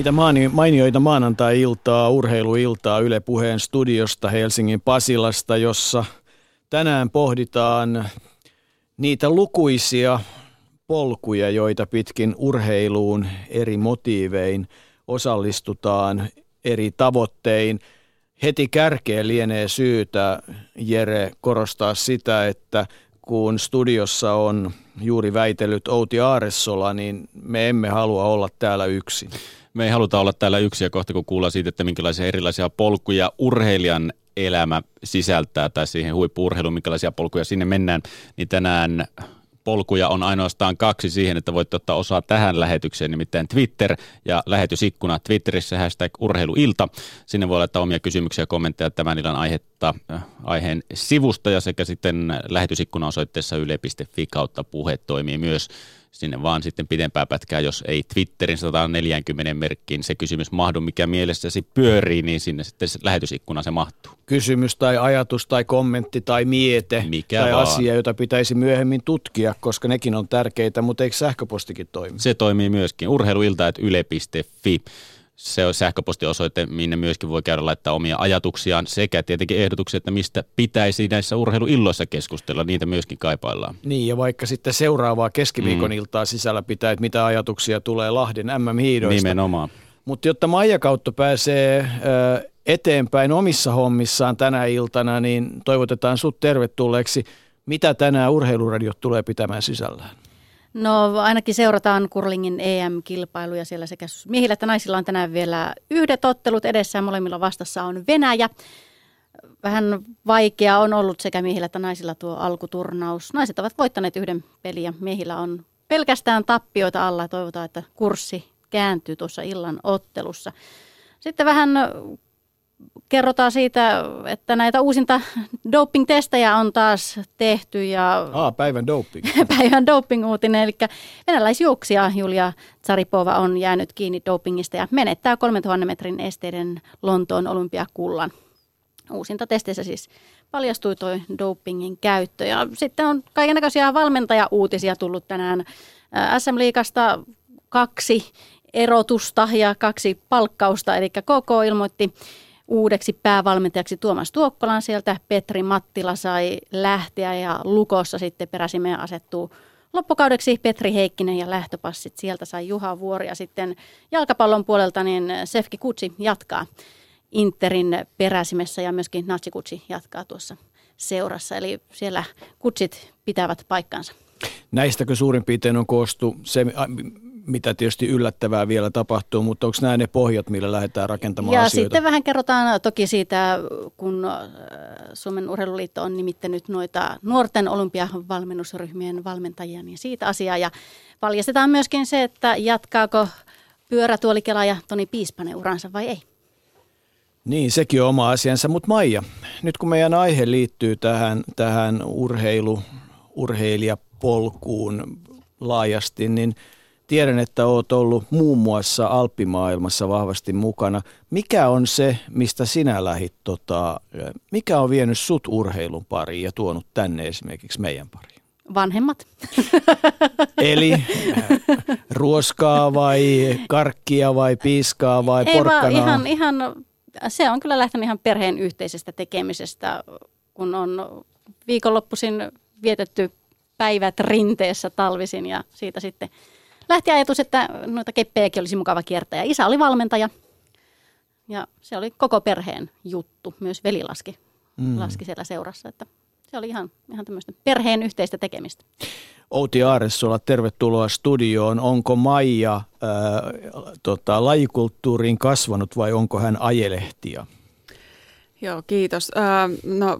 Mitä mainioita maanantai-iltaa, urheiluiltaa Yle Puheen studiosta Helsingin Pasilasta, jossa tänään pohditaan niitä lukuisia polkuja, joita pitkin urheiluun eri motiivein osallistutaan eri tavoittein. Heti kärkeen lienee syytä, Jere, korostaa sitä, että kun studiossa on juuri väitellyt Outi Aaressola, niin me emme halua olla täällä yksin me ei haluta olla täällä yksi ja kohta kun kuullaan siitä, että minkälaisia erilaisia polkuja urheilijan elämä sisältää tai siihen huippuurheiluun, minkälaisia polkuja sinne mennään, niin tänään polkuja on ainoastaan kaksi siihen, että voitte ottaa osaa tähän lähetykseen, nimittäin Twitter ja lähetysikkuna Twitterissä hashtag urheiluilta. Sinne voi laittaa omia kysymyksiä ja kommentteja tämän illan aihetta, äh, aiheen sivusta ja sekä sitten lähetysikkuna osoitteessa yle.fi kautta puhe toimii myös sinne vaan sitten pidempää pätkää, jos ei Twitterin 140 merkkiin se kysymys mahdu, mikä mielessäsi pyörii, niin sinne sitten lähetysikkuna se mahtuu. Kysymys tai ajatus tai kommentti tai miete mikä tai vaan. asia, jota pitäisi myöhemmin tutkia, koska nekin on tärkeitä, mutta eikö sähköpostikin toimi? Se toimii myöskin. Urheiluilta.yle.fi se on sähköpostiosoite, minne myöskin voi käydä laittaa omia ajatuksiaan sekä tietenkin ehdotuksia, että mistä pitäisi näissä urheiluilloissa keskustella, niitä myöskin kaipaillaan. Niin ja vaikka sitten seuraavaa keskiviikon mm. iltaa sisällä pitää, että mitä ajatuksia tulee Lahden MM-hiidoista. Nimenomaan. Mutta jotta Maija kautta pääsee ö, eteenpäin omissa hommissaan tänä iltana, niin toivotetaan sut tervetulleeksi. Mitä tänään urheiluradiot tulee pitämään sisällään? No ainakin seurataan Kurlingin EM-kilpailuja siellä sekä miehillä että naisilla on tänään vielä yhdet ottelut edessä molemmilla vastassa on Venäjä. Vähän vaikea on ollut sekä miehillä että naisilla tuo alkuturnaus. Naiset ovat voittaneet yhden pelin ja miehillä on pelkästään tappioita alla toivotaan, että kurssi kääntyy tuossa illan ottelussa. Sitten vähän kerrotaan siitä, että näitä uusinta doping-testejä on taas tehty. Ja Aa, päivän doping. päivän doping-uutinen, eli venäläisjuoksija Julia Tsaripova on jäänyt kiinni dopingista ja menettää 3000 metrin esteiden Lontoon olympiakullan. Uusinta testeissä siis paljastui tuo dopingin käyttö. Ja sitten on kaikenlaisia valmentajauutisia tullut tänään SM-liikasta kaksi erotusta ja kaksi palkkausta, eli KK ilmoitti uudeksi päävalmentajaksi Tuomas Tuokkolan sieltä. Petri Mattila sai lähteä ja Lukossa sitten peräsimeen asettuu loppukaudeksi Petri Heikkinen ja lähtöpassit. Sieltä sai Juha Vuori ja sitten jalkapallon puolelta niin Sefki Kutsi jatkaa Interin peräsimessä ja myöskin Natsi Kutsi jatkaa tuossa seurassa. Eli siellä kutsit pitävät paikkansa. Näistäkö suurin piirtein on koostu se, mitä tietysti yllättävää vielä tapahtuu, mutta onko nämä ne pohjat, millä lähdetään rakentamaan ja asioita? sitten vähän kerrotaan toki siitä, kun äh, Suomen urheiluliitto on nimittänyt noita nuorten olympiavalmennusryhmien valmentajia, niin siitä asiaa. Ja paljastetaan myöskin se, että jatkaako pyörätuolikela ja Toni Piispanen uransa vai ei. Niin, sekin on oma asiansa. Mutta Maija, nyt kun meidän aihe liittyy tähän, tähän urheilu, urheilijapolkuun laajasti, niin – Tiedän, että olet ollut muun muassa Alppimaailmassa vahvasti mukana. Mikä on se, mistä sinä lähit, tota, mikä on vienyt sut urheilun pariin ja tuonut tänne esimerkiksi meidän pariin? Vanhemmat. Eli äh, ruoskaa vai karkkia vai piiskaa vai Ei porkkanaa? Vaan ihan, ihan, se on kyllä lähtenyt ihan perheen yhteisestä tekemisestä, kun on viikonloppuisin vietetty päivät rinteessä talvisin ja siitä sitten – lähti ajatus, että noita keppejäkin olisi mukava kiertää. Ja isä oli valmentaja ja se oli koko perheen juttu. Myös veli laski, mm. laski siellä seurassa, että se oli ihan, ihan tämmöistä perheen yhteistä tekemistä. Outi Aaressola, tervetuloa studioon. Onko Maija ää, tota, lajikulttuuriin kasvanut vai onko hän ajelehtia? Joo, kiitos. Äh, no,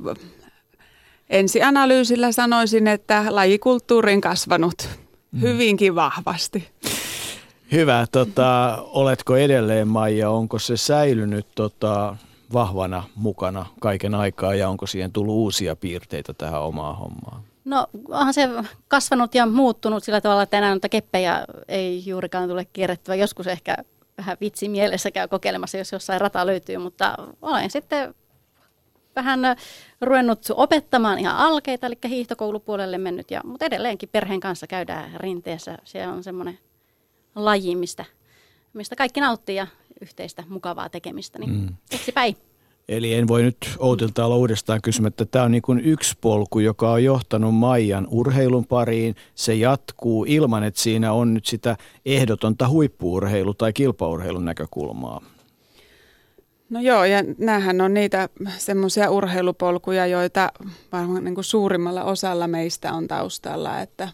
ensianalyysillä sanoisin, että lajikulttuuriin kasvanut. Hyvinkin vahvasti. Hyvä. Tota, oletko edelleen, Maija, onko se säilynyt tota, vahvana mukana kaiken aikaa ja onko siihen tullut uusia piirteitä tähän omaan hommaan? No onhan se kasvanut ja muuttunut sillä tavalla, että enää noita keppejä ei juurikaan tule kierrettyä. Joskus ehkä vähän vitsi mielessä käy kokeilemassa, jos jossain rata löytyy, mutta olen sitten vähän ruvennut opettamaan ihan alkeita, eli hiihtokoulupuolelle mennyt, ja, mutta edelleenkin perheen kanssa käydään rinteessä. Se on semmoinen laji, mistä mistä kaikki nauttii ja yhteistä mukavaa tekemistä. Niin mm. päin. Eli en voi nyt Outilta olla uudestaan kysymättä. Tämä on niin kuin yksi polku, joka on johtanut Maijan urheilun pariin. Se jatkuu ilman, että siinä on nyt sitä ehdotonta huippuurheilu- tai kilpaurheilun näkökulmaa. No joo, ja näähän on niitä semmoisia urheilupolkuja, joita varmaan niin kuin suurimmalla osalla meistä on taustalla, että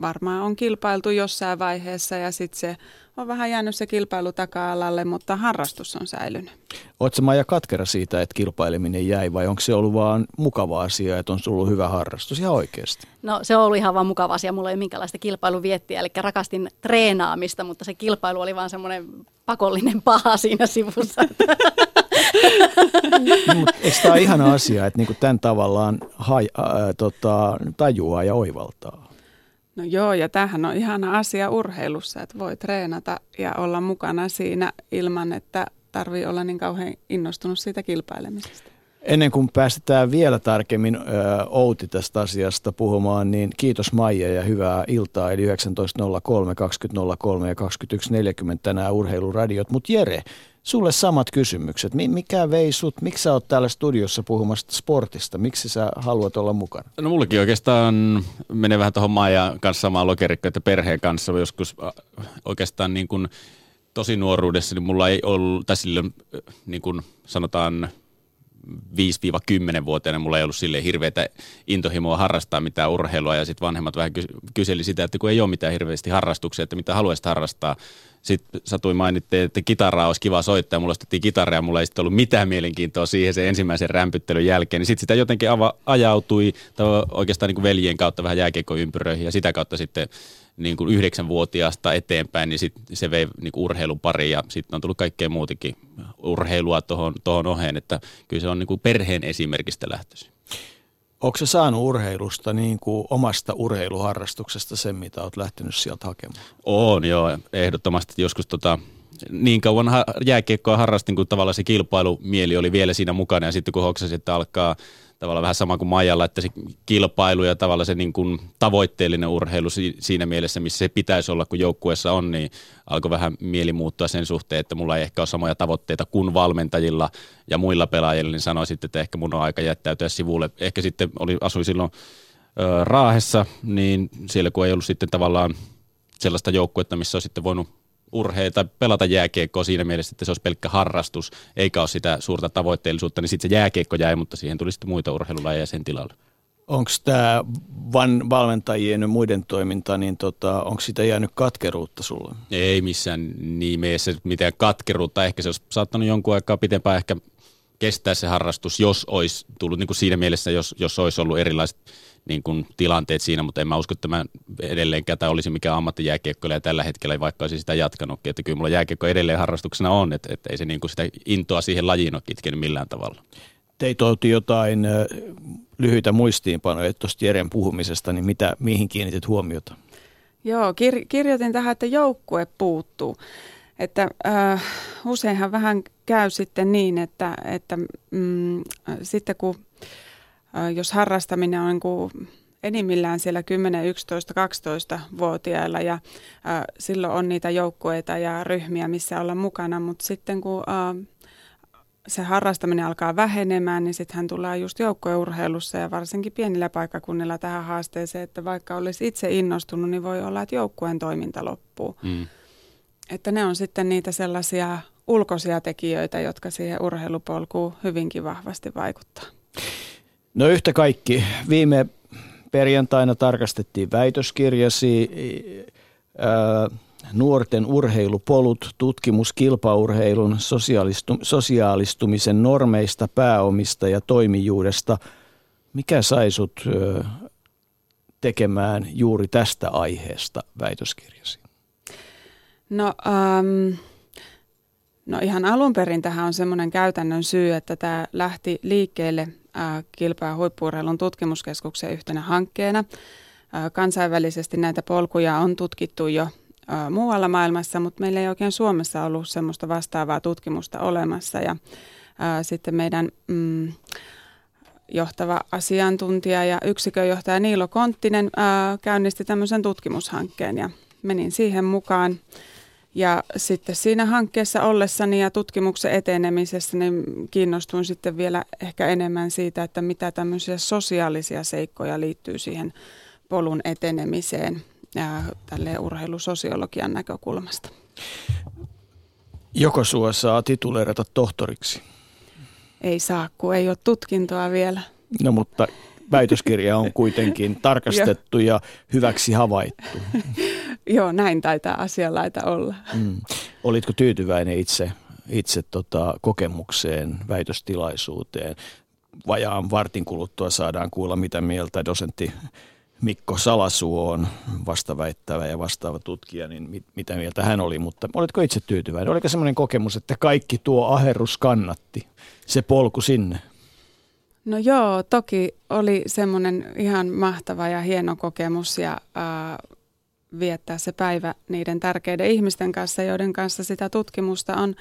varmaan on kilpailtu jossain vaiheessa ja sitten se on vähän jäänyt se kilpailu taka-alalle, mutta harrastus on säilynyt. Oletko Maija katkera siitä, että kilpaileminen jäi vai onko se ollut vaan mukava asia, että on ollut hyvä harrastus ihan oikeasti? No se on ollut ihan vaan mukava asia. Mulla ei ole minkäänlaista kilpailuviettiä, eli rakastin treenaamista, mutta se kilpailu oli vaan semmoinen pakollinen paha siinä sivussa. no, eikö tämä ole ihana asia, että niinku tämän tavallaan haj, äh, tota, tajuaa ja oivaltaa? No joo, ja tämähän on ihana asia urheilussa, että voi treenata ja olla mukana siinä ilman, että tarvii olla niin kauhean innostunut siitä kilpailemisesta. Ennen kuin päästetään vielä tarkemmin ö, Outi tästä asiasta puhumaan, niin kiitos Maija ja hyvää iltaa. Eli 19.03, 20.03 ja 21.40 tänään urheiluradiot. Mutta Jere, sulle samat kysymykset. Mikä vei sut, miksi sä oot täällä studiossa puhumassa sportista? Miksi sä haluat olla mukana? No mullekin oikeastaan menee vähän tuohon Maija kanssa samaan lokerikkoon, että perheen kanssa joskus oikeastaan niin kuin tosi nuoruudessa, niin mulla ei ollut, tai silloin niin kuin sanotaan 5-10-vuotiaana mulla ei ollut sille hirveätä intohimoa harrastaa mitään urheilua ja sitten vanhemmat vähän kyseli sitä, että kun ei ole mitään hirveästi harrastuksia, että mitä haluaisit harrastaa. Sitten satui mainitte, että kitaraa olisi kiva soittaa, mulla ostettiin kitaraa ja mulla ei sitten ollut mitään mielenkiintoa siihen sen ensimmäisen rämpyttelyn jälkeen. Niin sitten sitä jotenkin ava, ajautui tai oikeastaan niin kuin veljen kautta vähän jääkiekkoympyröihin ja sitä kautta sitten niin kuin yhdeksänvuotiaasta eteenpäin, niin sit se vei niin kuin urheilun pari ja sitten on tullut kaikkea muutakin urheilua tuohon tohon oheen, että kyllä se on niin kuin perheen esimerkistä lähtöisin. Onko se saanut urheilusta niin kuin omasta urheiluharrastuksesta sen, mitä olet lähtenyt sieltä hakemaan? On joo, ehdottomasti joskus tota, niin kauan jääkiekkoa harrastin, kun tavallaan se kilpailumieli oli vielä siinä mukana ja sitten kun hoksasin, että alkaa tavallaan vähän sama kuin Maijalla, että se kilpailu ja tavallaan se niin kuin tavoitteellinen urheilu siinä mielessä, missä se pitäisi olla, kun joukkueessa on, niin alkoi vähän mieli muuttua sen suhteen, että mulla ei ehkä ole samoja tavoitteita kuin valmentajilla ja muilla pelaajilla, niin sanoisin, että ehkä mun on aika jättäytyä sivulle. Ehkä sitten oli, asui silloin ö, Raahessa, niin siellä kun ei ollut sitten tavallaan sellaista joukkuetta, missä on sitten voinut urheilla tai pelata jääkiekkoa siinä mielessä, että se olisi pelkkä harrastus, eikä ole sitä suurta tavoitteellisuutta, niin sitten se jääkiekko jäi, mutta siihen tuli sitten muita urheilulajeja sen tilalle. Onko tämä van valmentajien ja muiden toiminta, niin tota, onko sitä jäänyt katkeruutta sulle? Ei missään nimessä mitään katkeruutta. Ehkä se olisi saattanut jonkun aikaa pitempään ehkä kestää se harrastus, jos olisi tullut niin kuin siinä mielessä, jos, jos olisi ollut erilaiset niin kuin tilanteet siinä, mutta en mä usko, että mä edelleenkään tämä olisi mikään ammattijääkiekkoilija tällä hetkellä, vaikka olisi sitä jatkanutkin. Että kyllä mulla jääkiekko edelleen harrastuksena on, että, että ei se niin kuin sitä intoa siihen lajiin ole kitkenyt millään tavalla. Teit oltiin jotain lyhyitä muistiinpanoja tuosta Jeren puhumisesta, niin mitä, mihin kiinnitit huomiota? Joo, kir- kirjoitin tähän, että joukkue puuttuu. Että äh, useinhan vähän käy sitten niin, että, että mm, sitten kun jos harrastaminen on niin kuin enimmillään siellä 10, 11, 12-vuotiailla ja ä, silloin on niitä joukkueita ja ryhmiä, missä olla mukana, mutta sitten kun ä, se harrastaminen alkaa vähenemään, niin sitten hän tulee just joukkueurheilussa ja varsinkin pienillä paikkakunnilla tähän haasteeseen, että vaikka olisi itse innostunut, niin voi olla, että joukkueen toiminta loppuu. Mm. Että ne on sitten niitä sellaisia ulkoisia tekijöitä, jotka siihen urheilupolkuun hyvinkin vahvasti vaikuttaa. No yhtä kaikki. Viime perjantaina tarkastettiin väitöskirjasi ää, nuorten urheilupolut, tutkimus kilpaurheilun sosiaalistu, sosiaalistumisen normeista, pääomista ja toimijuudesta. Mikä sai sut ää, tekemään juuri tästä aiheesta väitöskirjasi? No, um, no ihan alun perin tähän on semmoinen käytännön syy, että tämä lähti liikkeelle kilpaa huippuurheilun tutkimuskeskuksen yhtenä hankkeena. Kansainvälisesti näitä polkuja on tutkittu jo muualla maailmassa, mutta meillä ei oikein Suomessa ollut semmoista vastaavaa tutkimusta olemassa. Ja sitten meidän mm, johtava asiantuntija ja yksikönjohtaja Niilo Konttinen ää, käynnisti tämmöisen tutkimushankkeen ja menin siihen mukaan. Ja sitten siinä hankkeessa ollessani ja tutkimuksen etenemisessä niin kiinnostuin sitten vielä ehkä enemmän siitä, että mitä tämmöisiä sosiaalisia seikkoja liittyy siihen polun etenemiseen ja tälle urheilusosiologian näkökulmasta. Joko sua saa tituleerata tohtoriksi? Ei saa, kun ei ole tutkintoa vielä. No mutta väitöskirja on kuitenkin tarkastettu ja hyväksi havaittu. Joo, näin taitaa asianlaita olla. Mm. Olitko tyytyväinen itse, itse tota, kokemukseen, väitöstilaisuuteen? Vajaan vartin kuluttua saadaan kuulla, mitä mieltä dosentti Mikko Salasuo on vastaväittävä ja vastaava tutkija, niin mit, mitä mieltä hän oli, mutta oletko itse tyytyväinen? Oliko semmoinen kokemus, että kaikki tuo aherrus kannatti, se polku sinne? No joo, toki oli semmoinen ihan mahtava ja hieno kokemus ja äh, viettää se päivä niiden tärkeiden ihmisten kanssa, joiden kanssa sitä tutkimusta on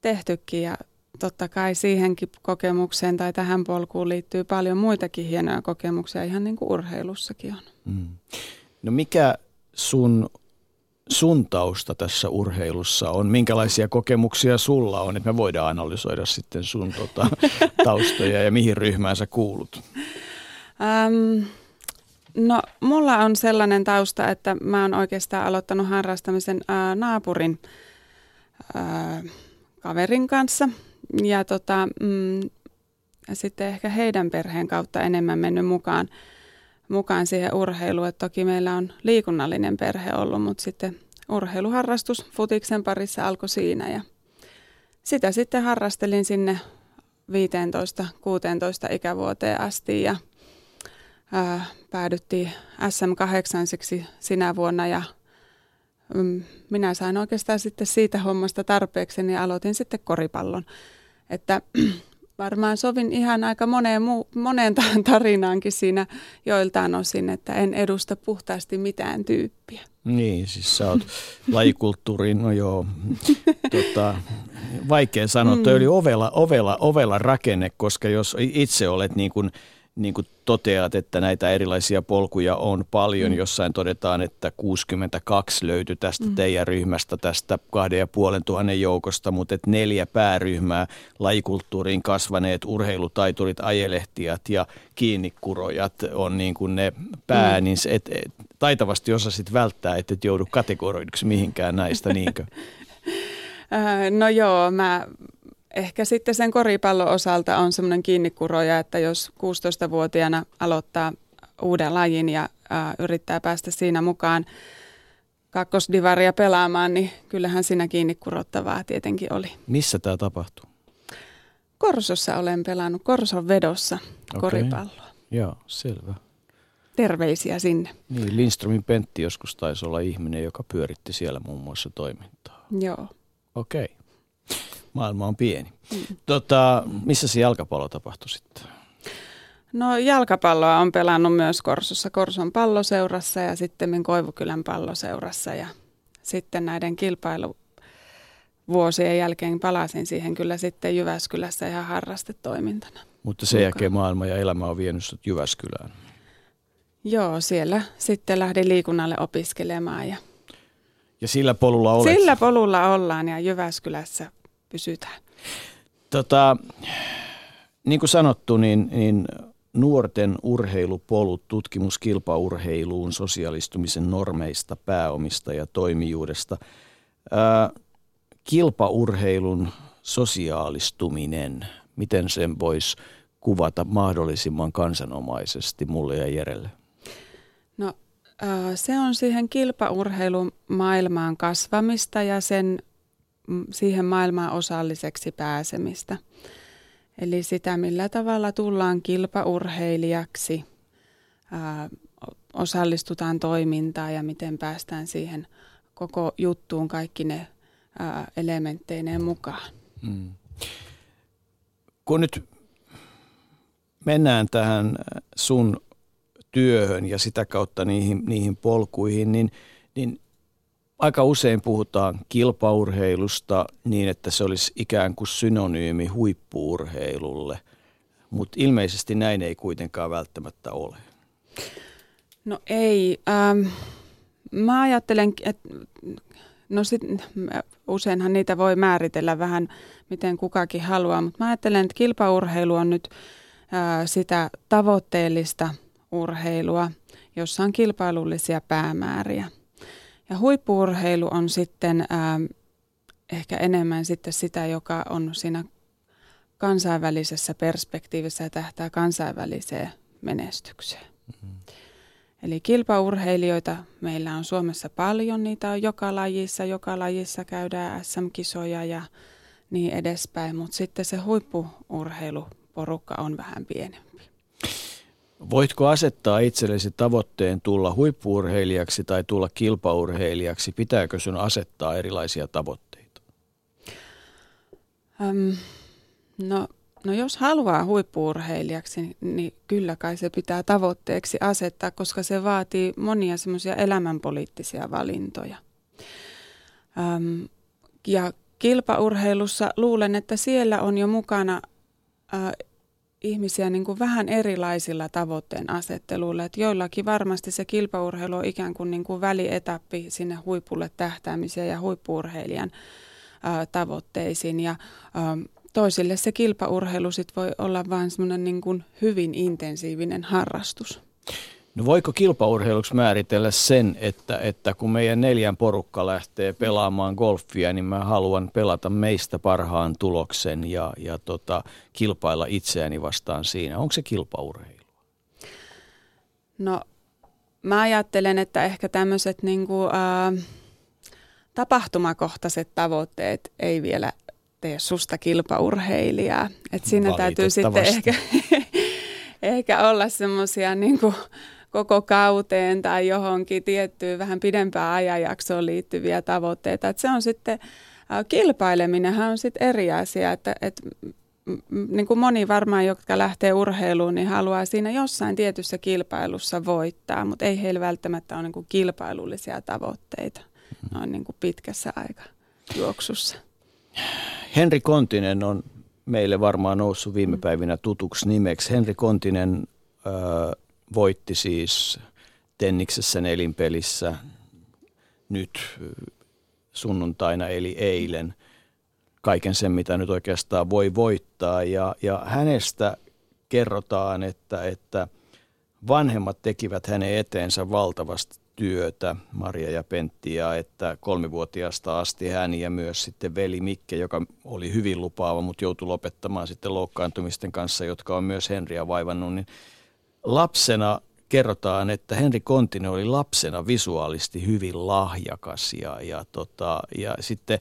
tehtykin ja totta kai siihenkin kokemukseen tai tähän polkuun liittyy paljon muitakin hienoja kokemuksia, ihan niin kuin urheilussakin on. Mm. No mikä sun, sun tausta tässä urheilussa on? Minkälaisia kokemuksia sulla on, että me voidaan analysoida sitten sun tota, taustoja ja mihin ryhmään sä kuulut? Um, no mulla on sellainen tausta, että mä oon oikeastaan aloittanut harrastamisen ää, naapurin ää, kaverin kanssa – ja tota, mm, sitten ehkä heidän perheen kautta enemmän mennyt mukaan, mukaan siihen urheiluun. Et toki meillä on liikunnallinen perhe ollut, mutta sitten urheiluharrastus futiksen parissa alkoi siinä ja sitä sitten harrastelin sinne 15-16 ikävuoteen asti ja ää, päädyttiin SM8 sinä vuonna ja mm, minä sain oikeastaan sitten siitä hommasta tarpeeksi ja aloitin sitten koripallon. Että varmaan sovin ihan aika moneen, muu, moneen tarinaankin siinä joiltain osin, että en edusta puhtaasti mitään tyyppiä. Niin, siis sä oot lajikulttuuriin, no joo, tota, vaikea sanoa, mm. toi oli ovela, ovela, ovela rakenne, koska jos itse olet niin kuin – niin kuin toteat, että näitä erilaisia polkuja on paljon. Mm. Jossain todetaan, että 62 löytyi tästä mm. teidän ryhmästä, tästä kahden ja puolen tuhannen joukosta, mutta että neljä pääryhmää, lajikulttuuriin kasvaneet urheilutaiturit, ajelehtijat ja kiinnikurojat on niin kuin ne pää, mm. niin se, et, et, taitavasti osasit välttää, että et joudu kategoroiduksi mihinkään näistä, niinkö? No joo, mä ehkä sitten sen koripallon osalta on semmoinen kiinnikuroja, että jos 16-vuotiaana aloittaa uuden lajin ja ä, yrittää päästä siinä mukaan kakkosdivaria pelaamaan, niin kyllähän siinä kiinni kurottavaa tietenkin oli. Missä tämä tapahtuu? Korsossa olen pelannut, Korson vedossa okay. koripalloa. Joo, selvä. Terveisiä sinne. Niin, Lindströmin Pentti joskus taisi olla ihminen, joka pyöritti siellä muun muassa toimintaa. Joo. Okei. Okay. Maailma on pieni. Mm. Tota, missä se jalkapallo tapahtui sitten? No jalkapalloa on pelannut myös Korsossa, Korson palloseurassa ja sitten Koivukylän palloseurassa ja sitten näiden kilpailuvuosien jälkeen palasin siihen kyllä sitten Jyväskylässä ihan harrastetoimintana. Mutta sen jälkeen maailma ja elämä on vienyt Jyväskylään. Joo, siellä sitten lähdin liikunnalle opiskelemaan ja ja sillä polulla olet? Sillä polulla ollaan ja Jyväskylässä pysytään. Tota, niin kuin sanottu, niin, niin nuorten urheilupolut, tutkimus kilpaurheiluun, sosiaalistumisen normeista, pääomista ja toimijuudesta. Ää, kilpaurheilun sosiaalistuminen, miten sen voisi kuvata mahdollisimman kansanomaisesti mulle ja Jerelle? No se on siihen kilpaurheilun maailmaan kasvamista ja sen siihen maailmaan osalliseksi pääsemistä. Eli sitä, millä tavalla tullaan kilpaurheilijaksi, osallistutaan toimintaan ja miten päästään siihen koko juttuun kaikki ne elementteineen mukaan. Hmm. Kun nyt mennään tähän sun työhön ja sitä kautta niihin, niihin polkuihin, niin, niin aika usein puhutaan kilpaurheilusta niin, että se olisi ikään kuin synonyymi huippuurheilulle, mutta ilmeisesti näin ei kuitenkaan välttämättä ole. No ei. Ähm, mä ajattelen, että no sit, useinhan niitä voi määritellä vähän miten kukakin haluaa, mutta mä ajattelen, että kilpaurheilu on nyt ää, sitä tavoitteellista urheilua, jossa on kilpailullisia päämääriä. Ja huippuurheilu on sitten ää, ehkä enemmän sitten sitä, joka on siinä kansainvälisessä perspektiivissä ja tähtää kansainväliseen menestykseen. Mm-hmm. Eli kilpaurheilijoita meillä on Suomessa paljon, niitä on joka lajissa, joka lajissa käydään SM-kisoja ja niin edespäin, mutta sitten se huippuurheiluporukka on vähän pienempi. Voitko asettaa itsellesi tavoitteen tulla huippuurheilijaksi tai tulla kilpaurheilijaksi? Pitääkö sun asettaa erilaisia tavoitteita? Öm, no No jos haluaa huippuurheilijaksi, niin kyllä kai se pitää tavoitteeksi asettaa, koska se vaatii monia semmoisia elämänpoliittisia valintoja. Öm, ja kilpaurheilussa luulen, että siellä on jo mukana äh, ihmisiä niin kuin vähän erilaisilla tavoitteen asetteluilla. Että joillakin varmasti se kilpaurheilu on ikään kuin, niin kuin välietappi sinne huipulle tähtäämiseen ja huippuurheilijan tavoitteisiin. Ja ähm, toisille se kilpaurheilu sit voi olla vain semmoinen niin hyvin intensiivinen harrastus. No voiko kilpaurheiluksi määritellä sen, että, että kun meidän neljän porukka lähtee pelaamaan golfia, niin mä haluan pelata meistä parhaan tuloksen ja, ja tota, kilpailla itseäni vastaan siinä. Onko se kilpaurheilu? No mä ajattelen, että ehkä tämmöiset niin kuin, äh, tapahtumakohtaiset tavoitteet ei vielä tee susta kilpaurheilijaa. Et siinä täytyy sitten ehkä, ehkä olla semmoisia niin koko kauteen tai johonkin tiettyyn vähän pidempään ajanjaksoon liittyviä tavoitteita. Et se on sitten, kilpaileminenhan on sitten eri asia, että, että niin kuin moni varmaan, jotka lähtee urheiluun, niin haluaa siinä jossain tietyssä kilpailussa voittaa, mutta ei heillä välttämättä ole niin kuin kilpailullisia tavoitteita noin niin kuin pitkässä aikajuoksussa. Henri Kontinen on meille varmaan noussut viime päivinä tutuksi nimeksi. Henri Kontinen ö, voitti siis Tenniksessä nelinpelissä nyt sunnuntaina eli eilen kaiken sen, mitä nyt oikeastaan voi voittaa. Ja, ja hänestä kerrotaan, että, että vanhemmat tekivät hänen eteensä valtavasti työtä, Maria ja Pentti, ja että kolmivuotiaasta asti hän ja myös sitten veli Mikke, joka oli hyvin lupaava, mutta joutui lopettamaan sitten loukkaantumisten kanssa, jotka on myös Henriä vaivannut, niin lapsena kerrotaan, että Henri Kontinen oli lapsena visuaalisti hyvin lahjakas ja, ja, tota, ja sitten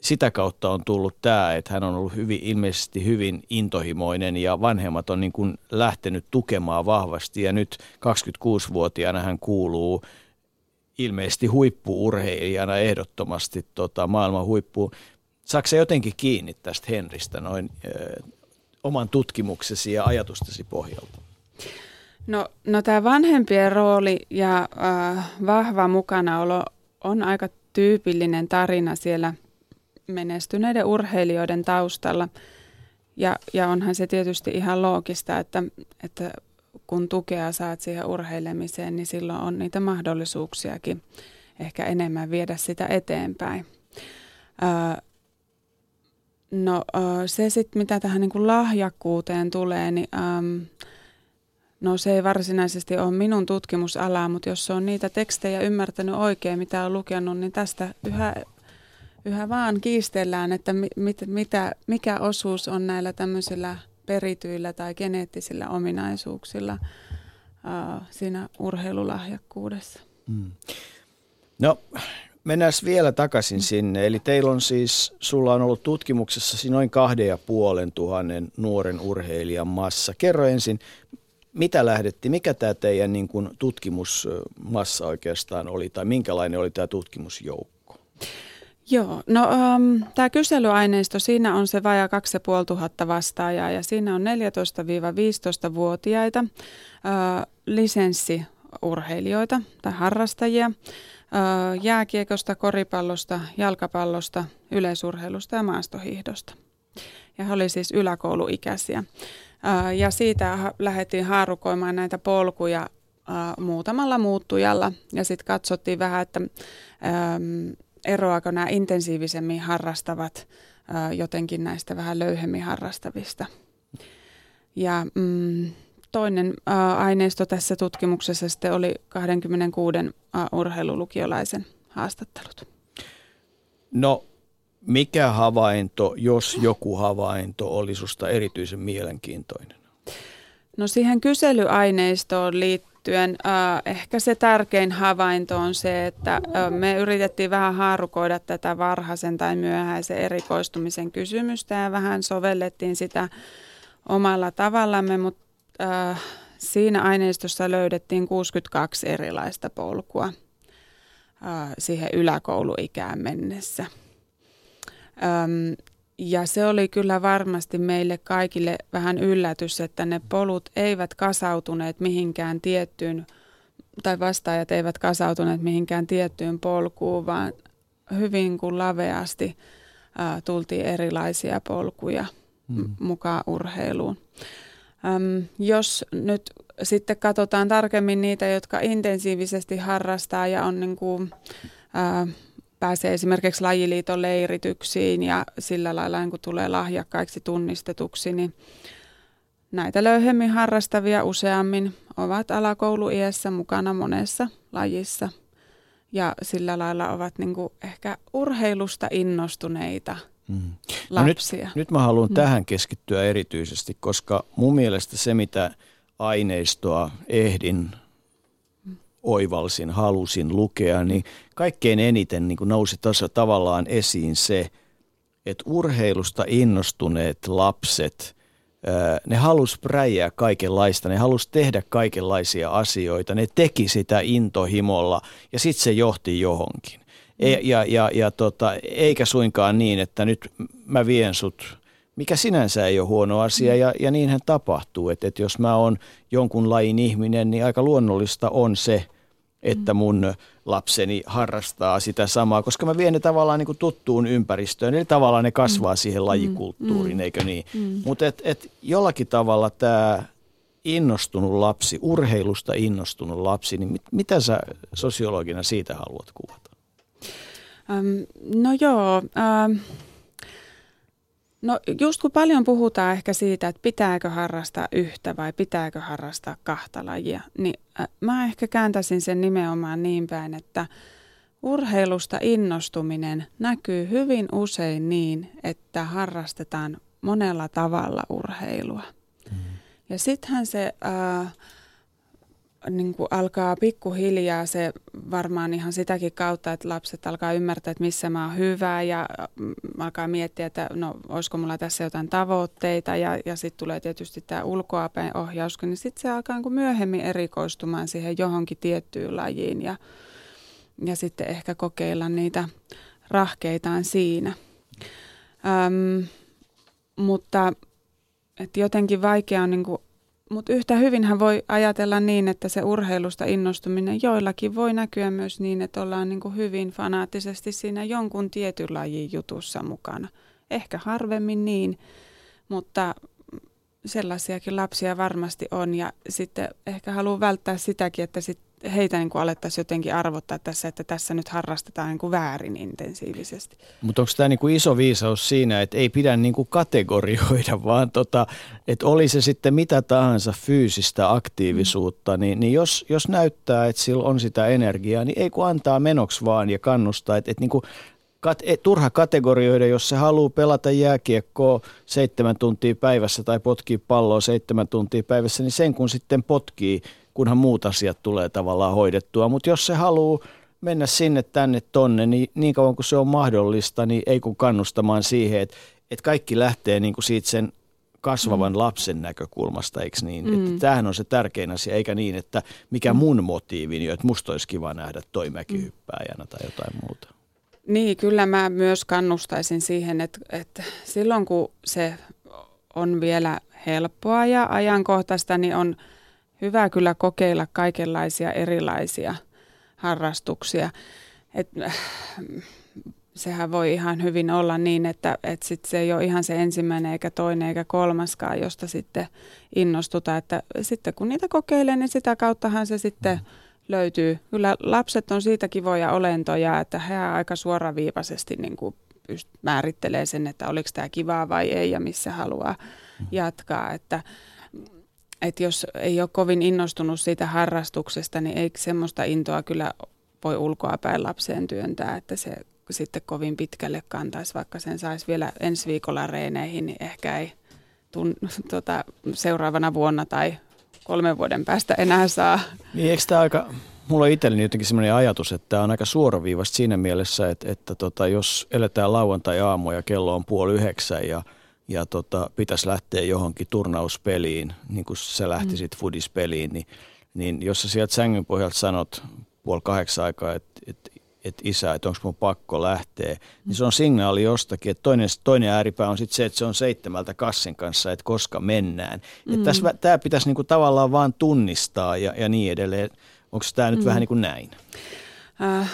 sitä kautta on tullut tämä, että hän on ollut hyvin, ilmeisesti hyvin intohimoinen ja vanhemmat on niin kuin lähtenyt tukemaan vahvasti ja nyt 26-vuotiaana hän kuuluu ilmeisesti huippuurheilijana ehdottomasti tota, maailman huippuun. Saatko jotenkin kiinni tästä Henristä noin ö, oman tutkimuksesi ja ajatustesi pohjalta? No, no tämä vanhempien rooli ja äh, vahva mukanaolo on aika tyypillinen tarina siellä menestyneiden urheilijoiden taustalla. Ja, ja onhan se tietysti ihan loogista, että, että kun tukea saat siihen urheilemiseen, niin silloin on niitä mahdollisuuksiakin ehkä enemmän viedä sitä eteenpäin. Öö, no se sitten, mitä tähän niin kuin lahjakkuuteen tulee, niin ähm, no se ei varsinaisesti ole minun tutkimusalaa, mutta jos on niitä tekstejä ymmärtänyt oikein, mitä on lukenut, niin tästä yhä, yhä vaan kiistellään, että mit, mitä, mikä osuus on näillä tämmöisillä – perityillä tai geneettisillä ominaisuuksilla uh, siinä urheilulahjakkuudessa. Mm. No, mennään vielä takaisin sinne. Eli teillä on siis, sulla on ollut tutkimuksessa noin kahden ja puolen tuhannen nuoren urheilijan massa. Kerro ensin, mitä lähdetti, mikä tämä teidän niin kuin, tutkimusmassa oikeastaan oli, tai minkälainen oli tämä tutkimusjoukko? Joo, no um, tämä kyselyaineisto, siinä on se vajaa 2500 vastaajaa ja siinä on 14-15-vuotiaita uh, lisenssiurheilijoita tai harrastajia uh, jääkiekosta, koripallosta, jalkapallosta, yleisurheilusta ja maastohihdosta. Ja he oli siis yläkouluikäisiä. Ja siitä lähdettiin haarukoimaan näitä polkuja muutamalla muuttujalla ja sitten katsottiin vähän, että eroako nämä intensiivisemmin harrastavat jotenkin näistä vähän löyhemmin harrastavista. Ja mm, toinen aineisto tässä tutkimuksessa sitten oli 26 ä, urheilulukiolaisen haastattelut. No, mikä havainto, jos joku havainto, oli susta erityisen mielenkiintoinen? No siihen kyselyaineistoon liittyen äh, ehkä se tärkein havainto on se, että äh, me yritettiin vähän haarukoida tätä varhaisen tai myöhäisen erikoistumisen kysymystä ja vähän sovellettiin sitä omalla tavallamme, mutta äh, siinä aineistossa löydettiin 62 erilaista polkua äh, siihen yläkouluikään mennessä. Öm, ja se oli kyllä varmasti meille kaikille vähän yllätys, että ne polut eivät kasautuneet mihinkään tiettyyn, tai vastaajat eivät kasautuneet mihinkään tiettyyn polkuun, vaan hyvin kuin laveasti ää, tultiin erilaisia polkuja hmm. mukaan urheiluun. Öm, jos nyt sitten katsotaan tarkemmin niitä, jotka intensiivisesti harrastaa ja on niin kuin, pääsee esimerkiksi lajiliiton leirityksiin ja sillä lailla niin kun tulee lahjakkaiksi tunnistetuksi, niin näitä löyhemmin harrastavia useammin ovat alakouluiässä mukana monessa lajissa ja sillä lailla ovat niin kuin ehkä urheilusta innostuneita mm. lapsia. No nyt, nyt mä haluan mm. tähän keskittyä erityisesti, koska mun mielestä se, mitä aineistoa ehdin oivalsin, halusin lukea, niin kaikkein eniten niin kuin nousi tuossa tavallaan esiin se, että urheilusta innostuneet lapset, ne halus präjää kaikenlaista, ne halus tehdä kaikenlaisia asioita, ne teki sitä intohimolla ja sitten se johti johonkin. E, ja, ja, ja tota, eikä suinkaan niin, että nyt mä vien sut mikä sinänsä ei ole huono asia ja, ja niinhän tapahtuu, että, että jos mä oon jonkun lajin ihminen, niin aika luonnollista on se, että mun lapseni harrastaa sitä samaa, koska mä vien ne tavallaan niin kuin tuttuun ympäristöön, eli tavallaan ne kasvaa mm. siihen lajikulttuuriin, mm. eikö niin? Mm. Mutta et, et jollakin tavalla tämä innostunut lapsi, urheilusta innostunut lapsi, niin mit, mitä sä sosiologina siitä haluat kuvata? Um, no joo, um, No just kun paljon puhutaan ehkä siitä, että pitääkö harrastaa yhtä vai pitääkö harrastaa kahta lajia, niin äh, mä ehkä kääntäisin sen nimenomaan niin päin, että urheilusta innostuminen näkyy hyvin usein niin, että harrastetaan monella tavalla urheilua. Mm. Ja sittenhän se... Äh, niin kuin alkaa pikkuhiljaa se varmaan ihan sitäkin kautta, että lapset alkaa ymmärtää, että missä mä oon hyvä ja mm, alkaa miettiä, että no olisiko mulla tässä jotain tavoitteita ja, ja sitten tulee tietysti tämä ulkoapäin ohjaus, niin sitten se alkaa niin myöhemmin erikoistumaan siihen johonkin tiettyyn lajiin ja, ja sitten ehkä kokeilla niitä rahkeitaan siinä. Öm, mutta että jotenkin vaikea on niin kuin mutta yhtä hyvinhän voi ajatella niin, että se urheilusta innostuminen joillakin voi näkyä myös niin, että ollaan niin kuin hyvin fanaattisesti siinä jonkun tietyn lajin jutussa mukana. Ehkä harvemmin niin, mutta sellaisiakin lapsia varmasti on ja sitten ehkä haluan välttää sitäkin, että sit heitä niin kuin alettaisiin jotenkin arvottaa tässä, että tässä nyt harrastetaan niin kuin väärin intensiivisesti. Mutta onko tämä niin kuin iso viisaus siinä, että ei pidä niin kuin kategorioida, vaan tota, että oli se sitten mitä tahansa fyysistä aktiivisuutta, mm. niin, niin jos, jos näyttää, että sillä on sitä energiaa, niin ei kun antaa menoksi vaan ja kannustaa, että, että niin kuin kat, et, turha kategorioida, jos se haluaa pelata jääkiekkoa seitsemän tuntia päivässä tai potkii palloa seitsemän tuntia päivässä, niin sen kun sitten potkii, kunhan muut asiat tulee tavallaan hoidettua. Mutta jos se haluaa mennä sinne, tänne, tonne, niin niin kauan kuin se on mahdollista, niin ei kun kannustamaan siihen, että, että kaikki lähtee niin kuin siitä sen kasvavan mm. lapsen näkökulmasta, eikö niin? Mm. Että tämähän on se tärkein asia, eikä niin, että mikä mm. mun motiivini on, että musta olisi kiva nähdä toi mäkihyppääjänä tai jotain muuta. Niin, kyllä mä myös kannustaisin siihen, että, että silloin kun se on vielä helppoa ja ajankohtaista, niin on hyvä kyllä kokeilla kaikenlaisia erilaisia harrastuksia. Et, sehän voi ihan hyvin olla niin, että, että sit se ei ole ihan se ensimmäinen eikä toinen eikä kolmaskaan, josta sitten innostutaan. Että sitten kun niitä kokeilee, niin sitä kauttahan se sitten löytyy. Kyllä lapset on siitä kivoja olentoja, että he aika suoraviivaisesti niin kuin määrittelee sen, että oliko tämä kivaa vai ei ja missä haluaa jatkaa. Että, että jos ei ole kovin innostunut siitä harrastuksesta, niin ei semmoista intoa kyllä voi ulkoa päin lapseen työntää, että se sitten kovin pitkälle kantaisi, vaikka sen saisi vielä ensi viikolla reeneihin, niin ehkä ei tun, tota, seuraavana vuonna tai kolmen vuoden päästä enää saa. Niin eikö tämä aika, mulla on itselleni jotenkin sellainen ajatus, että tämä on aika suoraviivasta siinä mielessä, että, että tota, jos eletään lauantai-aamu ja kello on puoli yhdeksän ja, ja tota, pitäisi lähteä johonkin turnauspeliin, niin kuin sä lähtisit mm. fudispeliin, niin, niin jos sä sieltä sängyn pohjalta sanot puoli kahdeksan aikaa, että, että että isä, että onko mun pakko lähteä, niin se on signaali jostakin, että toinen, toinen ääripää on sitten se, että se on seitsemältä kassin kanssa, että koska mennään. Mm. Tämä pitäisi niinku tavallaan vaan tunnistaa ja, ja niin edelleen. Onko tämä nyt mm. vähän niin kuin näin? Äh,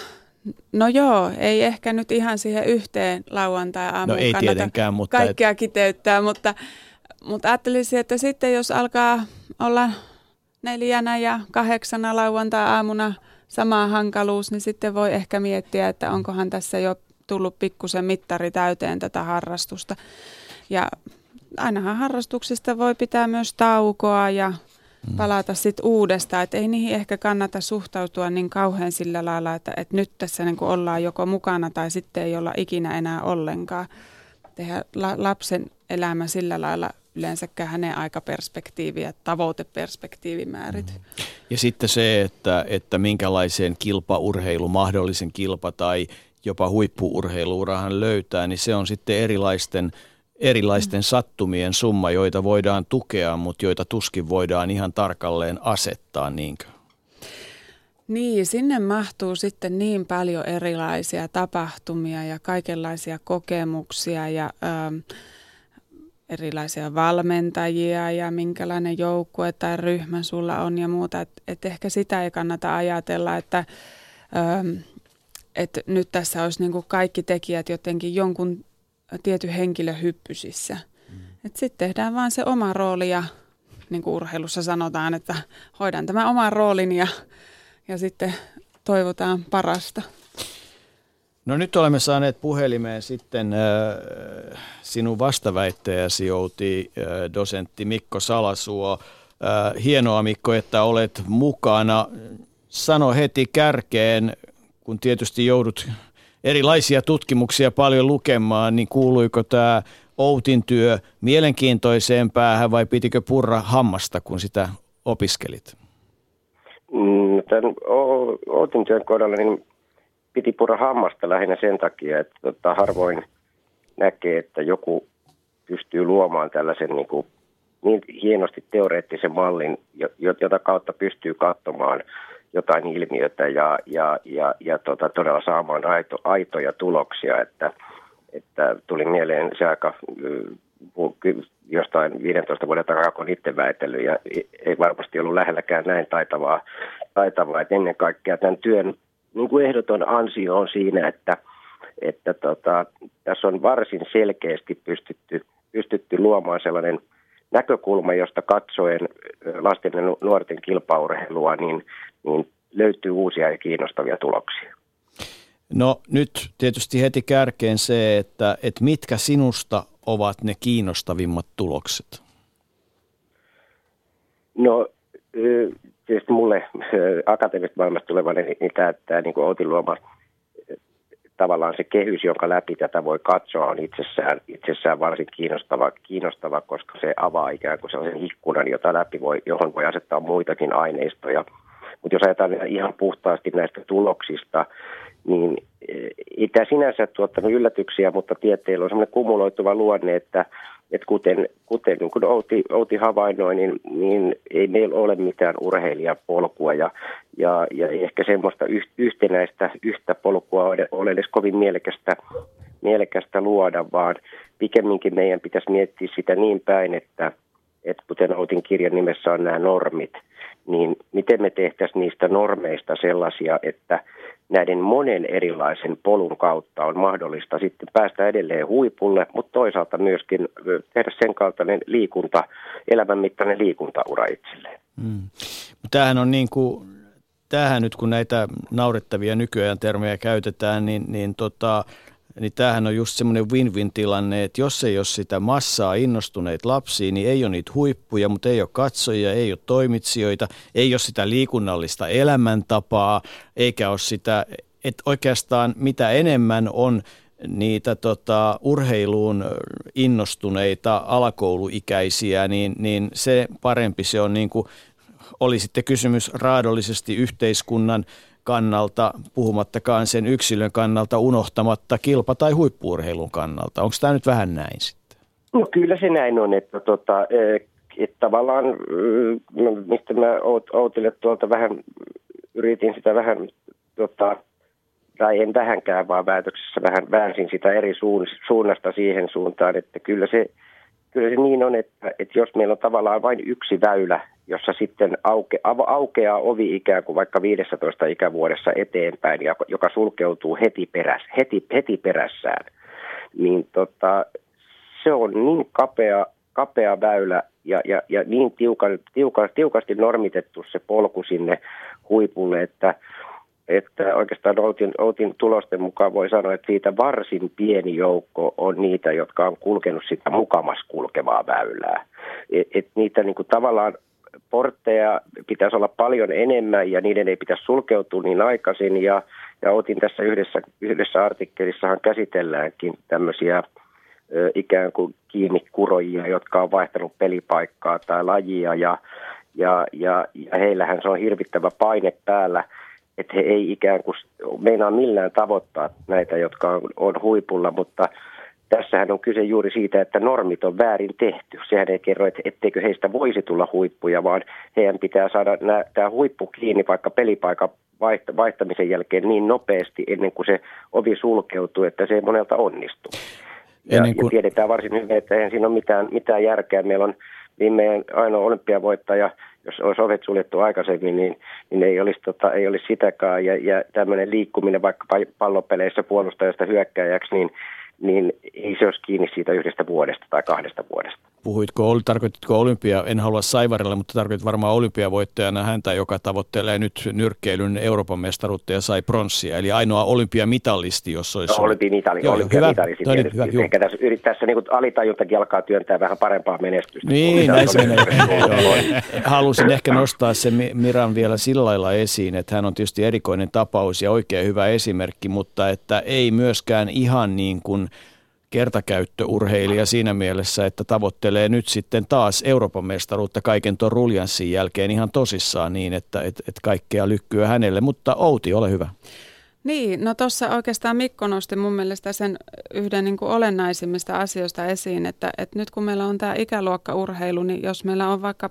no joo, ei ehkä nyt ihan siihen yhteen lauantai-aamuun no ei tietenkään, mutta kaikkea et... kiteyttää, mutta, mutta ajattelisin, että sitten jos alkaa olla neljänä ja kahdeksana lauantai-aamuna – sama hankaluus, niin sitten voi ehkä miettiä, että onkohan tässä jo tullut pikkusen mittari täyteen tätä harrastusta. Ja ainahan harrastuksesta voi pitää myös taukoa ja. Palata sitten uudestaan, että ei niihin ehkä kannata suhtautua niin kauhean sillä lailla, että, että nyt tässä niin kuin ollaan joko mukana tai sitten ei olla ikinä enää ollenkaan. Tehdä la, lapsen elämä sillä lailla yleensäkään hänen aikaperspektiivi ja tavoiteperspektiivimäärit. Ja sitten se, että, että minkälaiseen kilpaurheilu, mahdollisen kilpa tai jopa huippuurheiluurahan löytää, niin se on sitten erilaisten, erilaisten sattumien summa, joita voidaan tukea, mutta joita tuskin voidaan ihan tarkalleen asettaa, niinkö? Niin, sinne mahtuu sitten niin paljon erilaisia tapahtumia ja kaikenlaisia kokemuksia ja... Ähm, erilaisia valmentajia ja minkälainen joukkue tai ryhmä sulla on ja muuta. Että et ehkä sitä ei kannata ajatella, että ähm, et nyt tässä olisi niinku kaikki tekijät jotenkin jonkun tietyn henkilö hyppysissä. Mm. Sitten tehdään vaan se oma rooli ja niin kuin urheilussa sanotaan, että hoidan tämän oman roolin ja, ja sitten toivotaan parasta. No nyt olemme saaneet puhelimeen sitten äh, sinun vastaväittäjäsi jouti äh, dosentti Mikko Salasuo. Äh, hienoa Mikko, että olet mukana. Sano heti kärkeen, kun tietysti joudut erilaisia tutkimuksia paljon lukemaan, niin kuuluiko tämä Outin työ mielenkiintoiseen päähän vai pitikö purra hammasta, kun sitä opiskelit? Mm, tämän Outin työn kohdalla niin piti pura hammasta lähinnä sen takia, että tota, harvoin näkee, että joku pystyy luomaan tällaisen niin, kuin, niin hienosti teoreettisen mallin, jota kautta pystyy katsomaan jotain ilmiötä ja, ja, ja, ja tota, todella saamaan aito, aitoja tuloksia. Että, että tuli mieleen se aika jostain 15 vuoden takaa, kun itse väitellyt ja ei varmasti ollut lähelläkään näin taitavaa, taitavaa että ennen kaikkea tämän työn niin kuin ehdoton ansio on siinä, että, että tota, tässä on varsin selkeästi pystytty, pystytty luomaan sellainen näkökulma, josta katsoen lasten ja nuorten kilpaurheilua, niin, niin löytyy uusia ja kiinnostavia tuloksia. No nyt tietysti heti kärkeen se, että, että mitkä sinusta ovat ne kiinnostavimmat tulokset? No tietysti mulle akateemisesta maailmasta tulevana, niin, niin tämä, tämä niin Outin luoma tavallaan se kehys, jonka läpi tätä voi katsoa, on itsessään, itsessään varsin kiinnostava, kiinnostava, koska se avaa ikään kuin sellaisen ikkunan, jota läpi voi, johon voi asettaa muitakin aineistoja. Mutta jos ajatellaan ihan puhtaasti näistä tuloksista, niin ei tämä sinänsä tuottanut yllätyksiä, mutta tieteellä on sellainen kumuloituva luonne, että et kuten, kuten niin kuin Outi, Outi havainnoi, niin, niin ei meillä ole mitään urheilijapolkua ja, ja, ja ehkä semmoista yhtenäistä yhtä polkua ole, ole edes kovin mielekästä, mielekästä luoda, vaan pikemminkin meidän pitäisi miettiä sitä niin päin, että, että kuten Outin kirjan nimessä on nämä normit, niin miten me tehtäisiin niistä normeista sellaisia, että näiden monen erilaisen polun kautta on mahdollista sitten päästä edelleen huipulle, mutta toisaalta myöskin tehdä sen kaltainen liikunta, elämänmittainen liikuntaura itselleen. Mm. Tämähän on niin kuin tähän nyt kun näitä naurettavia nykyajan termejä käytetään, niin, niin tota, niin tämähän on just semmoinen win-win tilanne, että jos ei ole sitä massaa innostuneita lapsia, niin ei ole niitä huippuja, mutta ei ole katsojia, ei ole toimitsijoita, ei ole sitä liikunnallista elämäntapaa, eikä ole sitä, että oikeastaan mitä enemmän on niitä tota, urheiluun innostuneita alakouluikäisiä, niin, niin se parempi se on niin kuin, oli sitten kysymys raadollisesti yhteiskunnan kannalta, puhumattakaan sen yksilön kannalta, unohtamatta kilpa- tai huippuurheilun kannalta. Onko tämä nyt vähän näin sitten? No kyllä se näin on, että, tota, e, että tavallaan, mm, no, mistä mä Outille tuolta vähän, yritin sitä vähän, tota, tai en vähänkään, vaan päätöksessä vähän väänsin sitä eri suunnasta siihen suuntaan, että kyllä se, kyllä se niin on, että, että jos meillä on tavallaan vain yksi väylä, jossa sitten auke, aukeaa ovi ikään kuin vaikka 15 ikävuodessa eteenpäin, joka sulkeutuu heti, peräs, heti, heti perässään, niin tota, se on niin kapea, kapea väylä ja, ja, ja niin tiuka, tiuka, tiukasti normitettu se polku sinne huipulle, että, että oikeastaan Outin, Outin tulosten mukaan voi sanoa, että siitä varsin pieni joukko on niitä, jotka on kulkenut sitä mukamas kulkevaa väylää. Et, et niitä niin kuin tavallaan portteja pitäisi olla paljon enemmän ja niiden ei pitäisi sulkeutua niin aikaisin. Ja, ja otin tässä yhdessä, yhdessä artikkelissahan käsitelläänkin tämmöisiä ö, ikään kuin kiinni kurojia, jotka on vaihtanut pelipaikkaa tai lajia ja, ja, ja, ja heillähän se on hirvittävä paine päällä, että he ei ikään kuin meinaa millään tavoittaa näitä, jotka on, on huipulla, mutta – tässähän on kyse juuri siitä, että normit on väärin tehty. Sehän ei kerro, että etteikö heistä voisi tulla huippuja, vaan heidän pitää saada nämä, tämä huippu kiinni vaikka pelipaikan vaihtamisen jälkeen niin nopeasti ennen kuin se ovi sulkeutuu, että se ei monelta onnistu. Ja, kuin... ja tiedetään varsin hyvin, että eihän siinä ole mitään, mitään järkeä. Meillä on viimeinen ainoa olympiavoittaja, jos olisi ovet suljettu aikaisemmin, niin, niin ei, olisi, tota, ei olisi sitäkään. Ja, ja tämmöinen liikkuminen vaikka pallopeleissä puolustajasta hyökkääjäksi, niin niin ei se olisi kiinni siitä yhdestä vuodesta tai kahdesta vuodesta. Puhuitko, tarkoititko olympia, en halua Saivarilla, mutta tarkoitit varmaan olympiavoittajana häntä, joka tavoittelee nyt nyrkkeilyn Euroopan mestaruutta ja sai pronssia, eli ainoa olympiamitalisti, jos olisi... No, olympiamitalisti, olympiamitalisti hyvä. tietysti. Hyvä, Ehkä tässä, tässä niin alitajuntakin alkaa työntää vähän parempaa menestystä. Niin, näin se menee. Halusin ehkä nostaa se Miran vielä sillä lailla esiin, että hän on tietysti erikoinen tapaus ja oikein hyvä esimerkki, mutta että ei myöskään ihan niin kuin kertakäyttöurheilija siinä mielessä, että tavoittelee nyt sitten taas Euroopan mestaruutta kaiken tuon ruljanssin jälkeen ihan tosissaan niin, että et, et kaikkea lykkyä hänelle. Mutta Outi, ole hyvä. Niin, no tuossa oikeastaan Mikko nosti mun mielestä sen yhden niin kuin olennaisimmista asioista esiin, että, että nyt kun meillä on tämä ikäluokkaurheilu, niin jos meillä on vaikka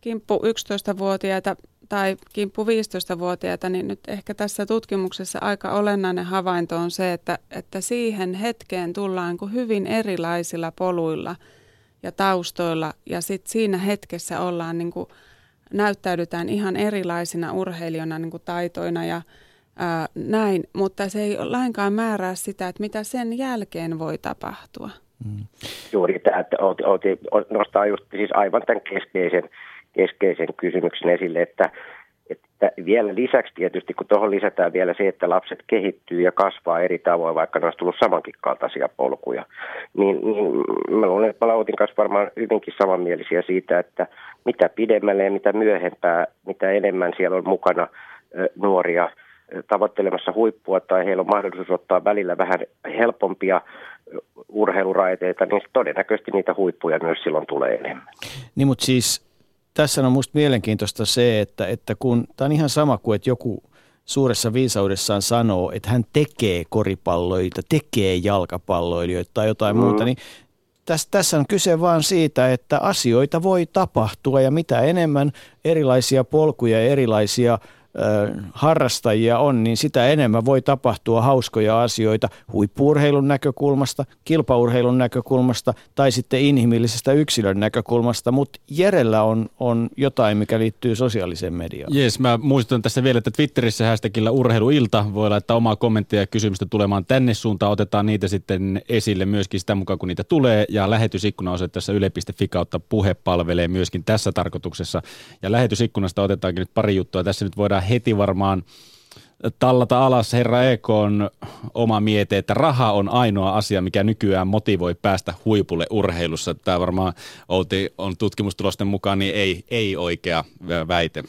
kimppu 11-vuotiaita tai kimppu 15-vuotiaita, niin nyt ehkä tässä tutkimuksessa aika olennainen havainto on se, että, että siihen hetkeen tullaan kuin hyvin erilaisilla poluilla ja taustoilla ja sitten siinä hetkessä ollaan niin kuin, näyttäydytään ihan erilaisina urheilijoina niin kuin taitoina ja ää, näin, mutta se ei lainkaan määrää sitä, että mitä sen jälkeen voi tapahtua. Mm. Juuri tämä, että nostaa just siis aivan tämän keskeisen keskeisen kysymyksen esille, että, että vielä lisäksi tietysti, kun tuohon lisätään vielä se, että lapset kehittyy ja kasvaa eri tavoin, vaikka ne olisi tullut samankin kaltaisia polkuja, niin, niin mä luulen, että Palautin kanssa varmaan hyvinkin samanmielisiä siitä, että mitä pidemmälle ja mitä myöhempää, mitä enemmän siellä on mukana nuoria tavoittelemassa huippua tai heillä on mahdollisuus ottaa välillä vähän helpompia urheiluraiteita, niin todennäköisesti niitä huippuja myös silloin tulee enemmän. Niin, mutta siis tässä on minusta mielenkiintoista se, että, että kun tämä on ihan sama kuin, että joku suuressa viisaudessaan sanoo, että hän tekee koripalloita, tekee jalkapalloilijoita tai jotain mm. muuta, niin tässä, tässä on kyse vaan siitä, että asioita voi tapahtua ja mitä enemmän erilaisia polkuja ja erilaisia – harrastajia on, niin sitä enemmän voi tapahtua hauskoja asioita huippuurheilun näkökulmasta, kilpaurheilun näkökulmasta tai sitten inhimillisestä yksilön näkökulmasta, mutta Jerellä on, on jotain, mikä liittyy sosiaaliseen mediaan. Jees, mä muistutan tässä vielä, että Twitterissä hashtagillä urheiluilta voi laittaa omaa kommenttia ja kysymystä tulemaan tänne suuntaan. Otetaan niitä sitten esille myöskin sitä mukaan, kun niitä tulee. Ja lähetysikkuna osoitteessa yle.fi kautta puhe palvelee myöskin tässä tarkoituksessa. Ja lähetysikkunasta otetaankin nyt pari juttua. Tässä nyt voidaan heti varmaan tallata alas herra Ekon oma miete, että raha on ainoa asia, mikä nykyään motivoi päästä huipulle urheilussa. Tämä varmaan Outi on tutkimustulosten mukaan niin ei, ei oikea väite.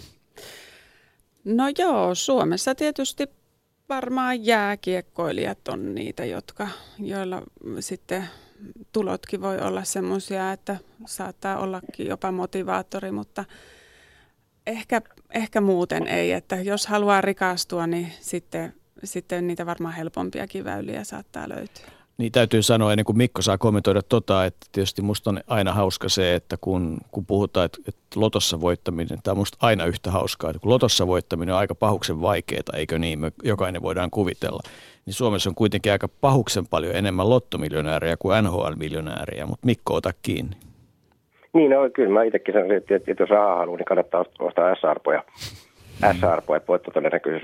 No joo, Suomessa tietysti varmaan jääkiekkoilijat on niitä, jotka, joilla sitten tulotkin voi olla semmoisia, että saattaa ollakin jopa motivaattori, mutta ehkä, ehkä muuten ei. Että jos haluaa rikastua, niin sitten, sitten niitä varmaan helpompiakin väyliä saattaa löytyä. Niin täytyy sanoa ennen kuin Mikko saa kommentoida tota, että tietysti musta on aina hauska se, että kun, kun puhutaan, että, että lotossa voittaminen, tämä on musta aina yhtä hauskaa, että kun lotossa voittaminen on aika pahuksen vaikeaa, eikö niin, me jokainen voidaan kuvitella, niin Suomessa on kuitenkin aika pahuksen paljon enemmän lottomiljonääriä kuin NHL-miljonääriä, mutta Mikko ota kiinni. Niin, no, kyllä mä itsekin sanoisin, että, että jos rahaa haluaa, niin kannattaa ostaa S-arpoja. S-arpoja, että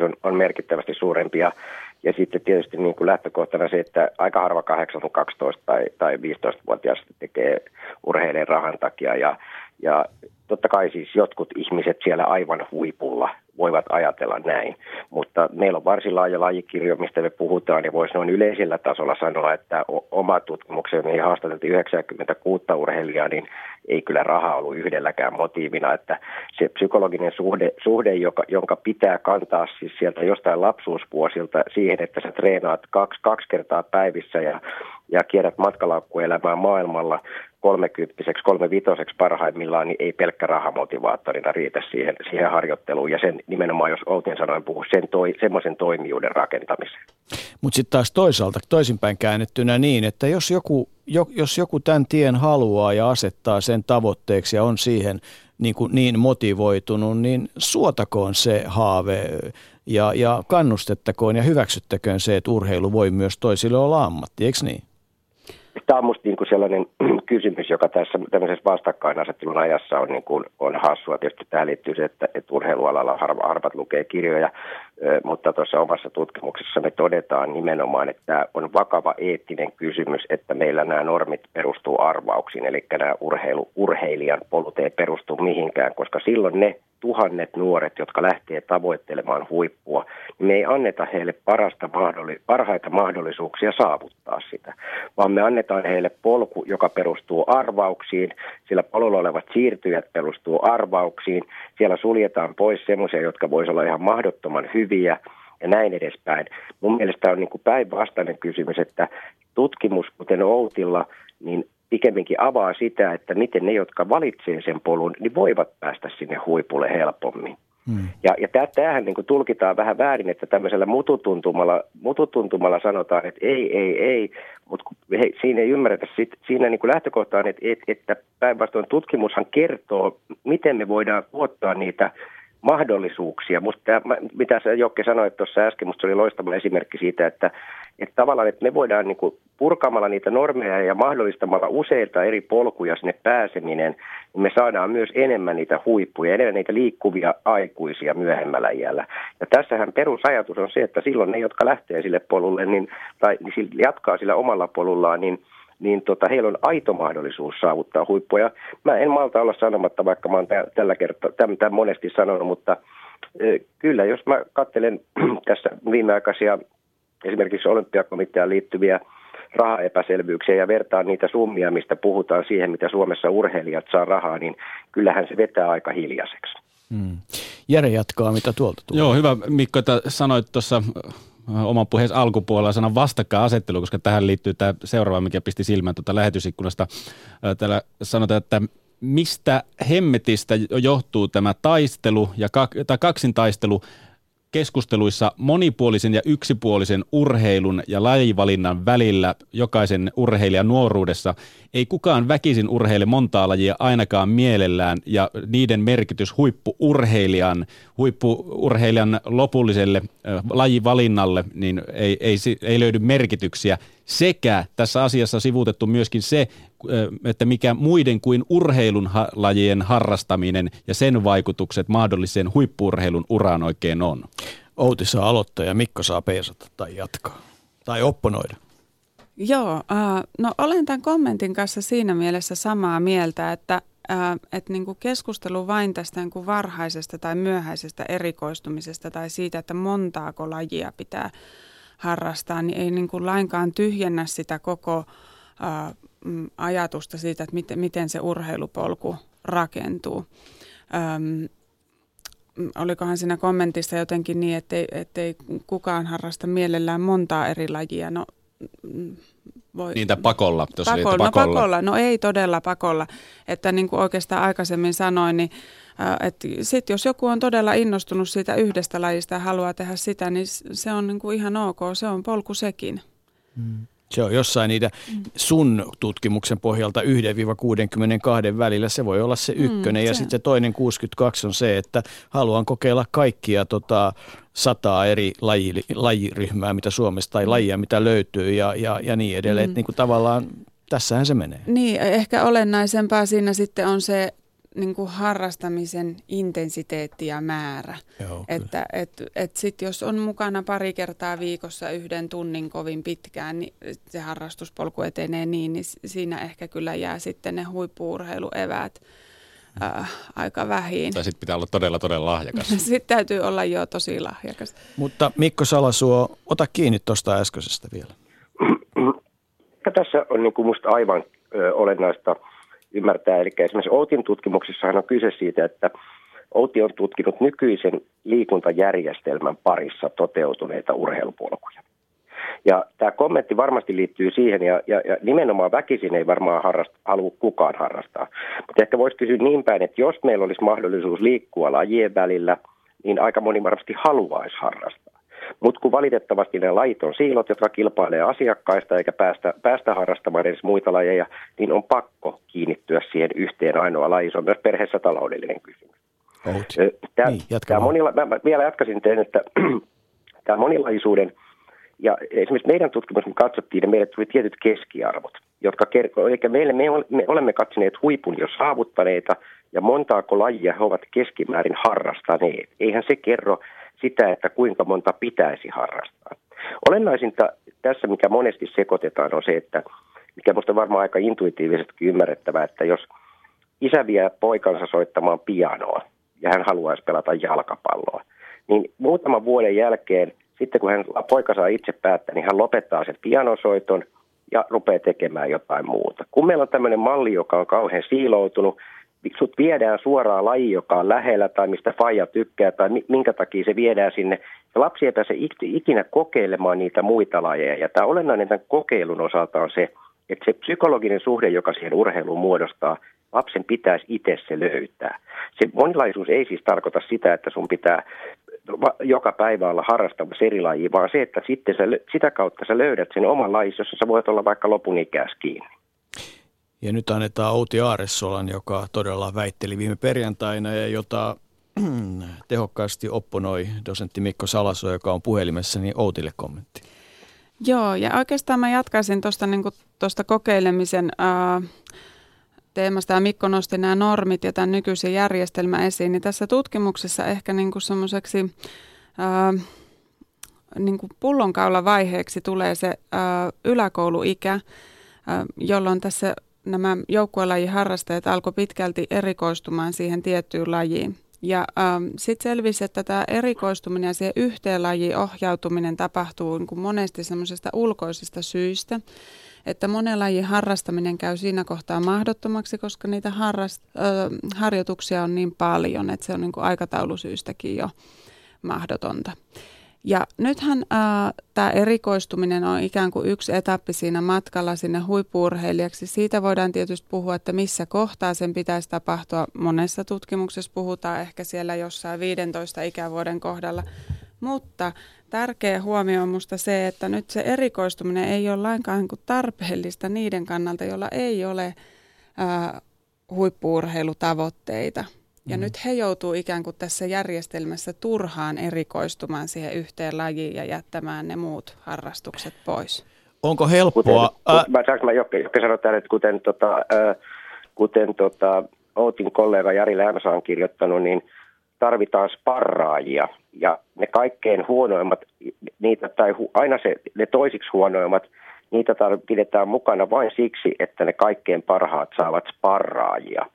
on, on merkittävästi suurempi. Ja, ja sitten tietysti niin kuin lähtökohtana se, että aika harva 8, 12 tai, tai 15-vuotias tekee urheilijan rahan takia. Ja, ja totta kai siis jotkut ihmiset siellä aivan huipulla voivat ajatella näin, mutta meillä on varsin laaja lajikirjo, mistä me puhutaan, ja voisi noin yleisellä tasolla sanoa, että oma tutkimuksemme, mihin haastateltiin 96 urheilijaa, niin ei kyllä raha ollut yhdelläkään motiivina, että se psykologinen suhde, suhde joka, jonka pitää kantaa siis sieltä jostain lapsuusvuosilta siihen, että sä treenaat kaksi, kaksi kertaa päivissä ja, ja kierrät matkalaukkuelämää maailmalla, kolmekymppiseksi, kolmevitoseksi parhaimmillaan, niin ei pelkkä rahamotivaattorina riitä siihen, siihen harjoitteluun. Ja sen nimenomaan, jos Outin sanoin puhuu, sen toi, semmoisen toimijuuden rakentamiseen. Mutta sitten taas toisaalta toisinpäin käännettynä niin, että jos joku, jo, jos joku tämän tien haluaa ja asettaa sen tavoitteeksi ja on siihen niin, kuin niin motivoitunut, niin suotakoon se haave ja, ja kannustettakoon ja hyväksyttäköön se, että urheilu voi myös toisille olla ammatti, eikö niin? Tämä on minusta niin kuin sellainen kysymys, joka tässä tämmöisessä vastakkainasettelun ajassa on, niin kuin, on hassua. Tietysti tähän liittyy se, että, että urheilualalla harva, harvat lukee kirjoja, mutta tuossa omassa tutkimuksessa me todetaan nimenomaan, että tämä on vakava eettinen kysymys, että meillä nämä normit perustuu arvauksiin, eli nämä urheilu, urheilijan polut ei perustu mihinkään, koska silloin ne tuhannet nuoret, jotka lähtee tavoittelemaan huippua, niin me ei anneta heille parasta mahdolli- parhaita mahdollisuuksia saavuttaa sitä, vaan me annetaan heille polku, joka perustuu arvauksiin, sillä polulla olevat siirtyjät perustuu arvauksiin, siellä suljetaan pois semmoisia, jotka voisivat olla ihan mahdottoman hyviä, ja näin edespäin. Mun mielestä on niin päinvastainen kysymys, että tutkimus, kuten Outilla, niin pikemminkin avaa sitä, että miten ne, jotka valitsee sen polun, niin voivat päästä sinne huipulle helpommin. Hmm. Ja, ja tämähän niin tulkitaan vähän väärin, että tämmöisellä mututuntumalla, mututuntumalla sanotaan, että ei, ei, ei, mutta he, siinä ei ymmärretä, sit, siinä niin lähtökohta on, että, että, että päinvastoin tutkimushan kertoo, miten me voidaan tuottaa niitä mahdollisuuksia. Musta tämä, mitä sä Jokke sanoit tuossa äsken, musta oli loistava esimerkki siitä, että, että tavallaan että me voidaan niin kuin purkamalla niitä normeja ja mahdollistamalla useita eri polkuja sinne pääseminen, niin me saadaan myös enemmän niitä huippuja, enemmän niitä liikkuvia aikuisia myöhemmällä iällä. Ja tässähän perusajatus on se, että silloin ne, jotka lähtee sille polulle, niin, tai niin jatkaa sillä omalla polullaan, niin niin tota, heillä on aito mahdollisuus saavuttaa huippuja. Mä en malta olla sanomatta, vaikka mä oon tällä kertaa tämän monesti sanonut, mutta e, kyllä, jos mä katselen tässä viimeaikaisia esimerkiksi olympiakomiteaan liittyviä rahaepäselvyyksiä ja vertaan niitä summia, mistä puhutaan siihen, mitä Suomessa urheilijat saa rahaa, niin kyllähän se vetää aika hiljaiseksi. Hmm. Jere jatkaa, mitä tuolta tulee. Joo, hyvä Mikko, että sanoit tuossa oman puheen alkupuolella sanan vastakkainasettelu, koska tähän liittyy tämä seuraava, mikä pisti silmään tuota lähetysikkunasta. Täällä sanotaan, että mistä hemmetistä johtuu tämä taistelu ja kak, tai kaksintaistelu keskusteluissa monipuolisen ja yksipuolisen urheilun ja lajivalinnan välillä jokaisen urheilijan nuoruudessa. Ei kukaan väkisin urheile montaa lajia ainakaan mielellään ja niiden merkitys huippuurheilijan, huippuurheilijan lopulliselle äh, lajivalinnalle, niin ei, ei, ei löydy merkityksiä. Sekä tässä asiassa sivuutettu myöskin se, että mikä muiden kuin urheilun lajien harrastaminen ja sen vaikutukset mahdolliseen huippuurheilun uraan oikein on. Outi saa aloittaa ja Mikko saa peesata tai jatkaa tai opponoida. Joo, äh, no olen tämän kommentin kanssa siinä mielessä samaa mieltä, että että niin kuin keskustelu vain tästä niin kuin varhaisesta tai myöhäisestä erikoistumisesta tai siitä, että montaako lajia pitää harrastaa, niin ei niin kuin lainkaan tyhjennä sitä koko ää, mm, ajatusta siitä, että miten, miten se urheilupolku rakentuu. Öm, olikohan siinä kommentissa jotenkin niin, ettei, ettei kukaan harrasta mielellään montaa eri lajia. No, mm, voi, Niitä pakolla. Pakolla, oli, no pakolla. pakolla. No ei todella pakolla. Että niin kuin oikeastaan aikaisemmin sanoin, niin että sit jos joku on todella innostunut siitä yhdestä lajista ja haluaa tehdä sitä, niin se on niin kuin ihan ok. Se on polku sekin. Hmm. Se on jossain niitä sun tutkimuksen pohjalta 1-62 välillä. Se voi olla se mm, ykkönen. Mm, ja sitten se toinen 62 on se, että haluan kokeilla kaikkia tota, sataa eri laji, lajiryhmää, mitä Suomesta tai mm. lajia, mitä löytyy ja, ja, ja niin edelleen. Mm. Että niin kuin tavallaan tässähän se menee. Niin, ehkä olennaisempaa siinä sitten on se niin kuin harrastamisen intensiteetti ja määrä. Joo, että et, et sit jos on mukana pari kertaa viikossa yhden tunnin kovin pitkään, niin se harrastuspolku etenee niin, niin siinä ehkä kyllä jää sitten ne huippuurheilueväät äh, aika vähin. Tai sitten pitää olla todella, todella lahjakas. sitten täytyy olla jo tosi lahjakas. Mutta Mikko Salasuo, ota kiinni tuosta äskeisestä vielä. Tässä on niin kuin musta aivan ö, olennaista – ymmärtää. Eli esimerkiksi Outin tutkimuksessahan on kyse siitä, että Outi on tutkinut nykyisen liikuntajärjestelmän parissa toteutuneita urheilupolkuja. Ja tämä kommentti varmasti liittyy siihen, ja, ja, ja nimenomaan väkisin ei varmaan harrasta, halua kukaan harrastaa. Mutta ehkä voisi kysyä niin päin, että jos meillä olisi mahdollisuus liikkua lajien välillä, niin aika moni varmasti haluaisi harrastaa. Mutta kun valitettavasti ne lajit on siilot, jotka kilpailee asiakkaista eikä päästä, päästä harrastamaan edes muita lajeja, niin on pakko kiinnittyä siihen yhteen ainoa lajiin. Se on myös perheessä taloudellinen kysymys. Tämä, niin, tämä monila, mä vielä jatkaisin tein, että tämä monilaisuuden ja esimerkiksi meidän tutkimus, me katsottiin, että meille tuli tietyt keskiarvot, jotka kertoo, eli meille, me, me olemme katsoneet huipun jo saavuttaneita ja montaako lajia he ovat keskimäärin harrastaneet. Eihän se kerro sitä, että kuinka monta pitäisi harrastaa. Olennaisinta tässä, mikä monesti sekoitetaan, on se, että mikä minusta varmaan aika intuitiivisestikin ymmärrettävää, että jos isä vie poikansa soittamaan pianoa ja hän haluaisi pelata jalkapalloa, niin muutaman vuoden jälkeen, sitten kun hän, poika saa itse päättää, niin hän lopettaa sen pianosoiton ja rupeaa tekemään jotain muuta. Kun meillä on tämmöinen malli, joka on kauhean siiloutunut, sut viedään suoraan laji, joka on lähellä tai mistä faija tykkää tai minkä takia se viedään sinne. Ja lapsi ei pääse ikinä kokeilemaan niitä muita lajeja. Ja tämä olennainen tämän kokeilun osalta on se, että se psykologinen suhde, joka siihen urheiluun muodostaa, lapsen pitäisi itse se löytää. Se monilaisuus ei siis tarkoita sitä, että sun pitää joka päivä olla harrastamassa eri lajia, vaan se, että sitten sä, sitä kautta sä löydät sen oman lajin, jossa sä voit olla vaikka lopun ikäis kiinni. Ja nyt annetaan Outi Aaressolan, joka todella väitteli viime perjantaina ja jota tehokkaasti opponoi dosentti Mikko Salaso, joka on puhelimessa, niin Outille kommentti. Joo, ja oikeastaan mä jatkaisin tuosta niin kokeilemisen ää, teemasta, ja Mikko nosti nämä normit ja tämän nykyisen järjestelmän esiin, niin tässä tutkimuksessa ehkä niin semmoiseksi niin vaiheeksi tulee se ää, yläkouluikä, ää, jolloin tässä nämä joukkuelajiharrastajat alkoi pitkälti erikoistumaan siihen tiettyyn lajiin. Ja ähm, sitten selvisi, että tämä erikoistuminen ja siihen yhteen lajiin ohjautuminen tapahtuu niin kuin monesti semmoisesta ulkoisista syistä, että monen lajin harrastaminen käy siinä kohtaa mahdottomaksi, koska niitä harrast- äh, harjoituksia on niin paljon, että se on niin kuin aikataulusyystäkin jo mahdotonta. Ja nythän äh, tämä erikoistuminen on ikään kuin yksi etappi siinä matkalla sinne huippuurheilijaksi. Siitä voidaan tietysti puhua, että missä kohtaa sen pitäisi tapahtua. Monessa tutkimuksessa puhutaan ehkä siellä jossain 15 ikävuoden kohdalla. Mutta tärkeä huomio on minusta se, että nyt se erikoistuminen ei ole lainkaan niin tarpeellista niiden kannalta, jolla ei ole äh, huippuurheilutavoitteita. Ja mm. nyt he joutuu ikään kuin tässä järjestelmässä turhaan erikoistumaan siihen yhteen lajiin ja jättämään ne muut harrastukset pois. Onko helppoa? Kuten, äh... mä, saanko mä Jokke, Jokke sanoa tämän, että kuten, tota, äh, kuten tota, Outin kollega Jari Läämäsä on kirjoittanut, niin tarvitaan sparraajia. Ja ne kaikkein huonoimmat, niitä, tai hu, aina se, ne toisiksi huonoimmat, niitä tar- pidetään mukana vain siksi, että ne kaikkein parhaat saavat sparraajia –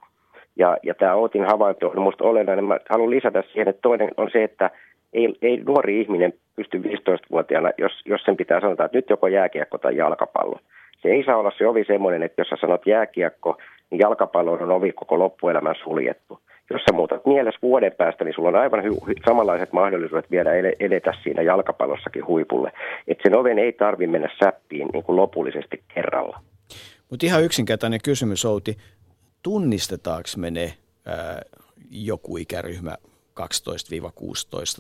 Ja, ja tämä Outin havainto on minusta olennainen. Mä haluan lisätä siihen, että toinen on se, että ei, ei nuori ihminen pysty 15-vuotiaana, jos, jos sen pitää sanoa, että nyt joko jääkiekko tai jalkapallo. Se ei saa olla se ovi semmoinen, että jos sä sanot jääkiekko, niin jalkapallo on ovi koko loppuelämän suljettu. Jos sä muutat mielessä vuoden päästä, niin sulla on aivan hy- samanlaiset mahdollisuudet vielä edetä siinä jalkapallossakin huipulle. Että sen oven ei tarvi mennä säppiin niin kuin lopullisesti kerralla. Mutta ihan yksinkertainen kysymys, Outi. Tunnistetaanko me ne ää, joku ikäryhmä 12-16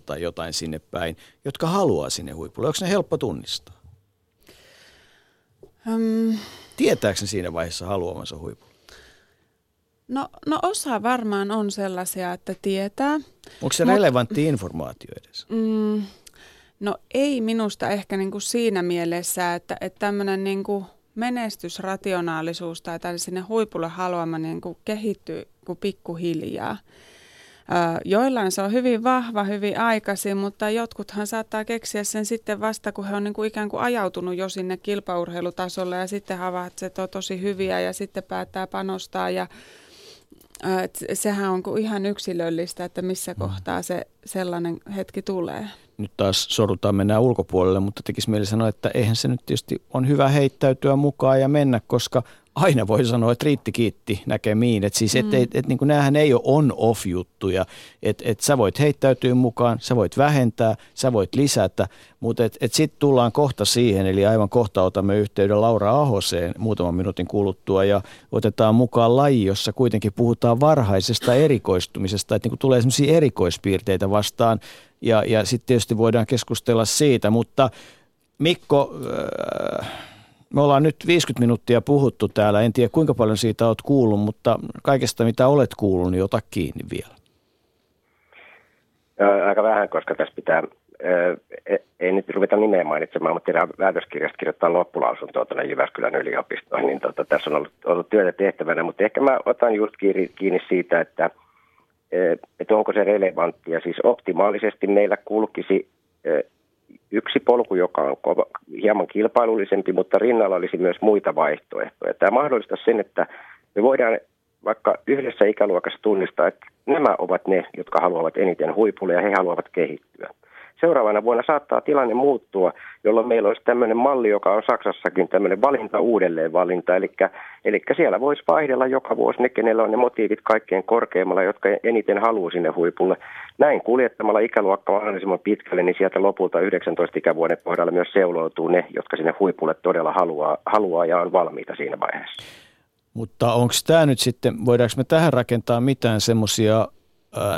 tai jotain sinne päin, jotka haluaa sinne huipulle? Onko ne helppo tunnistaa? Um, Tietääkö ne siinä vaiheessa haluamansa huipulle? No, no osa varmaan on sellaisia, että tietää. Onko se Mut, relevantti informaatio edes? Mm, no ei minusta ehkä niin kuin siinä mielessä, että, että tämmöinen niin kuin menestysrationaalisuus tai sinne huipulle haluama niin kuin kehittyy kuin pikkuhiljaa. Joillain se on hyvin vahva, hyvin aikaisin, mutta jotkuthan saattaa keksiä sen sitten vasta, kun he on niin kuin ikään kuin ajautunut jo sinne kilpaurheilutasolle ja sitten havaitsevat, että on tosi hyviä ja sitten päättää panostaa ja sehän on ihan yksilöllistä, että missä mm. kohtaa se sellainen hetki tulee. Nyt taas sorutaan mennään ulkopuolelle, mutta tekisi mieli sanoa, että eihän se nyt tietysti on hyvä heittäytyä mukaan ja mennä, koska aina voi sanoa, että riitti kiitti näkemiin. Että siis, et, mm. et, et, niin kuin näähän ei ole on-off-juttuja. Että et sä voit heittäytyä mukaan, sä voit vähentää, sä voit lisätä, mutta et, et sitten tullaan kohta siihen, eli aivan kohta otamme yhteyden Laura Ahoseen muutaman minuutin kuluttua ja otetaan mukaan laji, jossa kuitenkin puhutaan varhaisesta erikoistumisesta, että niin tulee sellaisia erikoispiirteitä vastaan ja, ja sitten tietysti voidaan keskustella siitä, mutta Mikko, äh, me ollaan nyt 50 minuuttia puhuttu täällä. En tiedä kuinka paljon siitä olet kuullut, mutta kaikesta mitä olet kuullut, niin ota kiinni vielä. Aika vähän, koska tässä pitää, e, ei nyt ruveta nimeä mainitsemaan, mutta tehdään väitöskirjasta kirjoittaa loppulausuntoa tuonne Jyväskylän yliopistoon, niin tota, tässä on ollut, ollut työtä tehtävänä, mutta ehkä mä otan just kiinni siitä, että, että onko se relevanttia. Siis optimaalisesti meillä kulkisi yksi polku, joka on kova, hieman kilpailullisempi, mutta rinnalla olisi myös muita vaihtoehtoja. Tämä mahdollistaa sen, että me voidaan vaikka yhdessä ikäluokassa tunnistaa, että nämä ovat ne, jotka haluavat eniten huipulle ja he haluavat kehittyä seuraavana vuonna saattaa tilanne muuttua, jolloin meillä olisi tämmöinen malli, joka on Saksassakin tämmöinen valinta uudelleen valinta. Eli, eli siellä voisi vaihdella joka vuosi ne, kenellä on ne motiivit kaikkein korkeimmalla, jotka eniten haluaa sinne huipulle. Näin kuljettamalla ikäluokka mahdollisimman pitkälle, niin sieltä lopulta 19 ikävuoden kohdalla myös seuloutuu ne, jotka sinne huipulle todella haluaa, haluaa ja on valmiita siinä vaiheessa. Mutta onko tämä nyt sitten, voidaanko me tähän rakentaa mitään semmoisia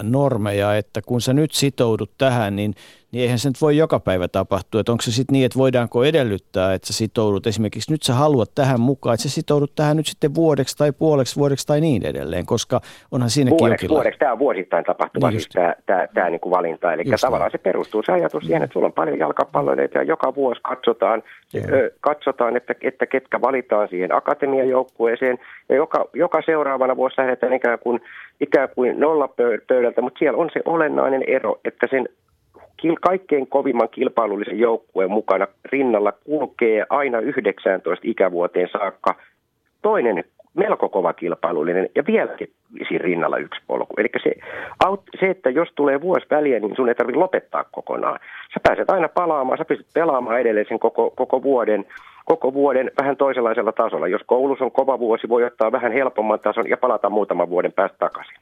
normeja, että kun sä nyt sitoudut tähän, niin niin eihän se nyt voi joka päivä tapahtua. Että onko se sitten niin, että voidaanko edellyttää, että sä sitoudut esimerkiksi, nyt sä haluat tähän mukaan, että sä sitoudut tähän nyt sitten vuodeksi tai puoleksi vuodeksi tai niin edelleen, koska onhan siinäkin vuodeksi, jokin... Vuodeksi, tämä on vuosittain tapahtuva niin siis tämä, tämä, tämä niin kuin valinta. Eli just tavallaan näin. se perustuu se ajatus siihen, että sulla on paljon jalkapalloilijoita ja joka vuosi katsotaan, ö, katsotaan että, että ketkä valitaan siihen akatemiajoukkueeseen ja joka, joka seuraavana vuosi lähdetään ikään kuin, ikään kuin nollapöydältä, mutta siellä on se olennainen ero, että sen kaikkein kovimman kilpailullisen joukkueen mukana rinnalla kulkee aina 19 ikävuoteen saakka toinen melko kova kilpailullinen ja vieläkin siinä rinnalla yksi polku. Eli se, se, että jos tulee vuosi väliä, niin sun ei tarvitse lopettaa kokonaan. Sä pääset aina palaamaan, sä pystyt pelaamaan edelleen sen koko, koko vuoden koko vuoden vähän toisenlaisella tasolla. Jos koulussa on kova vuosi, voi ottaa vähän helpomman tason ja palata muutaman vuoden päästä takaisin.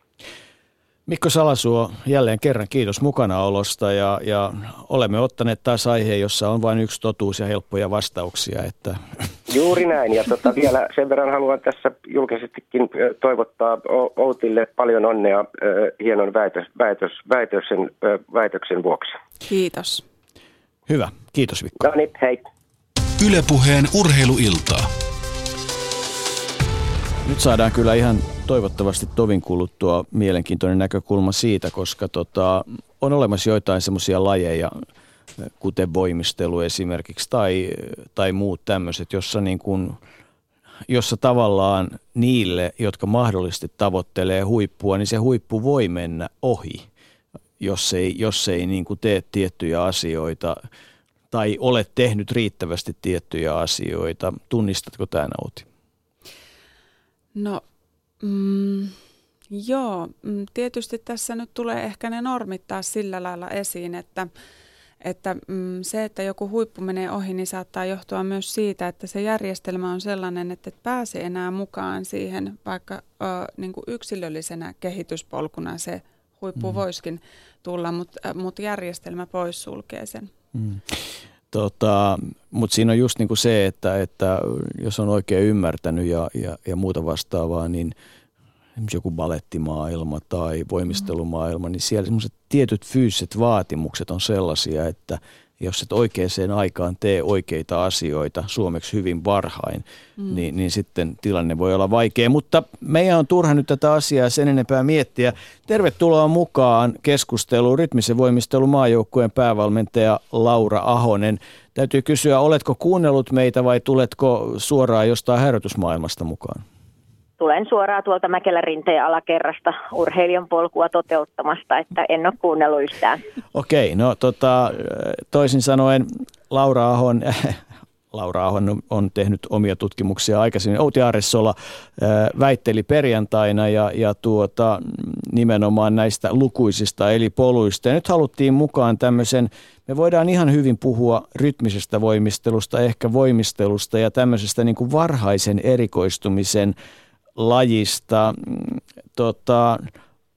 Mikko Salasuo, jälleen kerran kiitos mukanaolosta ja, ja olemme ottaneet taas aiheen, jossa on vain yksi totuus ja helppoja vastauksia. Että... Juuri näin ja tota, vielä sen verran haluan tässä julkisestikin toivottaa Outille paljon onnea hienon väitös, väitös, väitöksen, väitöksen vuoksi. Kiitos. Hyvä, kiitos Mikko. No niin, hei. Ylepuheen urheiluiltaa. Nyt saadaan kyllä ihan toivottavasti tovin kuluttua mielenkiintoinen näkökulma siitä, koska tota, on olemassa joitain semmoisia lajeja, kuten voimistelu esimerkiksi tai, tai muut tämmöiset, jossa, niin kuin, jossa tavallaan niille, jotka mahdollisesti tavoittelee huippua, niin se huippu voi mennä ohi, jos ei, jos ei niin kuin tee tiettyjä asioita tai ole tehnyt riittävästi tiettyjä asioita. Tunnistatko tämä Nauti? No, mm, Joo, mm, tietysti tässä nyt tulee ehkä ne normit taas sillä lailla esiin, että, että mm, se, että joku huippu menee ohi, niin saattaa johtua myös siitä, että se järjestelmä on sellainen, että et pääse enää mukaan siihen, vaikka ö, niin kuin yksilöllisenä kehityspolkuna se huippu mm. voisikin tulla, mutta mut järjestelmä poissulkee sen. Mm. Tota, Mutta siinä on just niinku se, että, että jos on oikein ymmärtänyt ja, ja, ja muuta vastaavaa, niin joku balettimaailma tai voimistelumaailma, niin siellä semmoiset tietyt fyysiset vaatimukset on sellaisia, että – jos et oikeaan aikaan tee oikeita asioita suomeksi hyvin varhain, mm. niin, niin sitten tilanne voi olla vaikea. Mutta meidän on turha nyt tätä asiaa sen enempää miettiä. Tervetuloa mukaan keskusteluun rytmisen voimistelun maajoukkueen päävalmentaja Laura Ahonen. Täytyy kysyä, oletko kuunnellut meitä vai tuletko suoraan jostain harjoitusmaailmasta mukaan? Tulen suoraan tuolta Mäkelän rinteen alakerrasta urheilijan polkua toteuttamasta, että en ole kuunnellut yhtään. Okei, no tota, toisin sanoen Laura Ahon, Laura Ahon on tehnyt omia tutkimuksia aikaisemmin. Outi Aressola väitteli perjantaina ja, ja tuota, nimenomaan näistä lukuisista eli poluista. Ja nyt haluttiin mukaan tämmöisen, me voidaan ihan hyvin puhua rytmisestä voimistelusta, ehkä voimistelusta ja tämmöisestä niin kuin varhaisen erikoistumisen lajista. Tota,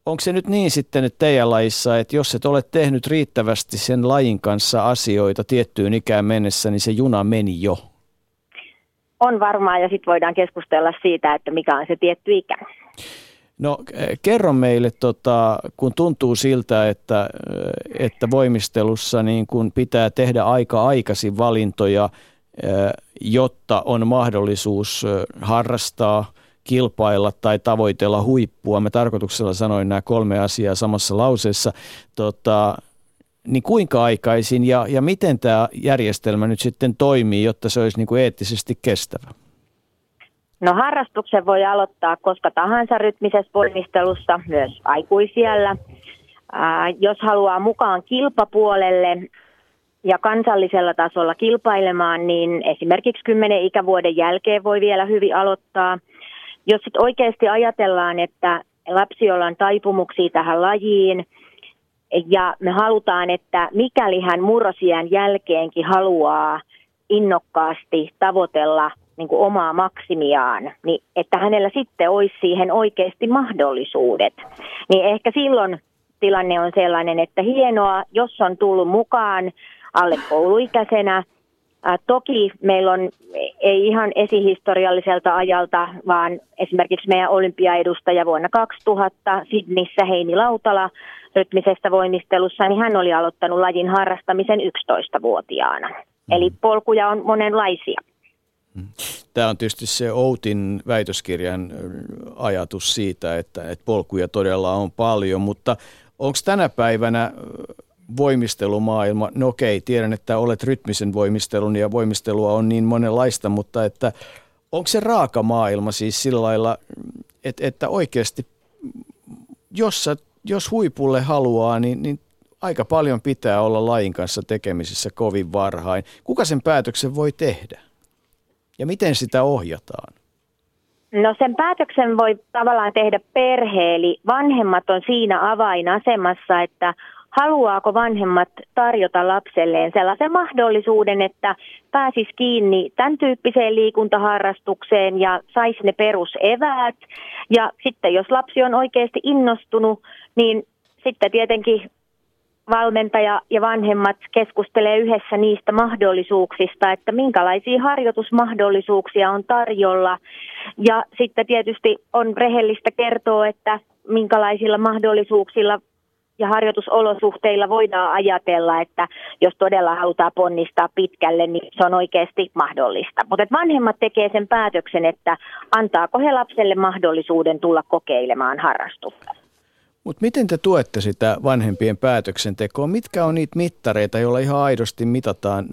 onko se nyt niin sitten että teidän lajissa, että jos et ole tehnyt riittävästi sen lajin kanssa asioita tiettyyn ikään mennessä, niin se juna meni jo? On varmaan ja sitten voidaan keskustella siitä, että mikä on se tietty ikä. No kerro meille, tota, kun tuntuu siltä, että, että voimistelussa niin kun pitää tehdä aika aikaisin valintoja, jotta on mahdollisuus harrastaa – kilpailla tai tavoitella huippua. Mä tarkoituksella sanoin nämä kolme asiaa samassa lauseessa. Tota, niin kuinka aikaisin ja, ja miten tämä järjestelmä nyt sitten toimii, jotta se olisi niin kuin eettisesti kestävä? No harrastuksen voi aloittaa koska tahansa rytmisessä voimistelussa, myös aikuisiellä. Ää, jos haluaa mukaan kilpapuolelle ja kansallisella tasolla kilpailemaan, niin esimerkiksi 10 ikävuoden jälkeen voi vielä hyvin aloittaa – jos sit oikeasti ajatellaan, että lapsi, jolla on taipumuksia tähän lajiin, ja me halutaan, että mikäli hän murrosiän jälkeenkin haluaa innokkaasti tavoitella niin kuin omaa maksimiaan, niin että hänellä sitten olisi siihen oikeasti mahdollisuudet. Niin ehkä silloin tilanne on sellainen, että hienoa, jos on tullut mukaan alle kouluikäisenä, toki meillä on, ei ihan esihistorialliselta ajalta, vaan esimerkiksi meidän olympiaedustaja vuonna 2000 Sydnissä Heini Lautala rytmisestä voimistelussa, niin hän oli aloittanut lajin harrastamisen 11-vuotiaana. Mm. Eli polkuja on monenlaisia. Mm. Tämä on tietysti se Outin väitöskirjan ajatus siitä, että, että polkuja todella on paljon, mutta onko tänä päivänä voimistelumaailma, no okei, tiedän, että olet rytmisen voimistelun ja voimistelua on niin monenlaista, mutta että onko se raaka maailma siis sillä lailla, että, että oikeasti, jos, sä, jos huipulle haluaa, niin, niin aika paljon pitää olla lajin kanssa tekemisissä kovin varhain. Kuka sen päätöksen voi tehdä? Ja miten sitä ohjataan? No sen päätöksen voi tavallaan tehdä perhe, eli vanhemmat on siinä avainasemassa, että haluaako vanhemmat tarjota lapselleen sellaisen mahdollisuuden, että pääsis kiinni tämän tyyppiseen liikuntaharrastukseen ja saisi ne peruseväät. Ja sitten jos lapsi on oikeasti innostunut, niin sitten tietenkin valmentaja ja vanhemmat keskustelee yhdessä niistä mahdollisuuksista, että minkälaisia harjoitusmahdollisuuksia on tarjolla. Ja sitten tietysti on rehellistä kertoa, että minkälaisilla mahdollisuuksilla ja harjoitusolosuhteilla voidaan ajatella, että jos todella halutaan ponnistaa pitkälle, niin se on oikeasti mahdollista. Mutta vanhemmat tekee sen päätöksen, että antaako he lapselle mahdollisuuden tulla kokeilemaan harrastusta. Mutta miten te tuette sitä vanhempien päätöksentekoa? Mitkä on niitä mittareita, joilla ihan aidosti mitataan?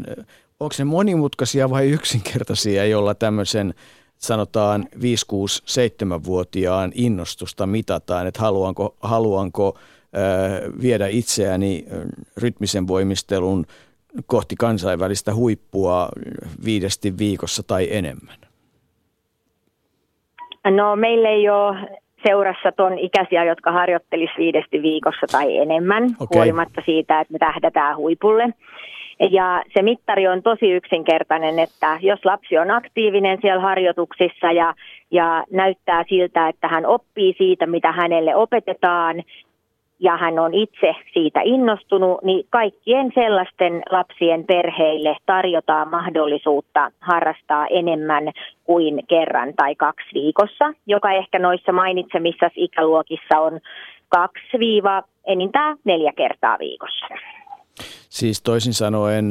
Onko ne monimutkaisia vai yksinkertaisia, jolla tämmöisen sanotaan 5-6-7-vuotiaan innostusta mitataan, että haluanko, haluanko viedä itseäni rytmisen voimistelun kohti kansainvälistä huippua viidesti viikossa tai enemmän? No meillä ei ole seurassa ton ikäisiä, jotka harjoittelisi viidesti viikossa tai enemmän, okay. huolimatta siitä, että me tähdätään huipulle. Ja se mittari on tosi yksinkertainen, että jos lapsi on aktiivinen siellä harjoituksissa ja, ja näyttää siltä, että hän oppii siitä, mitä hänelle opetetaan, ja hän on itse siitä innostunut, niin kaikkien sellaisten lapsien perheille tarjotaan mahdollisuutta harrastaa enemmän kuin kerran tai kaksi viikossa, joka ehkä noissa mainitsemissa ikäluokissa on kaksi viiva enintään neljä kertaa viikossa. Siis toisin sanoen,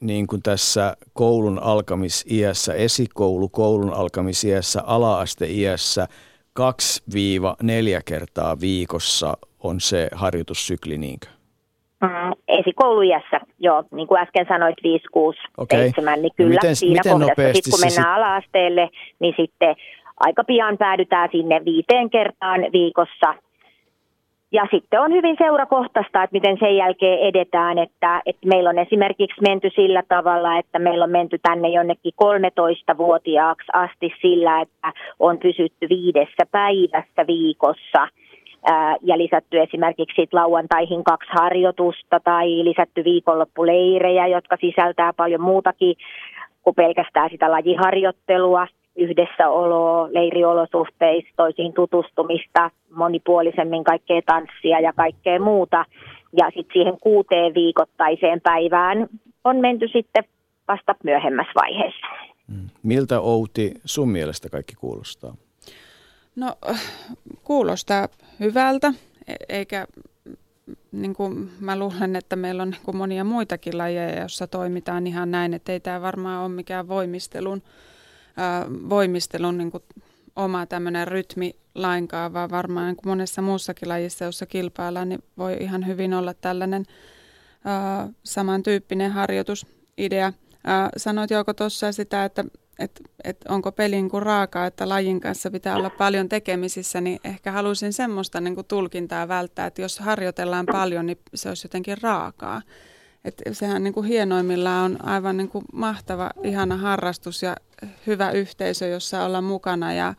niin kuin tässä koulun alkamisiässä, esikoulu koulun alkamisiässä, ala-asteiässä, 2-4 kertaa viikossa on se harjoitussykli, niinkö? Mm, esikoulujässä, joo, niin kuin äsken sanoit, 5, 6, okay. 7, niin kyllä miten, siinä miten kohdassa, sitten kun mennään sit... ala-asteelle, niin sitten aika pian päädytään sinne viiteen kertaan viikossa ja sitten on hyvin seurakohtaista, että miten sen jälkeen edetään, että, että meillä on esimerkiksi menty sillä tavalla, että meillä on menty tänne jonnekin 13-vuotiaaksi asti sillä, että on pysytty viidessä päivässä viikossa. Ja lisätty esimerkiksi sit lauantaihin kaksi harjoitusta tai lisätty viikonloppuleirejä, jotka sisältää paljon muutakin kuin pelkästään sitä lajiharjoittelua yhdessäoloa, leiriolosuhteissa, toisiin tutustumista, monipuolisemmin kaikkea tanssia ja kaikkea muuta. Ja sitten siihen kuuteen viikoittaiseen päivään on menty sitten vasta myöhemmässä vaiheessa. Mm. Miltä Outi sun mielestä kaikki kuulostaa? No kuulostaa hyvältä, e- eikä niin kuin mä luulen, että meillä on niin kuin monia muitakin lajeja, joissa toimitaan ihan näin, että ei tämä varmaan ole mikään voimistelun voimistelun niin kuin oma tämmöinen rytmi lainkaan, vaan varmaan niin kuin monessa muussakin lajissa, jossa kilpaillaan, niin voi ihan hyvin olla tällainen ää, samantyyppinen harjoitusidea. Ää, sanoit Jouko tuossa sitä, että et, et onko peli niin kuin raaka, että lajin kanssa pitää olla paljon tekemisissä, niin ehkä haluaisin semmoista niin kuin tulkintaa välttää, että jos harjoitellaan paljon, niin se olisi jotenkin raakaa. Et sehän niin kuin hienoimmillaan on aivan niin kuin mahtava, ihana harrastus ja hyvä yhteisö, jossa olla mukana ja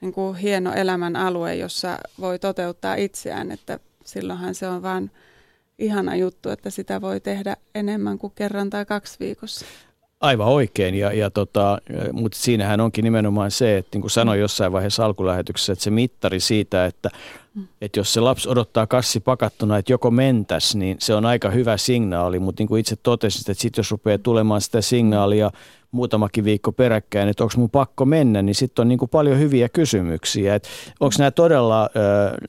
niin kuin hieno elämän alue, jossa voi toteuttaa itseään. Että silloinhan se on vaan ihana juttu, että sitä voi tehdä enemmän kuin kerran tai kaksi viikossa. Aivan oikein, ja, ja tota, mutta siinähän onkin nimenomaan se, että niin kuin sanoin jossain vaiheessa alkulähetyksessä, että se mittari siitä, että, että jos se lapsi odottaa kassi pakattuna, että joko mentäs, niin se on aika hyvä signaali, mutta niin kuin itse totesit, että sitten jos rupeaa tulemaan sitä signaalia muutamakin viikko peräkkäin, että onko mun pakko mennä, niin sitten on niin kuin paljon hyviä kysymyksiä. Onko nämä todella, äh,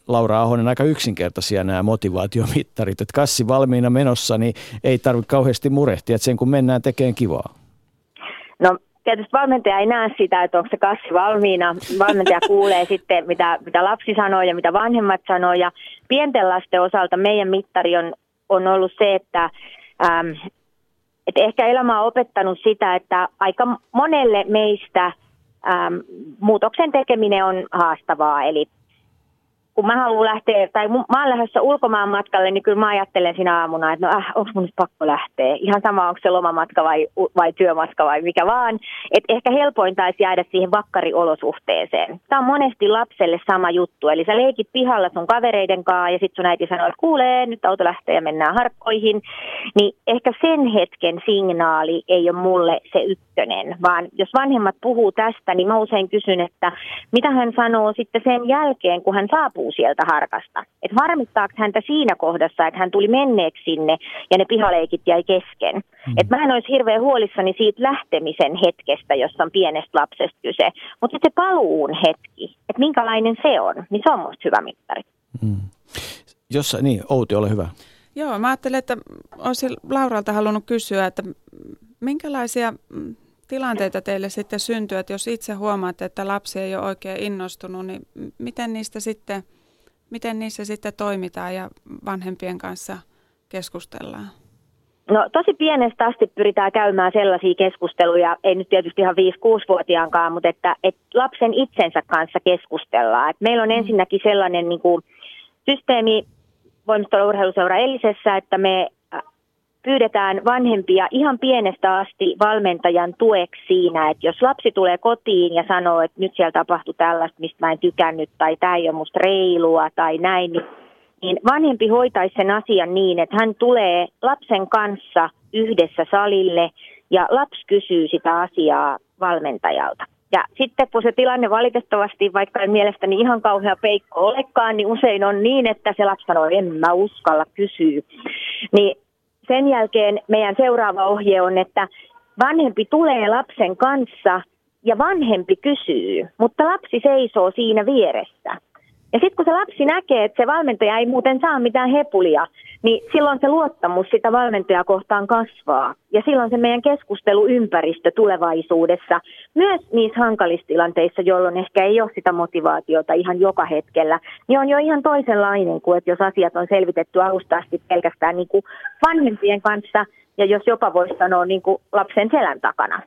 Laura Ahonen, aika yksinkertaisia nämä motivaatiomittarit, että kassi valmiina menossa, niin ei tarvitse kauheasti murehtia, että sen kun mennään tekemään kivaa. No tietysti valmentaja ei näe sitä, että onko se kassi valmiina. Valmentaja kuulee sitten, mitä, mitä lapsi sanoo ja mitä vanhemmat sanoo. Ja pienten lasten osalta meidän mittari on, on ollut se, että, ähm, että ehkä elämä on opettanut sitä, että aika monelle meistä ähm, muutoksen tekeminen on haastavaa. Eli kun mä haluan lähteä, tai mä oon lähdössä ulkomaan matkalle, niin kyllä mä ajattelen siinä aamuna, että no äh, onko mun nyt pakko lähteä. Ihan sama, onko se lomamatka vai, vai työmatka vai mikä vaan. Et ehkä helpointa olisi jäädä siihen vakkariolosuhteeseen. Tämä on monesti lapselle sama juttu. Eli sä leikit pihalla sun kavereiden kanssa ja sitten sun äiti sanoo, että kuulee, nyt auto lähtee ja mennään harkkoihin. Niin ehkä sen hetken signaali ei ole mulle se ykkönen, vaan jos vanhemmat puhuu tästä, niin mä usein kysyn, että mitä hän sanoo sitten sen jälkeen, kun hän saapuu loppuu sieltä harkasta. Että harmittaako häntä siinä kohdassa, että hän tuli menneeksi sinne ja ne pihaleikit jäi kesken. Mm. Että mä en olisi hirveän huolissani siitä lähtemisen hetkestä, jossa on pienestä lapsesta kyse. Mutta se paluun hetki, että minkälainen se on, niin se on musta hyvä mittari. Mm. Jossa, niin, Outi, ole hyvä. Joo, mä ajattelen, että olisin Lauralta halunnut kysyä, että minkälaisia tilanteita teille sitten syntyy, että jos itse huomaatte, että lapsi ei ole oikein innostunut, niin miten niistä sitten, miten niissä sitten toimitaan ja vanhempien kanssa keskustellaan? No tosi pienestä asti pyritään käymään sellaisia keskusteluja, ei nyt tietysti ihan 5-6-vuotiaankaan, mutta että, että lapsen itsensä kanssa keskustellaan. Et meillä on mm. ensinnäkin sellainen niin kuin, systeemi voimistolla urheiluseura Elisessä, että me pyydetään vanhempia ihan pienestä asti valmentajan tueksi siinä, että jos lapsi tulee kotiin ja sanoo, että nyt siellä tapahtui tällaista, mistä mä en tykännyt, tai tämä ei ole musta reilua, tai näin, niin, niin vanhempi hoitaisi sen asian niin, että hän tulee lapsen kanssa yhdessä salille, ja lapsi kysyy sitä asiaa valmentajalta. Ja sitten kun se tilanne valitettavasti, vaikka ei mielestäni ihan kauhea peikko olekaan, niin usein on niin, että se lapsi sanoo, en mä uskalla kysyä. Niin sen jälkeen meidän seuraava ohje on, että vanhempi tulee lapsen kanssa ja vanhempi kysyy, mutta lapsi seisoo siinä vieressä. Ja sitten kun se lapsi näkee, että se valmentaja ei muuten saa mitään hepulia, niin silloin se luottamus sitä valmentajaa kohtaan kasvaa. Ja silloin se meidän keskusteluympäristö tulevaisuudessa, myös niissä hankalissa tilanteissa, jolloin ehkä ei ole sitä motivaatiota ihan joka hetkellä, niin on jo ihan toisenlainen kuin, että jos asiat on selvitetty alusta asti pelkästään niin kuin vanhempien kanssa, ja jos jopa voisi sanoa niin kuin lapsen selän takana.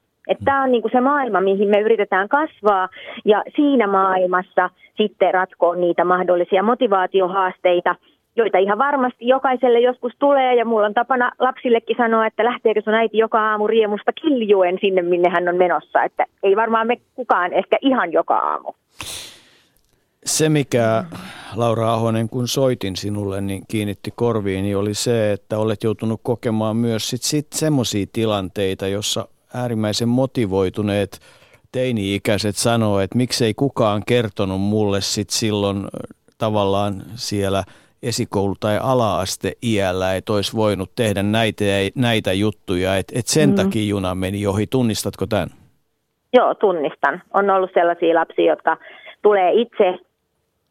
Tämä on niin kuin se maailma, mihin me yritetään kasvaa ja siinä maailmassa sitten ratkoa niitä mahdollisia motivaatiohaasteita, joita ihan varmasti jokaiselle joskus tulee ja mulla on tapana lapsillekin sanoa, että lähteekö sun äiti joka aamu riemusta kiljuen sinne, minne hän on menossa. Että ei varmaan me kukaan ehkä ihan joka aamu. Se, mikä Laura Ahonen, kun soitin sinulle, niin kiinnitti korviin, niin oli se, että olet joutunut kokemaan myös sit, sit semmoisia tilanteita, jossa äärimmäisen motivoituneet teini-ikäiset sanoo, että miksei kukaan kertonut mulle sit silloin tavallaan siellä esikoulu- tai ala-aste-iällä, että olisi voinut tehdä näitä, näitä juttuja, että et sen mm. takia juna meni ohi. Tunnistatko tämän? Joo, tunnistan. On ollut sellaisia lapsia, jotka tulee itse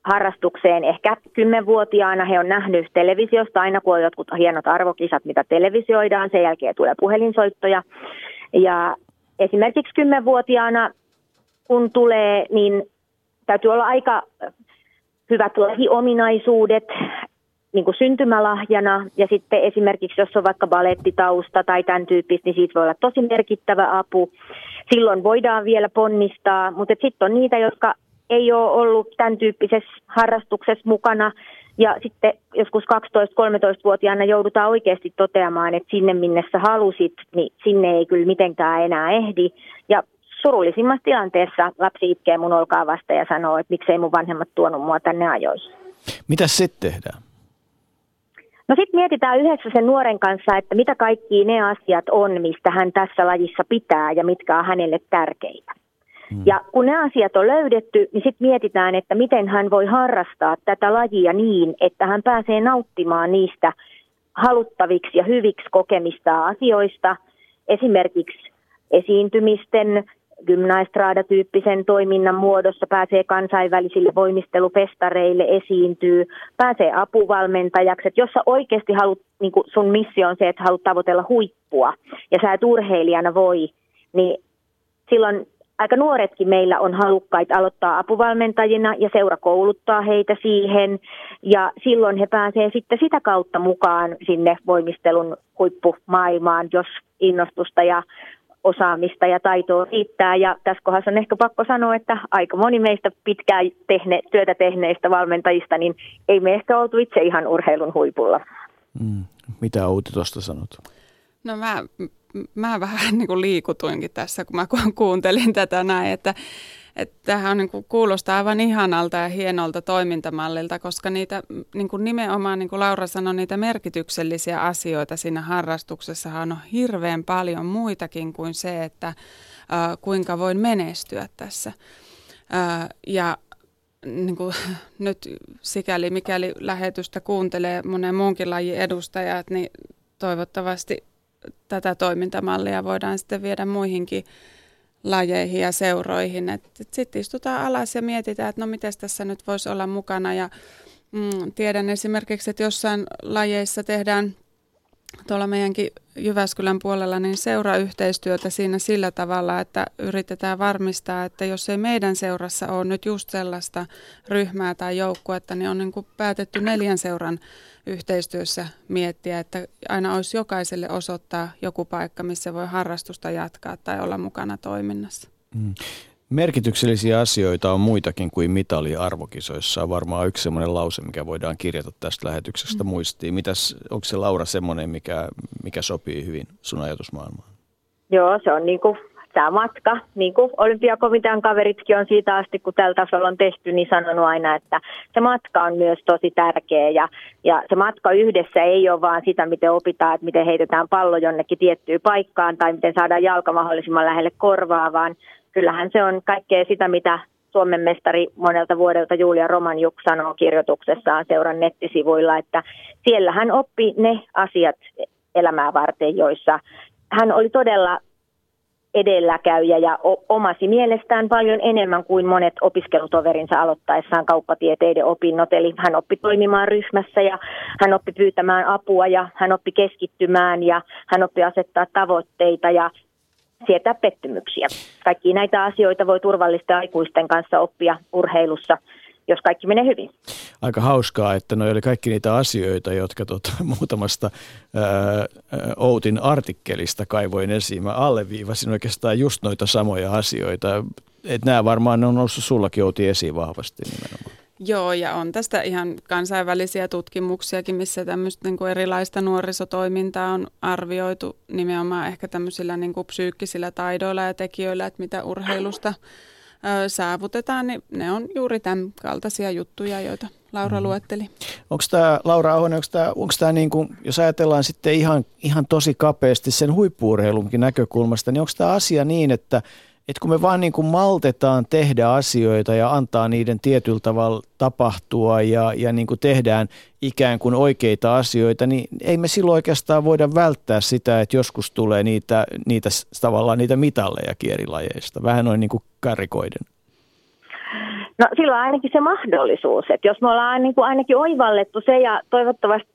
harrastukseen ehkä kymmenvuotiaana. He on nähnyt televisiosta aina, kun on jotkut hienot arvokisat, mitä televisioidaan. Sen jälkeen tulee puhelinsoittoja. Ja esimerkiksi kymmenvuotiaana, kun tulee, niin täytyy olla aika hyvät lähiominaisuudet niin kuin syntymälahjana ja sitten esimerkiksi jos on vaikka balettitausta tai tämän tyyppistä, niin siitä voi olla tosi merkittävä apu. Silloin voidaan vielä ponnistaa, mutta sitten on niitä, jotka ei ole ollut tämän tyyppisessä harrastuksessa mukana ja sitten joskus 12-13-vuotiaana joudutaan oikeasti toteamaan, että sinne minne sä halusit, niin sinne ei kyllä mitenkään enää ehdi. Ja surullisimmassa tilanteessa lapsi itkee mun olkaa vasta ja sanoo, että miksei mun vanhemmat tuonut mua tänne ajoissa. Mitä sitten tehdään? No sitten mietitään yhdessä sen nuoren kanssa, että mitä kaikki ne asiat on, mistä hän tässä lajissa pitää ja mitkä on hänelle tärkeitä. Hmm. Ja kun ne asiat on löydetty, niin sitten mietitään, että miten hän voi harrastaa tätä lajia niin, että hän pääsee nauttimaan niistä haluttaviksi ja hyviksi kokemista asioista, esimerkiksi esiintymisten, gymnaistraada-tyyppisen toiminnan muodossa, pääsee kansainvälisille voimistelufestareille, esiintyy, pääsee apuvalmentajaksi, että jos sä oikeasti haluat, niin sun missio on se, että haluat tavoitella huippua ja sä et urheilijana voi, niin silloin aika nuoretkin meillä on halukkaita aloittaa apuvalmentajina ja seura kouluttaa heitä siihen ja silloin he pääsee sitten sitä kautta mukaan sinne voimistelun huippumaailmaan, jos innostusta ja osaamista ja taitoa riittää. Ja tässä kohdassa on ehkä pakko sanoa, että aika moni meistä pitkää tehne, työtä tehneistä valmentajista, niin ei me ehkä oltu itse ihan urheilun huipulla. Mm. Mitä Outi tuosta sanot? No mä, mä vähän niin kuin liikutuinkin tässä, kun mä kuuntelin tätä näin, että että tämähän on, niin kuin, kuulostaa aivan ihanalta ja hienolta toimintamallilta, koska niitä niin kuin nimenomaan, niin kuin Laura sanoi, niitä merkityksellisiä asioita siinä harrastuksessahan on hirveän paljon muitakin kuin se, että äh, kuinka voin menestyä tässä. Äh, ja niin kuin, nyt sikäli mikäli lähetystä kuuntelee monen muunkin lajin edustajat, niin toivottavasti tätä toimintamallia voidaan sitten viedä muihinkin lajeihin ja seuroihin. Sitten istutaan alas ja mietitään, että no miten tässä nyt voisi olla mukana. Ja mm, tiedän esimerkiksi, että jossain lajeissa tehdään tuolla meidänkin Jyväskylän puolella niin seurayhteistyötä siinä sillä tavalla, että yritetään varmistaa, että jos ei meidän seurassa ole nyt just sellaista ryhmää tai joukkuetta, niin on niin kuin päätetty neljän seuran yhteistyössä miettiä, että aina olisi jokaiselle osoittaa joku paikka, missä voi harrastusta jatkaa tai olla mukana toiminnassa. Mm. Merkityksellisiä asioita on muitakin kuin mitali arvokisoissa. On varmaan yksi sellainen lause, mikä voidaan kirjata tästä lähetyksestä mm. muistiin. Mitäs, onko se Laura semmoinen, mikä, mikä sopii hyvin sun ajatusmaailmaan? Joo, se on niin kuin tämä matka, niin kuin olympiakomitean kaveritkin on siitä asti, kun tällä tasolla on tehty, niin sanonut aina, että se matka on myös tosi tärkeä ja, ja se matka yhdessä ei ole vaan sitä, miten opitaan, että miten heitetään pallo jonnekin tiettyyn paikkaan tai miten saadaan jalka mahdollisimman lähelle korvaa, vaan kyllähän se on kaikkea sitä, mitä Suomen mestari monelta vuodelta Julia Romanjuk sanoo kirjoituksessaan seuran nettisivuilla, että siellä hän oppi ne asiat elämää varten, joissa hän oli todella edelläkäyjä ja omasi mielestään paljon enemmän kuin monet opiskelutoverinsa aloittaessaan kauppatieteiden opinnot. Eli hän oppi toimimaan ryhmässä ja hän oppi pyytämään apua ja hän oppi keskittymään ja hän oppi asettaa tavoitteita ja sietää pettymyksiä. Kaikki näitä asioita voi turvallisten aikuisten kanssa oppia urheilussa – jos kaikki menee hyvin. Aika hauskaa, että ne oli kaikki niitä asioita, jotka tuota, muutamasta ää, Outin artikkelista kaivoin esiin. Mä alleviivasin oikeastaan just noita samoja asioita. Että nämä varmaan on noussut sullakin Outi esiin vahvasti nimenomaan. Joo, ja on tästä ihan kansainvälisiä tutkimuksiakin, missä tämmöistä niin kuin erilaista nuorisotoimintaa on arvioitu nimenomaan ehkä tämmöisillä niin kuin psyykkisillä taidoilla ja tekijöillä, että mitä urheilusta saavutetaan, niin ne on juuri tämän kaltaisia juttuja, joita Laura mm. luetteli. Onko tämä, Laura Ahonen, onko tämä, onko tämä niin kuin, jos ajatellaan sitten ihan, ihan tosi kapeasti sen huippuurheilunkin näkökulmasta, niin onko tämä asia niin, että että kun me vaan niin kuin maltetaan tehdä asioita ja antaa niiden tietyllä tavalla tapahtua ja, ja niin kuin tehdään ikään kuin oikeita asioita, niin ei me silloin oikeastaan voida välttää sitä, että joskus tulee niitä, niitä tavallaan niitä mitalleja kierilajeista, vähän noin niin kuin karikoiden. No silloin ainakin se mahdollisuus, että jos me ollaan niin kuin ainakin oivallettu se ja toivottavasti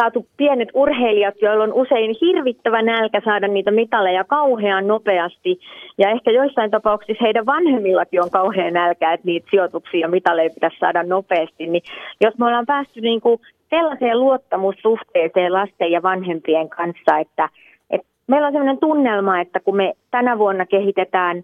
saatu pienet urheilijat, joilla on usein hirvittävä nälkä saada niitä mitaleja kauhean nopeasti. Ja ehkä joissain tapauksissa heidän vanhemmillakin on kauhean nälkä, että niitä sijoituksia ja mitaleja pitäisi saada nopeasti. Niin jos me ollaan päästy niin kuin sellaiseen luottamussuhteeseen lasten ja vanhempien kanssa, että, että meillä on sellainen tunnelma, että kun me tänä vuonna kehitetään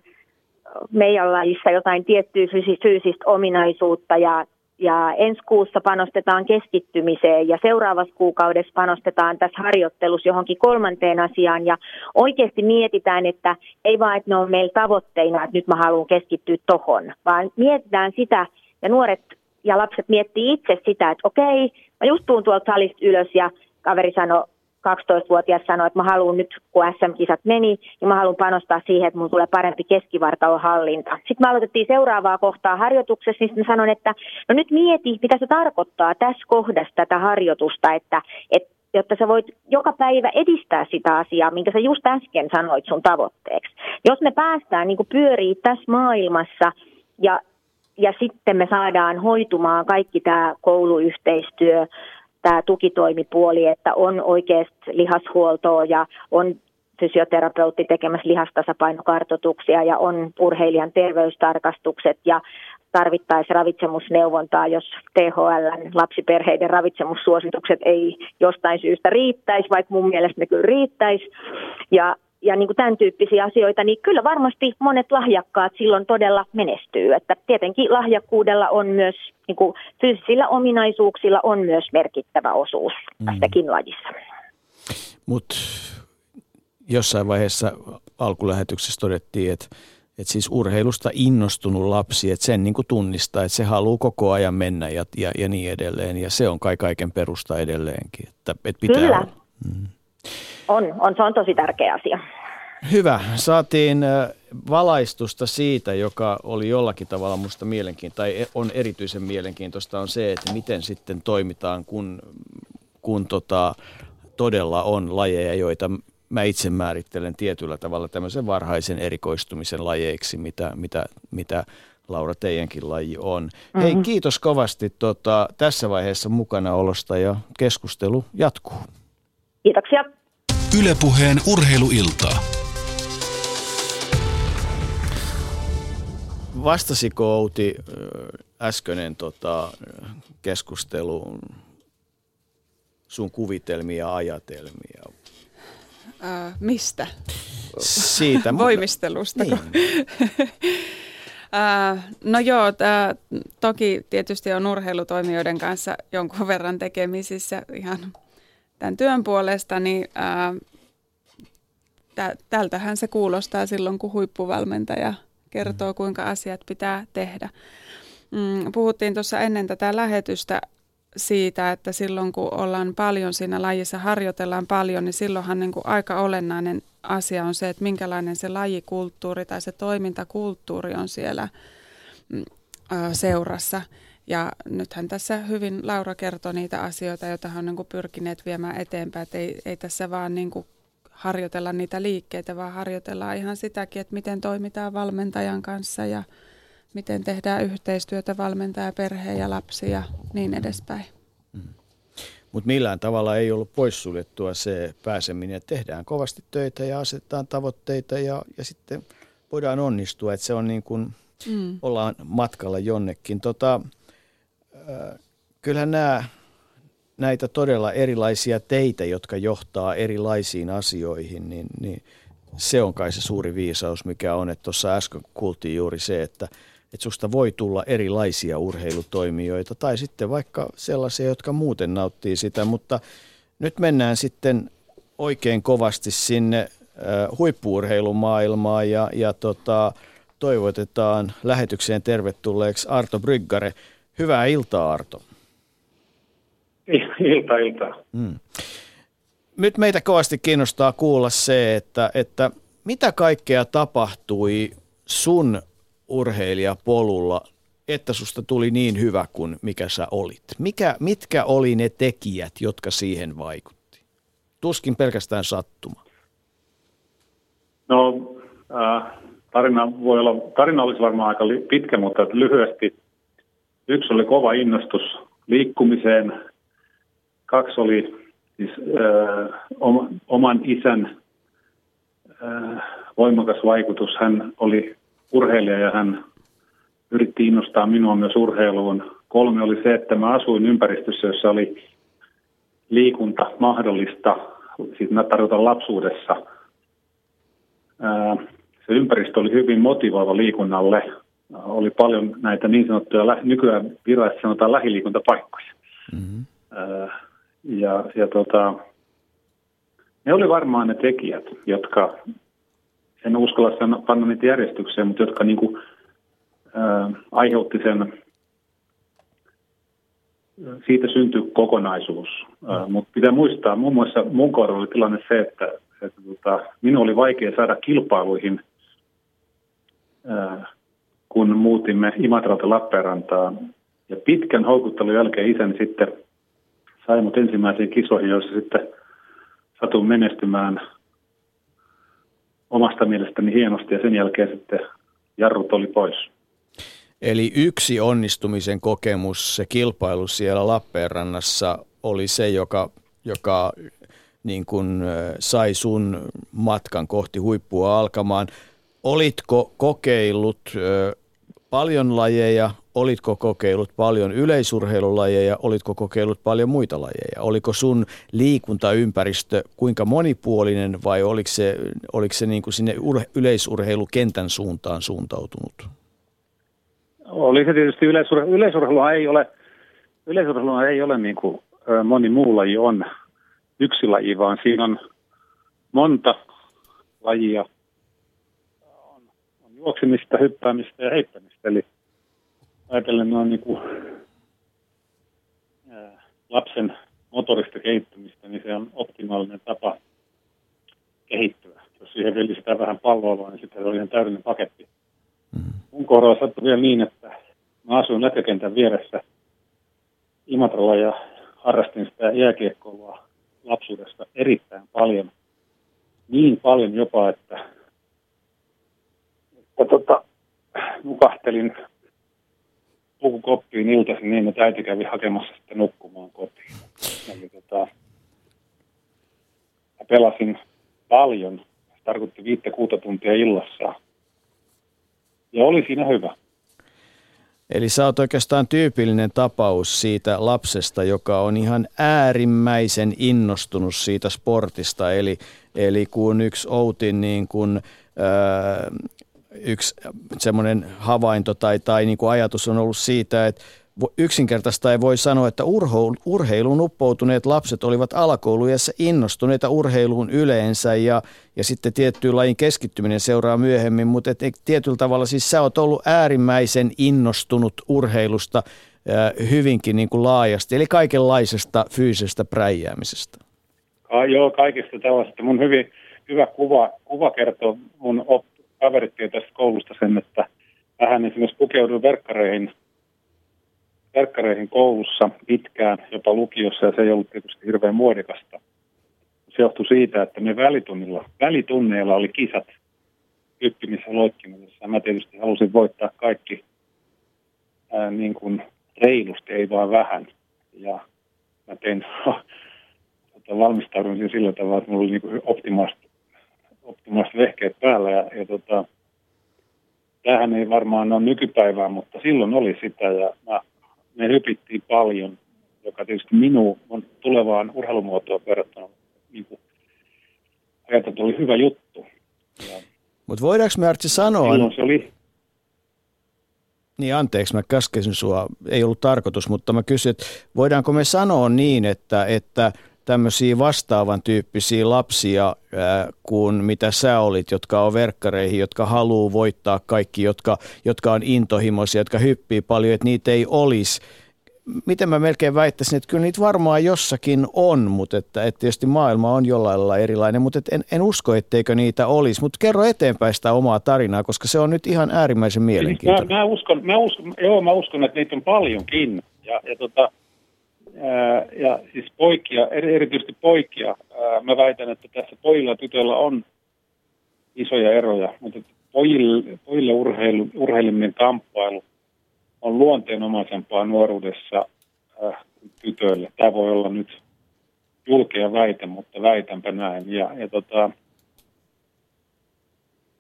meidän lajissa jotain tiettyä fyysistä ominaisuutta ja ja ensi kuussa panostetaan keskittymiseen ja seuraavassa kuukaudessa panostetaan tässä harjoittelussa johonkin kolmanteen asiaan. Ja oikeasti mietitään, että ei vaan, että ne on meillä tavoitteina, että nyt mä haluan keskittyä tohon, vaan mietitään sitä ja nuoret ja lapset miettii itse sitä, että okei, mä just tuun tuolta salista ylös ja kaveri sanoi, 12-vuotias sanoi, että mä haluan nyt, kun SM-kisat meni, niin mä haluan panostaa siihen, että mun tulee parempi keskivartalon hallinta. Sitten me aloitettiin seuraavaa kohtaa harjoituksessa, niin mä sanoin, että no nyt mieti, mitä se tarkoittaa tässä kohdassa tätä harjoitusta, että, että jotta sä voit joka päivä edistää sitä asiaa, minkä sä just äsken sanoit sun tavoitteeksi. Jos me päästään niin pyörii tässä maailmassa ja, ja sitten me saadaan hoitumaan kaikki tämä kouluyhteistyö, tämä tukitoimipuoli, että on oikeasti lihashuoltoa ja on fysioterapeutti tekemässä lihastasapainokartoituksia ja on urheilijan terveystarkastukset ja tarvittaisiin ravitsemusneuvontaa, jos THL lapsiperheiden ravitsemussuositukset ei jostain syystä riittäisi, vaikka mun mielestä ne kyllä riittäisi. Ja ja niin kuin tämän tyyppisiä asioita, niin kyllä varmasti monet lahjakkaat silloin todella menestyy. Että tietenkin lahjakkuudella on myös, niin kuin fyysisillä ominaisuuksilla on myös merkittävä osuus mm. tästäkin lajissa. Mutta jossain vaiheessa alkulähetyksessä todettiin, että, että siis urheilusta innostunut lapsi, että sen niin kuin tunnistaa, että se haluaa koko ajan mennä ja, ja, ja niin edelleen. Ja se on kai kaiken perusta edelleenkin. Että, että pitää Kyllä. Olla. Mm. On, on, se on tosi tärkeä asia. Hyvä. Saatiin valaistusta siitä, joka oli jollakin tavalla minusta mielenkiintoista, tai e, on erityisen mielenkiintoista, on se, että miten sitten toimitaan, kun, kun tota, todella on lajeja, joita mä itse määrittelen tietyllä tavalla tämmöisen varhaisen erikoistumisen lajeiksi, mitä, mitä, mitä Laura teidänkin laji on. Mm-hmm. Hei, kiitos kovasti tota, tässä vaiheessa mukana olosta ja keskustelu jatkuu. Kiitoksia. Ylepuheen urheiluiltaa. Vastasiko Outi äskeinen tota, keskusteluun sun kuvitelmia ja ajatelmia? Äh, mistä? Siitä. Voimistelusta. Niin. Äh, no joo, tää, toki tietysti on urheilutoimijoiden kanssa jonkun verran tekemisissä ihan tämän työn puolesta, niin äh, tä, tältähän se kuulostaa silloin, kun huippuvalmentaja kertoo, kuinka asiat pitää tehdä. Mm, puhuttiin tuossa ennen tätä lähetystä siitä, että silloin kun ollaan paljon siinä lajissa, harjoitellaan paljon, niin silloinhan niin kuin aika olennainen asia on se, että minkälainen se lajikulttuuri tai se toimintakulttuuri on siellä mm, seurassa. Ja nythän tässä hyvin Laura kertoi niitä asioita, joita hän on niin kuin pyrkineet viemään eteenpäin, että ei, ei tässä vaan niin kuin harjoitella niitä liikkeitä, vaan harjoitellaan ihan sitäkin, että miten toimitaan valmentajan kanssa ja miten tehdään yhteistyötä valmentaja, perhe ja lapsi ja niin edespäin. Mm. Mutta millään tavalla ei ollut poissuljettua se pääseminen, että tehdään kovasti töitä ja asetetaan tavoitteita ja, ja sitten voidaan onnistua, että se on niin kuin, mm. ollaan matkalla jonnekin. Tota, kyllähän nämä, näitä todella erilaisia teitä, jotka johtaa erilaisiin asioihin, niin, niin se on kai se suuri viisaus, mikä on, että tuossa äsken kuultiin juuri se, että – että susta voi tulla erilaisia urheilutoimijoita tai sitten vaikka sellaisia, jotka muuten nauttii sitä, mutta nyt mennään sitten oikein kovasti sinne huippuurheilumaailmaan ja, ja tota, toivotetaan lähetykseen tervetulleeksi Arto Bryggare. Hyvää iltaa Arto. Ilta, ilta. Hmm. Nyt meitä kovasti kiinnostaa kuulla se, että, että mitä kaikkea tapahtui sun urheilijapolulla, että susta tuli niin hyvä kuin mikä sä olit? Mikä, mitkä oli ne tekijät, jotka siihen vaikutti? Tuskin pelkästään sattuma. No, äh, tarina, voi olla, tarina olisi varmaan aika pitkä, mutta lyhyesti. Yksi oli kova innostus liikkumiseen. Kaksi oli siis, äh, oman isän äh, voimakas vaikutus. Hän oli urheilija ja hän yritti innostaa minua myös urheiluun. Kolme oli se, että mä asuin ympäristössä, jossa oli liikunta mahdollista, siis mä tarkoitan lapsuudessa. Se ympäristö oli hyvin motivoiva liikunnalle. Oli paljon näitä niin sanottuja, nykyään virallisesti sanotaan lähiliikuntapaikkoja. Mm-hmm. Ja, ja tota, ne oli varmaan ne tekijät, jotka en uskalla sanoa, panna niitä järjestykseen, mutta jotka niin kuin, ää, aiheutti sen, siitä syntyi kokonaisuus. Mm. Mutta pitää muistaa, muun muassa mun kohdalla oli tilanne se, että, että tota, minun oli vaikea saada kilpailuihin, ää, kun muutimme Imatralta Lappeenrantaan. Ja pitkän houkuttelun jälkeen isäni sitten sai mut ensimmäisiin kisoihin, joissa sitten satun menestymään – omasta mielestäni hienosti ja sen jälkeen sitten jarrut oli pois. Eli yksi onnistumisen kokemus, se kilpailu siellä Lappeenrannassa oli se, joka, joka niin kuin sai sun matkan kohti huippua alkamaan. Olitko kokeillut paljon lajeja, olitko kokeillut paljon yleisurheilulajeja, olitko kokeillut paljon muita lajeja? Oliko sun liikuntaympäristö kuinka monipuolinen vai oliko se, oliko se niin kuin sinne yleisurheilukentän suuntaan suuntautunut? Oli se tietysti yleisurheilu. Yleisurheilua ei ole, yleisurheilua ei ole niin kuin moni muu laji on yksi laji, vaan siinä on monta lajia juoksemista, hyppäämistä ja heittämistä. Eli ajatellen noin niin kuin, ää, lapsen motorista kehittymistä, niin se on optimaalinen tapa kehittyä. Jos siihen vielä sitä vähän palloa, niin sitten se on ihan täydellinen paketti. Mm. Mun kohdalla sattui vielä niin, että mä asuin lätkäkentän vieressä Imatralla ja harrastin sitä jääkiekkoilua lapsuudesta erittäin paljon. Niin paljon jopa, että ja tota, nukahtelin pukukoppiin iltaisin niin, että äiti kävi hakemassa sitten nukkumaan kotiin. Eli tota, pelasin paljon. Se tarkoitti viittä kuuta tuntia illassa. Ja oli siinä hyvä. Eli sä oot oikeastaan tyypillinen tapaus siitä lapsesta, joka on ihan äärimmäisen innostunut siitä sportista. Eli, eli kun yksi Outin niin kun, yksi semmoinen havainto tai, tai niin kuin ajatus on ollut siitä, että yksinkertaista ei voi sanoa, että urheiluun uppoutuneet lapset olivat alakoulujassa innostuneita urheiluun yleensä ja, ja sitten tiettyyn lajin keskittyminen seuraa myöhemmin, mutta et, et, tietyllä tavalla siis sä oot ollut äärimmäisen innostunut urheilusta ää, hyvinkin niin kuin laajasti, eli kaikenlaisesta fyysisestä präijäämisestä. Ka- joo, kaikesta tällaista. Mun hyvin, hyvä kuva, kuva kertoo mun op, kaverit tästä koulusta sen, että vähän esimerkiksi pukeudun verkkareihin – verkkareihin koulussa pitkään, jopa lukiossa, ja se ei ollut tietysti hirveän muodikasta. Se johtui siitä, että me välitunnilla, välitunneilla oli kisat hyppimisessä ja loikkimisessa. Mä tietysti halusin voittaa kaikki ää, niin kuin reilusti, ei vaan vähän. Ja mä tein, tota, valmistauduin sillä tavalla, että mulla oli niin optimaaliset, optimaaliset vehkeet päällä. Ja, ja tota, tämähän ei varmaan ole nykypäivää, mutta silloin oli sitä. Ja mä me hypittiin paljon, joka tietysti minuun on tulevaan urheilumuotoon verrattuna niin kuin, että oli hyvä juttu. Mutta voidaanko me Artsi sanoa... se oli... Niin anteeksi, mä käskesin sua, ei ollut tarkoitus, mutta mä kysyin, että voidaanko me sanoa niin, että, että tämmöisiä vastaavan tyyppisiä lapsia ää, kuin mitä sä olit, jotka on verkkareihin, jotka haluaa voittaa kaikki, jotka, jotka on intohimoisia, jotka hyppii paljon, että niitä ei olisi. Miten mä melkein väittäisin, että kyllä niitä varmaan jossakin on, mutta että, että tietysti maailma on jollain lailla erilainen, mutta en, en usko, etteikö niitä olisi. Mutta kerro eteenpäin sitä omaa tarinaa, koska se on nyt ihan äärimmäisen siis mielenkiintoinen. Mä, mä, uskon, mä, uskon, joo, mä uskon, että niitä on paljonkin. Ja, ja tota, ja siis poikia, erityisesti poikia, mä väitän, että tässä pojilla ja tytöillä on isoja eroja, mutta pojille, pojille urheilu, urheiliminen kamppailu on luonteenomaisempaa nuoruudessa äh, tytöille. Tämä voi olla nyt julkea väite, mutta väitänpä näin. Ja, ja, tota,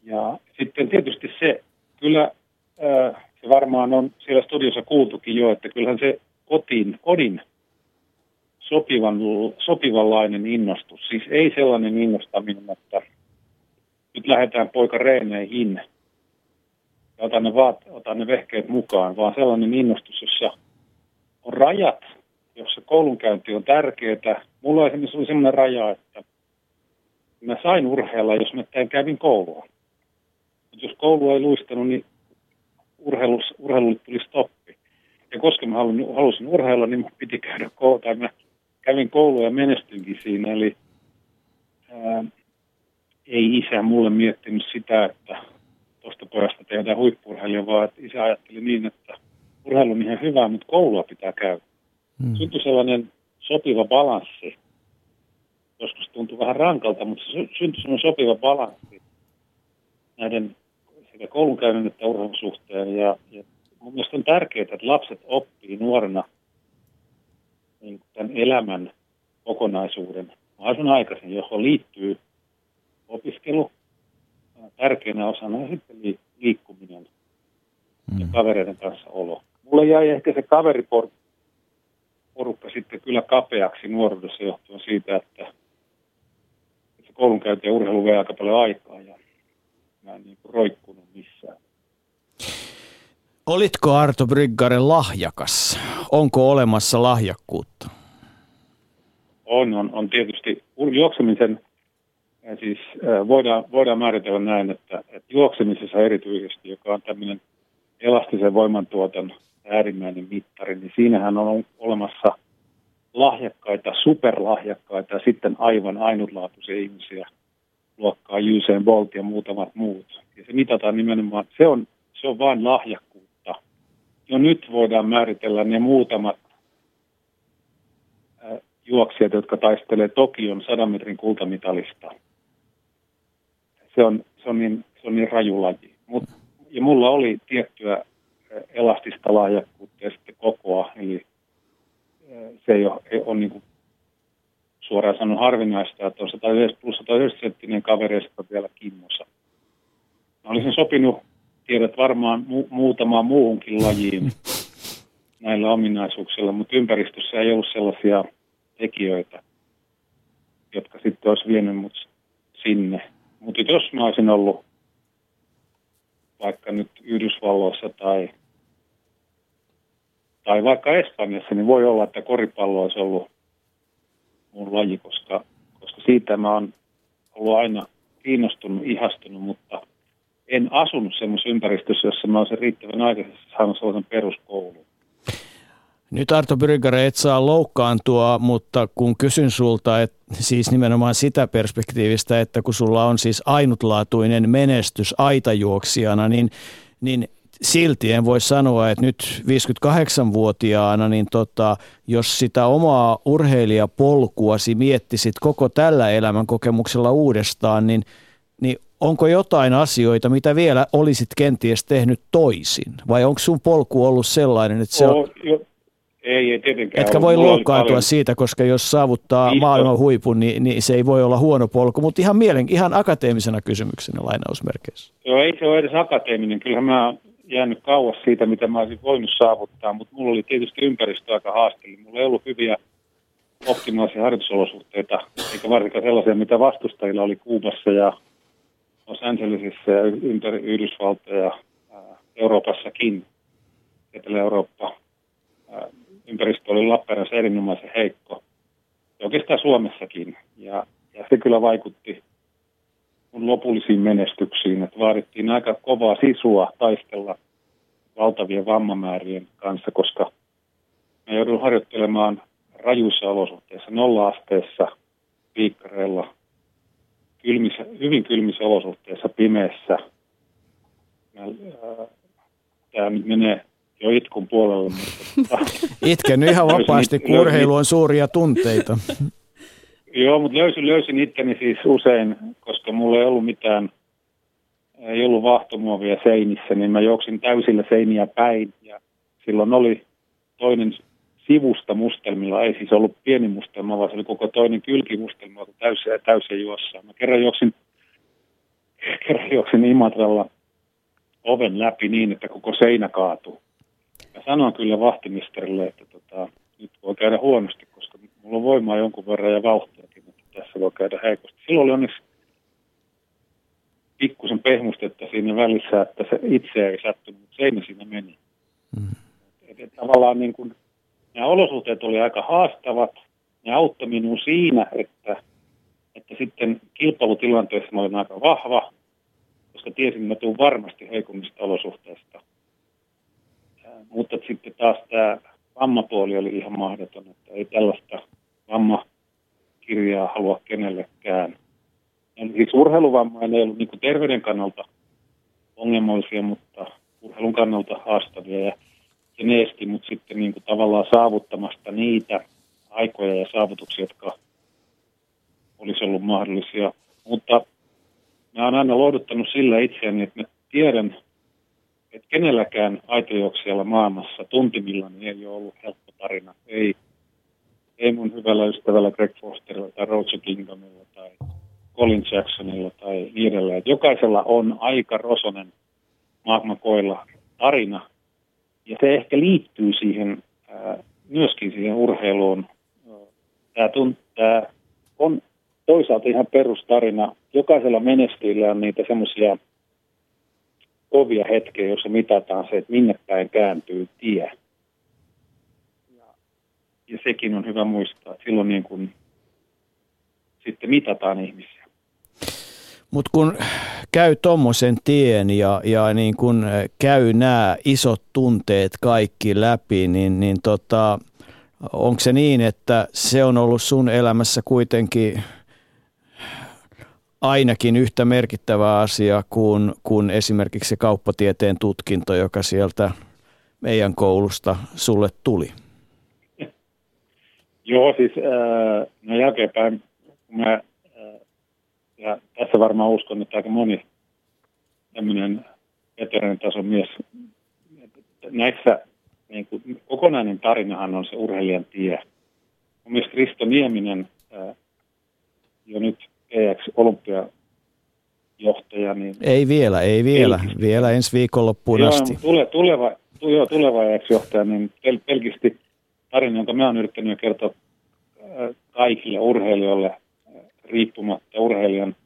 ja sitten tietysti se, kyllä äh, se varmaan on siellä studiossa kuultukin jo, että kyllähän se kotiin, kodin sopivan, sopivanlainen innostus. Siis ei sellainen innostaminen, että nyt lähdetään poika reeneihin ja otan ne, vaat, otan ne vehkeet mukaan, vaan sellainen innostus, jossa on rajat, jossa koulunkäynti on tärkeää. Mulla esimerkiksi oli sellainen raja, että mä sain urheilla, jos mä kävin koulua. Mutta jos koulu ei luistanut, niin urheilulle tuli stoppi. Ja koska mä halusin urheilla, niin piti käydä koulua, tai mä kävin koulua ja menestynkin siinä, eli ää, ei isä mulle miettinyt sitä, että tuosta pojasta tehdään huippurheilija, vaan että isä ajatteli niin, että urheilu on ihan hyvä, mutta koulua pitää käydä. Hmm. Syntyi sellainen sopiva balanssi. Joskus tuntui vähän rankalta, mutta syntyi sellainen sopiva balanssi näiden sekä koulunkäynnin että urheilun suhteen. Ja, ja mun mielestä on tärkeää, että lapset oppii nuorena niin tämän elämän kokonaisuuden mahdollisimman aikaisin, johon liittyy opiskelu tärkeänä osana ja sitten liikkuminen mm. ja kavereiden kanssa olo. Mulle jäi ehkä se kaveriporukka sitten kyllä kapeaksi nuoruudessa johtuen siitä, että koulunkäynti ja urheilu vei aika paljon aikaa ja mä en niin roikkunut missään. Olitko Arto Bryggaren lahjakas? Onko olemassa lahjakkuutta? On, on, on tietysti juoksemisen, siis voidaan, voidaan määritellä näin, että, että juoksemisessa erityisesti, joka on tämmöinen elastisen voimantuoton äärimmäinen mittari, niin siinähän on olemassa lahjakkaita, superlahjakkaita ja sitten aivan ainutlaatuisia ihmisiä, luokkaa Usain Bolt ja muutamat muut. Ja se mitataan nimenomaan, se on, se on vain lahjakkuus jo nyt voidaan määritellä ne muutamat juoksijat, jotka taistelee Tokion 100 metrin kultamitalista. Se on, se on, niin, se on niin raju laji. Mut, ja mulla oli tiettyä elastista lahjakkuutta ja sitten kokoa, eli se ei ole, ei ole niin kuin suoraan sanon harvinaista, että on 190 plus 190 senttinen kaveri vielä kimmossa. Mä olisin sopinut tiedät varmaan mu- muutama muuhunkin lajiin näillä ominaisuuksilla, mutta ympäristössä ei ollut sellaisia tekijöitä, jotka sitten olisi vienyt mut sinne. Mutta jos mä olisin ollut vaikka nyt Yhdysvalloissa tai, tai vaikka Espanjassa, niin voi olla, että koripallo olisi ollut mun laji, koska, koska siitä mä oon ollut aina kiinnostunut, ihastunut, mutta en asunut semmoisessa ympäristössä, jossa mä olisin riittävän aikaisesti saanut sellaisen peruskoulun. Nyt Arto Brygare et saa loukkaantua, mutta kun kysyn sulta, että siis nimenomaan sitä perspektiivistä, että kun sulla on siis ainutlaatuinen menestys aitajuoksijana, niin, niin silti en voi sanoa, että nyt 58-vuotiaana, niin tota, jos sitä omaa urheilijapolkuasi miettisit koko tällä elämän kokemuksella uudestaan, niin onko jotain asioita, mitä vielä olisit kenties tehnyt toisin? Vai onko sun polku ollut sellainen, että se on... Jo, ei, ei tietenkään. Etkä voi loukkaantua siitä, koska jos saavuttaa Isto. maailman huipun, niin, niin se ei voi olla huono polku, mutta ihan, mielen, ihan akateemisena kysymyksenä lainausmerkeissä. Joo, ei se ole edes akateeminen. Kyllähän mä jäänyt kauas siitä, mitä mä olisin voinut saavuttaa, mutta mulla oli tietysti ympäristö aika haasteellinen. Mulla ei ollut hyviä optimaalisia harjoitusolosuhteita, eikä varsinkaan sellaisia, mitä vastustajilla oli Kuubassa ja Los Angelesissa ja ympäri Yhdysvaltoja ja Euroopassakin, Etelä-Eurooppa. Ympäristö oli Lappeenrannassa erinomaisen heikko, ja oikeastaan Suomessakin. Ja, ja se kyllä vaikutti mun lopullisiin menestyksiin, että vaadittiin aika kovaa sisua taistella valtavien vammamäärien kanssa, koska me joudun harjoittelemaan rajuissa olosuhteissa, nolla-asteessa, viikkareilla, kylmissä, hyvin kylmissä olosuhteissa, pimeässä. Tämä menee jo itkun puolelle. Mutta... Itken ihan vapaasti, kun urheilu on suuria tunteita. Joo, mutta löysin, löysin itteni siis usein, koska mulla ei ollut mitään, ei ollut vahtomuovia seinissä, niin mä juoksin täysillä seiniä päin. Ja silloin oli toinen sivusta mustelmilla, ei siis ollut pieni mustelma, vaan se oli koko toinen kylki mustelma, täysin ja täysin juossa. Mä kerran juoksin, kerran juoksin Imatralla oven läpi niin, että koko seinä kaatuu. Mä sanoin kyllä vahtimistarille, että tota, nyt voi käydä huonosti, koska mulla on voimaa jonkun verran ja vauhtiakin, mutta tässä voi käydä heikosti. Silloin oli onneksi pikkusen pehmustetta siinä välissä, että se itse ei sattunut, mutta seinä siinä meni. Mm. Et, et tavallaan niin kuin, nämä olosuhteet oli aika haastavat. Ne auttoi minua siinä, että, että sitten kilpailutilanteessa mä olin aika vahva, koska tiesin, että mä tuun varmasti heikommista olosuhteista. Mutta sitten taas tämä vammapuoli oli ihan mahdoton, että ei tällaista vammakirjaa halua kenellekään. Eli siis urheiluvammainen ei ollut niin terveyden kannalta ongelmallisia, mutta urheilun kannalta haastavia. Ja se ne esti mut sitten niin kuin tavallaan saavuttamasta niitä aikoja ja saavutuksia, jotka olisi ollut mahdollisia. Mutta mä oon aina lohduttanut sillä itseäni, että mä tiedän, että kenelläkään aitojuoksijalla maailmassa tuntimillani ei ole ollut helppo tarina. Ei, ei mun hyvällä ystävällä Greg Fosterilla tai Roger Kingdomilla tai Colin Jacksonilla tai niin edelleen. Jokaisella on aika rosonen maailmankoilla tarina, ja se ehkä liittyy siihen myöskin siihen urheiluun. Tämä, tunt, tämä on toisaalta ihan perustarina. Jokaisella menestyillä on niitä semmoisia kovia hetkiä, joissa mitataan se, että minne päin kääntyy tie. Ja, ja sekin on hyvä muistaa, että silloin niin kuin sitten mitataan ihmisiä. Mutta kun käy tuommoisen tien ja, ja niin kun käy nämä isot tunteet kaikki läpi, niin, niin tota, onko se niin, että se on ollut sun elämässä kuitenkin ainakin yhtä merkittävä asia kuin, kuin esimerkiksi se kauppatieteen tutkinto, joka sieltä meidän koulusta sulle tuli? Joo, siis äh, no jälkeenpäin, kun mä ja tässä varmaan uskon, että aika moni tämmöinen veteranitason mies, näissä niin kuin, kokonainen tarinahan on se urheilijan tie. Mun mielestä Risto Nieminen, ää, jo nyt EX olympiajohtaja, niin... Ei vielä, ei vielä. Pelkisti. Vielä ensi viikonloppuun joo, asti. Tule, tuleva, joo, tuleva EX-johtaja, niin pel, pelkisti tarina, jonka mä oon yrittänyt kertoa kaikille urheilijoille riippumatta urheilijan,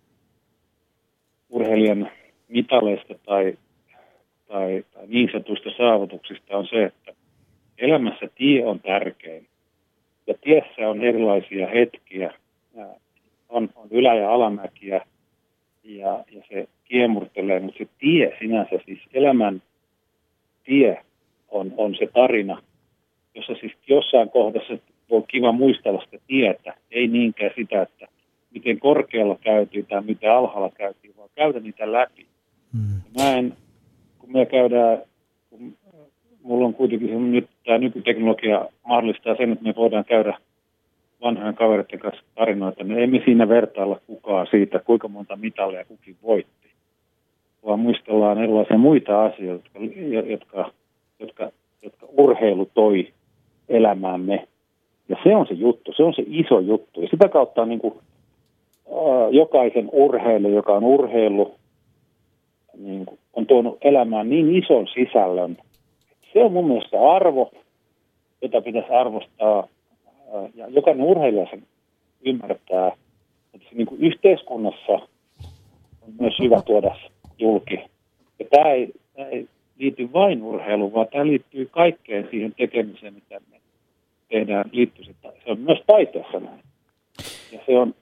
urheilijan mitaleista tai tai, tai niin sanotuista saavutuksista on se, että elämässä tie on tärkein. Ja tiessä on erilaisia hetkiä, on, on ylä- ja alamäkiä, ja, ja se kiemurtelee, mutta se tie sinänsä, siis elämän tie on, on se tarina, jossa siis jossain kohdassa voi kiva muistella sitä tietä, ei niinkään sitä, että miten korkealla käytiin tai miten alhaalla käytiin, vaan käydä niitä läpi. Mm. Mä en, kun me käydään, kun mulla on kuitenkin nyt tämä nykyteknologia mahdollistaa sen, että me voidaan käydä vanhojen kavereiden kanssa tarinoita, niin emme siinä vertailla kukaan siitä, kuinka monta mitalia kukin voitti, vaan muistellaan erilaisia muita asioita, jotka, jotka, jotka, jotka urheilu toi elämäämme. Ja se on se juttu, se on se iso juttu. Ja sitä kautta on niin kuin, äh, jokaisen urheilu, joka on urheilu, niin on tuonut elämään niin ison sisällön. Se on mun mielestä arvo, jota pitäisi arvostaa ja jokainen urheilija sen ymmärtää, että se niin kuin yhteiskunnassa on myös hyvä tuoda julki. Ja tämä ei, tämä ei liity vain urheiluun, vaan tämä liittyy kaikkeen siihen tekemiseen, mitä me tehdään. Liittyy se on myös taiteessa näin. Ja se on,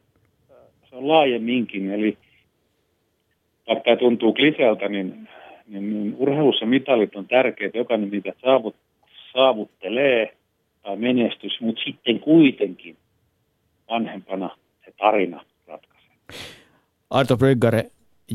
se on laajemminkin, eli vaikka tämä tuntuu kliseeltä, niin, niin, niin urheilussa mitalit on tärkeitä, jokainen niitä saavut, saavuttelee – menestys, mutta sitten kuitenkin vanhempana se tarina ratkaisee. Arto Bryggare,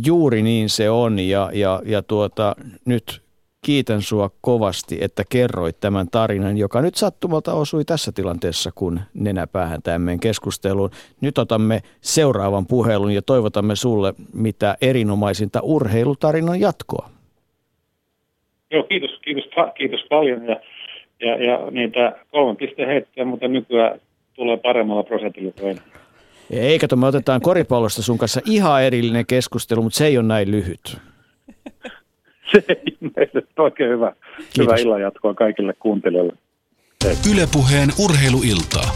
juuri niin se on ja, ja, ja tuota, nyt kiitän sua kovasti, että kerroit tämän tarinan, joka nyt sattumalta osui tässä tilanteessa, kun nenäpäähän tämän keskusteluun. Nyt otamme seuraavan puhelun ja toivotamme sulle mitä erinomaisinta urheilutarinan jatkoa. Joo, kiitos, kiitos, kiitos paljon ja ja, ja niitä kolmen pisteen heittää, mutta nykyään tulee paremmalla prosentilla kuin Ei, kato, me otetaan koripallosta sun kanssa ihan erillinen keskustelu, mutta se ei ole näin lyhyt. se meille oikein hyvä, hyvä illan jatkoa kaikille kuuntelijoille. Ylepuheen urheiluiltaa.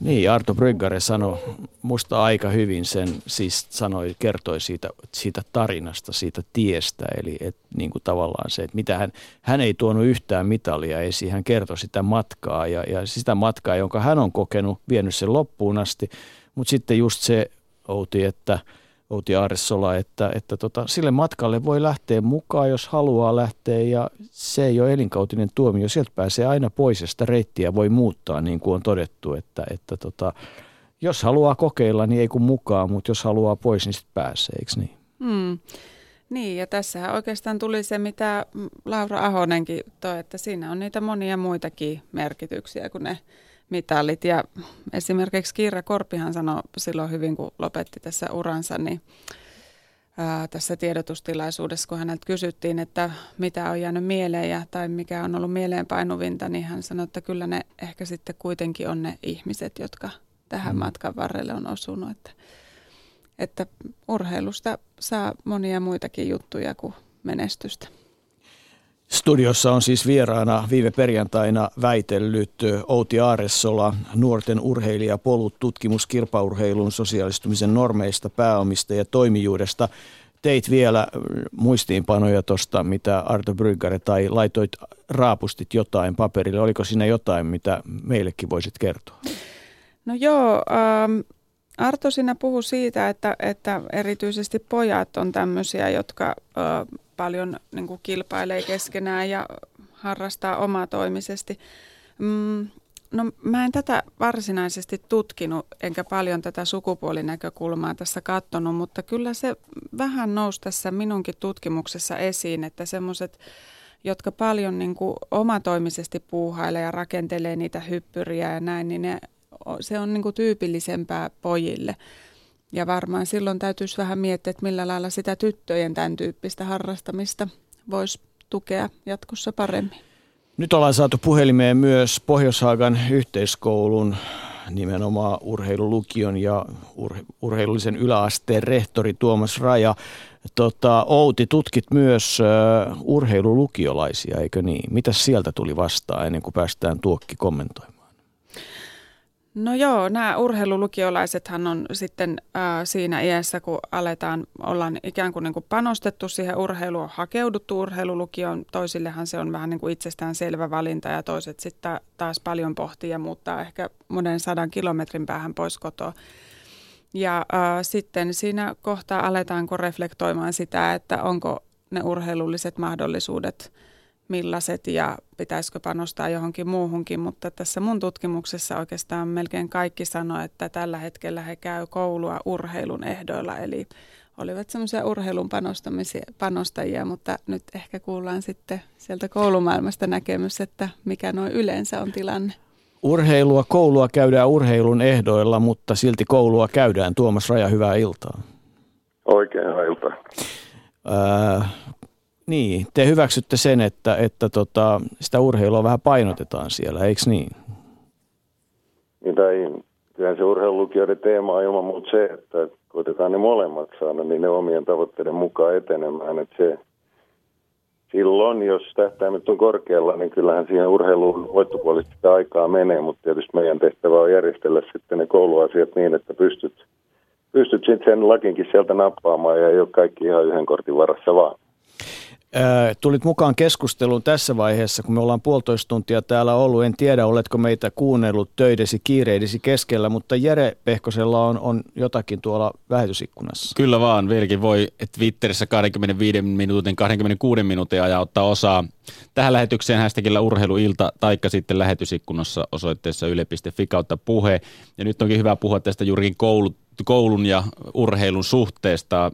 Niin, Arto Bryggare sanoi musta aika hyvin sen, siis sanoi, kertoi siitä, siitä tarinasta, siitä tiestä, eli et, niin kuin tavallaan se, että mitä hän, hän ei tuonut yhtään mitalia esiin, hän kertoi sitä matkaa ja, ja sitä matkaa, jonka hän on kokenut, vienyt sen loppuun asti, mutta sitten just se, Outi, että – Outi Aaressola, että, että tota, sille matkalle voi lähteä mukaan, jos haluaa lähteä ja se ei ole elinkautinen tuomio. Sieltä pääsee aina pois ja sitä reittiä voi muuttaa, niin kuin on todettu, että, että tota, jos haluaa kokeilla, niin ei kun mukaan, mutta jos haluaa pois, niin sitten pääsee, eikö niin? Hmm. Niin, ja tässä oikeastaan tuli se, mitä Laura Ahonenkin toi, että siinä on niitä monia muitakin merkityksiä kuin ne mitalit. Ja esimerkiksi Kiira Korpihan sanoi silloin hyvin, kun lopetti tässä uransa, niin ää, tässä tiedotustilaisuudessa, kun häneltä kysyttiin, että mitä on jäänyt mieleen ja, tai mikä on ollut mieleenpainuvinta, niin hän sanoi, että kyllä ne ehkä sitten kuitenkin on ne ihmiset, jotka tähän mm. matkan varrelle on osunut. Että, että urheilusta saa monia muitakin juttuja kuin menestystä. Studiossa on siis vieraana viime perjantaina väitellyt Outi Aaressola, nuorten urheilija Polut tutkimus kirpaurheilun sosiaalistumisen normeista, pääomista ja toimijuudesta. Teit vielä muistiinpanoja tuosta, mitä Arto Bryggare, tai laitoit raapustit jotain paperille. Oliko siinä jotain, mitä meillekin voisit kertoa? No joo, ähm, Arto siinä puhui siitä, että, että erityisesti pojat on tämmöisiä, jotka äh, paljon niin kuin kilpailee keskenään ja harrastaa omatoimisesti. Mm, no mä en tätä varsinaisesti tutkinut, enkä paljon tätä sukupuolinäkökulmaa tässä katsonut, mutta kyllä se vähän nousi tässä minunkin tutkimuksessa esiin, että semmoiset, jotka paljon niin kuin omatoimisesti puuhailee ja rakentelee niitä hyppyriä ja näin, niin ne, se on niin kuin tyypillisempää pojille. Ja varmaan silloin täytyisi vähän miettiä, että millä lailla sitä tyttöjen tämän tyyppistä harrastamista voisi tukea jatkossa paremmin. Nyt ollaan saatu puhelimeen myös Pohjoishaagan yhteiskoulun nimenomaan urheilulukion ja urhe- urheilullisen yläasteen rehtori Tuomas Raja. Tota, Outi, tutkit myös uh, urheilulukiolaisia, eikö niin? Mitä sieltä tuli vastaan ennen kuin päästään Tuokki kommentoimaan? No joo, nämä urheilulukiolaisethan on sitten äh, siinä iässä, kun aletaan, ollaan ikään kuin, niin kuin panostettu siihen urheiluun, hakeuduttu urheilulukioon. Toisillehan se on vähän niin kuin itsestään selvä valinta ja toiset sitten taas paljon pohtii ja muuttaa ehkä monen sadan kilometrin päähän pois kotoa. Ja äh, sitten siinä kohtaa aletaanko reflektoimaan sitä, että onko ne urheilulliset mahdollisuudet – millaiset ja pitäisikö panostaa johonkin muuhunkin, mutta tässä mun tutkimuksessa oikeastaan melkein kaikki sanoi, että tällä hetkellä he käy koulua urheilun ehdoilla, eli olivat semmoisia urheilun panostajia, mutta nyt ehkä kuullaan sitten sieltä koulumaailmasta näkemys, että mikä noin yleensä on tilanne. Urheilua, koulua käydään urheilun ehdoilla, mutta silti koulua käydään. Tuomas Raja, hyvää iltaa. Oikein hyvää iltaa. Niin, te hyväksytte sen, että, että tota, sitä urheilua vähän painotetaan siellä, eikö niin? Niin tai kyllä se urheilulukijoiden teema on ilman muuta se, että koitetaan ne molemmat saada niin ne omien tavoitteiden mukaan etenemään. Että se, silloin, jos tähtäimet on korkealla, niin kyllähän siihen urheiluun voittopuolisesti sitä aikaa menee, mutta tietysti meidän tehtävä on järjestellä sitten ne kouluasiat niin, että pystyt, pystyt sitten sen lakinkin sieltä nappaamaan ja ei ole kaikki ihan yhden kortin varassa vaan. Tulit mukaan keskusteluun tässä vaiheessa, kun me ollaan puolitoista tuntia täällä ollut. En tiedä, oletko meitä kuunnellut töidesi, kiireidesi keskellä, mutta Jere Pehkosella on, on jotakin tuolla lähetysikkunassa. Kyllä vaan, vieläkin voi Twitterissä 25 minuutin, 26 minuutin ajan ottaa osaa tähän lähetykseen hashtagillä urheiluilta, taikka sitten lähetysikkunassa osoitteessa yle.fi kautta puhe. Ja nyt onkin hyvä puhua tästä juurikin koulut, koulun ja urheilun suhteesta.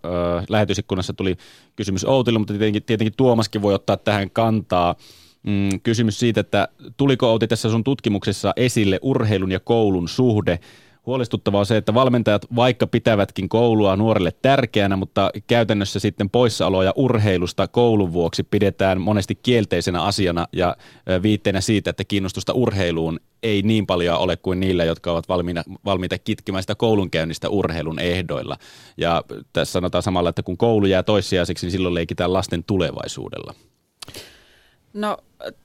Lähetysikkunassa tuli kysymys Outille, mutta tietenkin, tietenkin Tuomaskin voi ottaa tähän kantaa. Mm, kysymys siitä, että tuliko Outi tässä sun tutkimuksessa esille urheilun ja koulun suhde Huolestuttavaa on se, että valmentajat vaikka pitävätkin koulua nuorille tärkeänä, mutta käytännössä sitten poissaoloja urheilusta koulun vuoksi pidetään monesti kielteisenä asiana ja viitteenä siitä, että kiinnostusta urheiluun ei niin paljon ole kuin niillä, jotka ovat valmiina, valmiita kitkemään sitä koulunkäynnistä urheilun ehdoilla. Ja tässä sanotaan samalla, että kun koulu jää toissijaiseksi, niin silloin leikitään lasten tulevaisuudella. No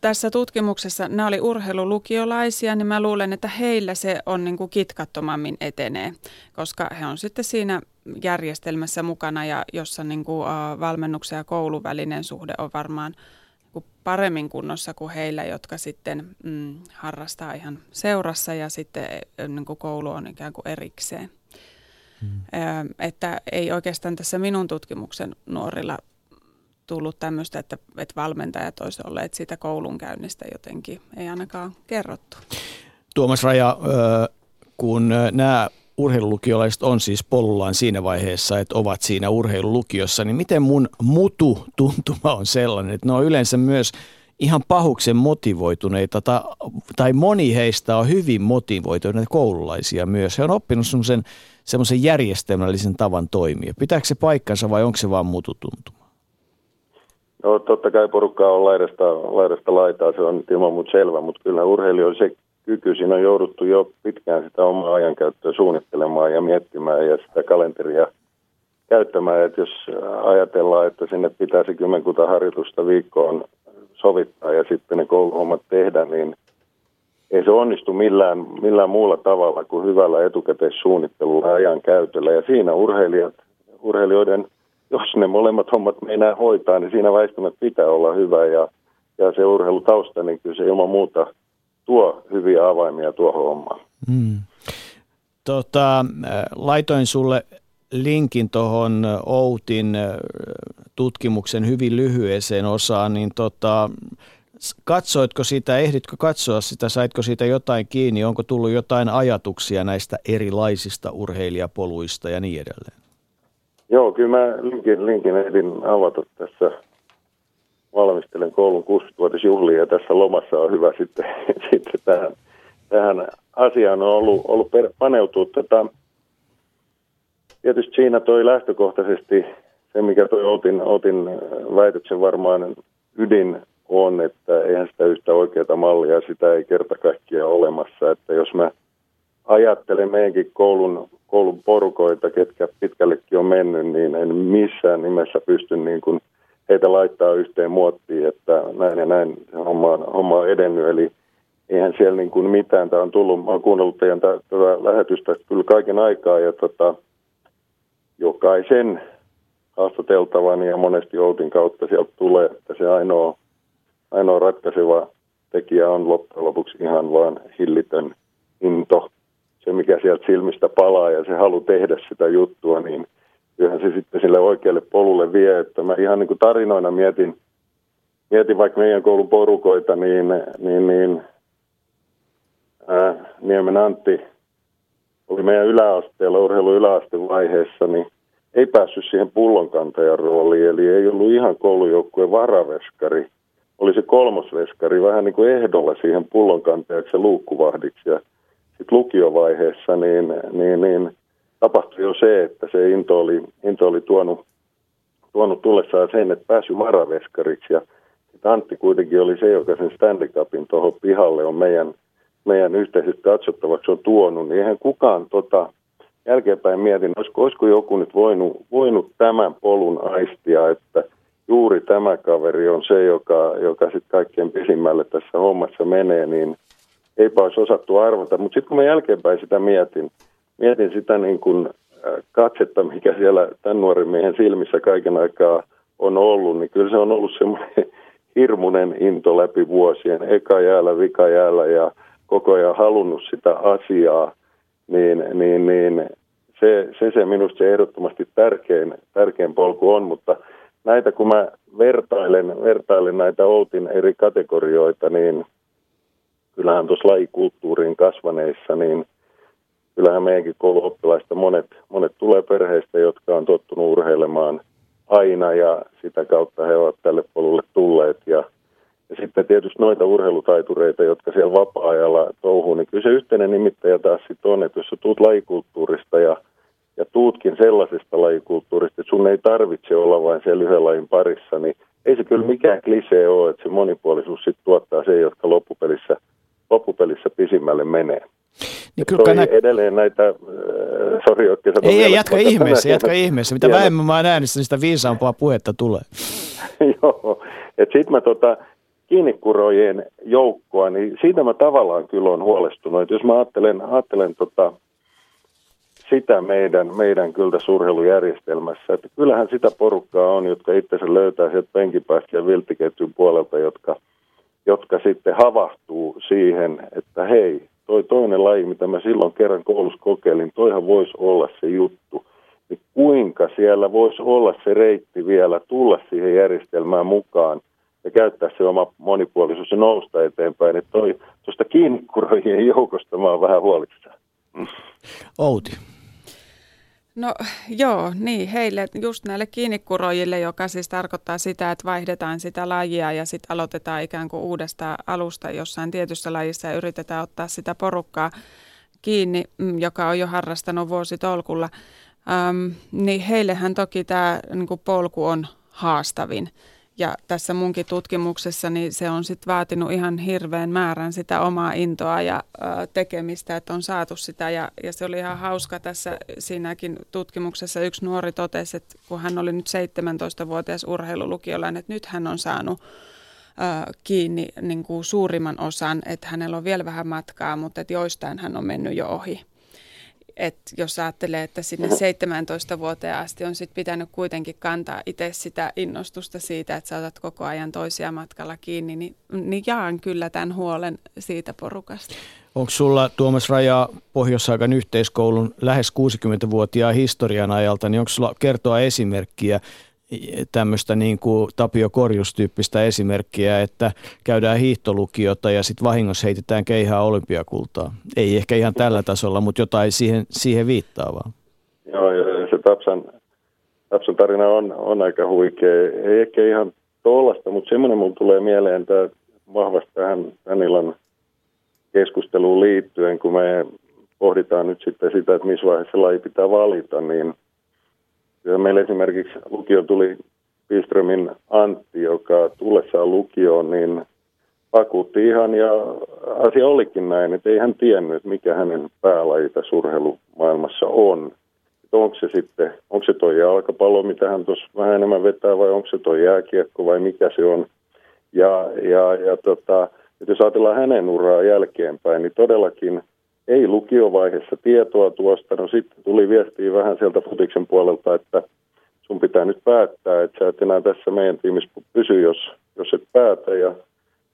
tässä tutkimuksessa nämä oli urheilulukiolaisia, niin mä luulen, että heillä se on niin kuin kitkattomammin etenee, koska he on sitten siinä järjestelmässä mukana ja jossa niin kuin, uh, valmennuksen ja koulun välinen suhde on varmaan niin paremmin kunnossa kuin heillä, jotka sitten mm, harrastaa ihan seurassa ja sitten niin kuin koulu on ikään kuin erikseen. Hmm. Ö, että ei oikeastaan tässä minun tutkimuksen nuorilla tullut tämmöistä, että, että valmentajat olisivat olleet siitä koulunkäynnistä jotenkin, ei ainakaan kerrottu. Tuomas Raja, kun nämä urheilulukiolaiset on siis polullaan siinä vaiheessa, että ovat siinä urheilulukiossa, niin miten mun mutu tuntuma on sellainen, että ne on yleensä myös ihan pahuksen motivoituneita, tai, tai moni heistä on hyvin motivoituneita koululaisia myös. He on oppinut semmoisen, järjestelmällisen tavan toimia. Pitääkö se paikkansa vai onko se vaan mututuntuma? No totta kai porukkaa on laidasta, laidasta laitaa, se on ilman muuta selvä, mutta kyllä urheilijoilla se kyky, siinä on jouduttu jo pitkään sitä omaa ajankäyttöä suunnittelemaan ja miettimään ja sitä kalenteria käyttämään, että jos ajatellaan, että sinne pitää se kymmenkunta harjoitusta viikkoon sovittaa ja sitten ne kouluhommat tehdä, niin ei se onnistu millään, millään muulla tavalla kuin hyvällä etukäteissuunnittelulla ja ajan käytöllä. Ja siinä urheilijat, urheilijoiden – jos ne molemmat hommat meinaa hoitaa, niin siinä väistämättä pitää olla hyvä ja, ja se urheilutausta, niin kyllä se ilman muuta tuo hyviä avaimia tuohon hommaan. Hmm. Tota, laitoin sulle linkin tuohon Outin tutkimuksen hyvin lyhyeseen osaan, niin tota, katsoitko sitä, ehditkö katsoa sitä, saitko siitä jotain kiinni, onko tullut jotain ajatuksia näistä erilaisista urheilijapoluista ja niin edelleen? Joo, kyllä mä linkin, linkin ehdin avata tässä. Valmistelen koulun 60-vuotisjuhlia ja tässä lomassa on hyvä sitten, sitten tähän, tähän asiaan on ollut, ollut per, paneutua. Tätä, tietysti siinä toi lähtökohtaisesti se, mikä toi Outin, Outin väitöksen varmaan ydin on, että eihän sitä yhtä oikeaa mallia, sitä ei kerta kaikkiaan olemassa. Että jos mä ajattelen meidänkin koulun koulun porukoita, ketkä pitkällekin on mennyt, niin en missään nimessä pysty niin kuin heitä laittaa yhteen muottiin, että näin ja näin homma on, homma on edennyt. Eli, eihän siellä niin kuin mitään. Tämä on tullut, mä oon kuunnellut teidän tätä lähetystä kyllä kaiken aikaa ja tota, jokaisen haastateltavan ja monesti Outin kautta sieltä tulee, että se ainoa, ainoa ratkaiseva tekijä on loppujen lopuksi ihan vaan hillitön into. Se, mikä sieltä silmistä palaa ja se halu tehdä sitä juttua, niin kyllähän se sitten sille oikealle polulle vie. Että mä ihan niin kuin tarinoina mietin, mietin vaikka meidän koulun porukoita, niin, niin, niin ää, Niemen Antti oli meidän yläasteella, urheilu yläastevaiheessa, niin ei päässyt siihen pullonkantajan rooliin, eli ei ollut ihan koulujoukkueen varaveskari. Oli se kolmosveskari vähän niin kuin ehdolla siihen pullonkantajaksi ja luukkuvahdiksi. Ja sitten lukiovaiheessa niin, niin, niin tapahtui jo se, että se into oli, into oli tuonut, tuonut tullessaan sen, että pääsy varaveskariksi. Ja Antti kuitenkin oli se, joka sen Stanley Cupin tuohon pihalle on meidän, meidän yhteisesti katsottavaksi on tuonut. Niin eihän kukaan tota, jälkeenpäin mietin, olisiko, olisiko joku nyt voinut, voinut tämän polun aistia, että juuri tämä kaveri on se, joka, joka sitten kaikkein pisimmälle tässä hommassa menee, niin eipä olisi osattu arvata. Mutta sitten kun mä jälkeenpäin sitä mietin, mietin sitä niin kuin katsetta, mikä siellä tämän nuoren miehen silmissä kaiken aikaa on ollut, niin kyllä se on ollut semmoinen hirmuinen into läpi vuosien, eka jäällä, vika jäällä ja koko ajan halunnut sitä asiaa, niin, niin, niin se, se, se minusta se ehdottomasti tärkein, tärkein polku on, mutta näitä kun mä vertailen, vertailen näitä Outin eri kategorioita, niin kyllähän tuossa lajikulttuuriin kasvaneissa, niin kyllähän meidänkin kouluoppilaista monet, monet tulee perheistä, jotka on tottunut urheilemaan aina ja sitä kautta he ovat tälle polulle tulleet. Ja ja sitten tietysti noita urheilutaitureita, jotka siellä vapaa-ajalla touhuu, niin kyllä se yhteinen nimittäjä taas sitten on, että jos sä tuut lajikulttuurista ja, ja tuutkin sellaisesta lajikulttuurista, että sun ei tarvitse olla vain siellä yhden lajin parissa, niin ei se kyllä mikään klisee ole, että se monipuolisuus sitten tuottaa se, jotka loppupelissä, loppupelissä pisimmälle menee. Niin kyllä nä- edelleen näitä, äh, sori Ei, ei, jatka ihmeessä, jatka ihmeessä. Mitä vähemmän mä oon äänestä, niin sitä viisaampaa puhetta tulee. Joo, että sit mä tota, kiinnikurojen joukkoa, niin siitä mä tavallaan kyllä on huolestunut. Että jos mä ajattelen, ajattelen tota, sitä meidän, meidän kyllä surheilujärjestelmässä, että kyllähän sitä porukkaa on, jotka itse löytää sieltä penkipäästä ja viltiketjun puolelta, jotka, jotka sitten havahtuu siihen, että hei, toi toinen laji, mitä mä silloin kerran koulussa kokeilin, toihan voisi olla se juttu. Niin kuinka siellä voisi olla se reitti vielä tulla siihen järjestelmään mukaan, ja käyttää se oma monipuolisuus ja nousta eteenpäin. Että toi, tuosta kiinnikurojien joukosta mä oon vähän huolissaan. Outi. No joo, niin heille, just näille kiinnikurojille, joka siis tarkoittaa sitä, että vaihdetaan sitä lajia ja sitten aloitetaan ikään kuin uudesta alusta jossain tietyssä lajissa ja yritetään ottaa sitä porukkaa kiinni, mm, joka on jo harrastanut vuositolkulla. Ähm, niin heillehän toki tämä niin polku on haastavin. Ja tässä munkin tutkimuksessa niin se on sitten vaatinut ihan hirveän määrän sitä omaa intoa ja ö, tekemistä, että on saatu sitä. Ja, ja se oli ihan hauska tässä siinäkin tutkimuksessa. Yksi nuori totesi, että kun hän oli nyt 17-vuotias urheilulukiolainen, että nyt hän on saanut ö, kiinni niin kuin suurimman osan, että hänellä on vielä vähän matkaa, mutta että joistain hän on mennyt jo ohi että jos ajattelee, että sinne 17 vuoteen asti on sit pitänyt kuitenkin kantaa itse sitä innostusta siitä, että saatat koko ajan toisia matkalla kiinni, niin, niin jaan kyllä tämän huolen siitä porukasta. Onko sulla Tuomas Raja Pohjois-Saakan yhteiskoulun lähes 60-vuotiaan historian ajalta, niin onko sulla kertoa esimerkkiä tämmöistä niin kuin Tapio Korjus-tyyppistä esimerkkiä, että käydään hiihtolukiota ja sitten vahingossa heitetään keihää olympiakultaa. Ei ehkä ihan tällä tasolla, mutta jotain siihen, siihen viittaavaa. Joo, se Tapsan, Tapsan tarina on, on aika huikea. Ei ehkä ihan tuollaista, mutta semmoinen mulle tulee mieleen tämä vahvasti tähän tämän illan keskusteluun liittyen, kun me pohditaan nyt sitten sitä, että missä vaiheessa laji pitää valita, niin – ja meillä esimerkiksi lukio tuli Piströmin Antti, joka tullessaan lukioon, niin vakuutti ihan ja asia olikin näin, että ei hän tiennyt, mikä hänen päälajita surheilumaailmassa on. Että onko se sitten, onko se toi jalkapallo, mitä hän tuossa vähän enemmän vetää vai onko se toi jääkiekko vai mikä se on. Ja, ja, ja tota, että jos ajatellaan hänen uraa jälkeenpäin, niin todellakin ei lukiovaiheessa tietoa tuosta. No sitten tuli viestiä vähän sieltä futiksen puolelta, että sun pitää nyt päättää, että sä et enää tässä meidän tiimissä pysy, jos, jos et päätä. Ja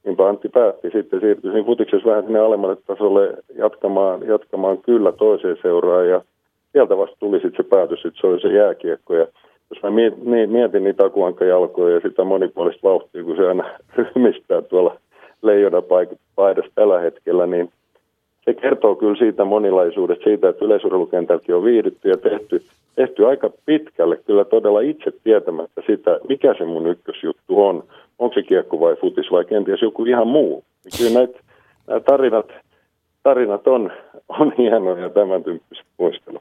niinpä Antti päätti sitten siirtyi siinä futiksessa vähän sinne alemmalle tasolle jatkamaan, jatkamaan kyllä toiseen seuraan. Ja sieltä vasta tuli sitten se päätös, että se oli se jääkiekko. Ja jos mä niin, mietin niitä akuankajalkoja ja sitä monipuolista vauhtia, kun se aina ryhmistää tuolla leijona paidassa tällä hetkellä, niin se kertoo kyllä siitä monilaisuudesta, siitä, että yleisurheilukentälläkin on viihdytty ja tehty, tehty aika pitkälle kyllä todella itse tietämättä sitä, mikä se mun ykkösjuttu on. Onko se kiekko vai futis vai kenties joku ihan muu. Niin kyllä näitä, nämä tarinat, tarinat on, on hienoja tämän tyyppiset muistelu.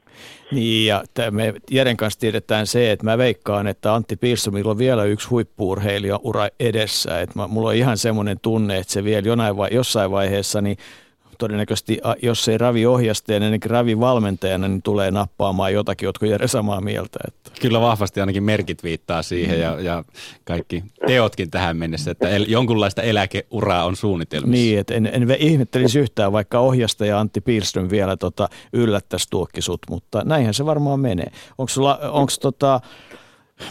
Niin ja me Jeren kanssa tiedetään se, että mä veikkaan, että Antti Piirsomilla on vielä yksi huippuurheilija ura edessä. Että mulla on ihan semmoinen tunne, että se vielä jonain vai, jossain vaiheessa niin todennäköisesti, jos ei ravi ohjastajana, niin ravi valmentajana, niin tulee nappaamaan jotakin, jotka Jere samaa mieltä. Että. Kyllä vahvasti ainakin merkit viittaa siihen ja, ja kaikki teotkin tähän mennessä, että el, jonkunlaista eläkeuraa on suunnitelmissa. Niin, että en, en ihmettelisi yhtään, vaikka ohjastaja Antti Piirström vielä tota, yllättäisi tuokkisut, mutta näinhän se varmaan menee. Onko onko tota,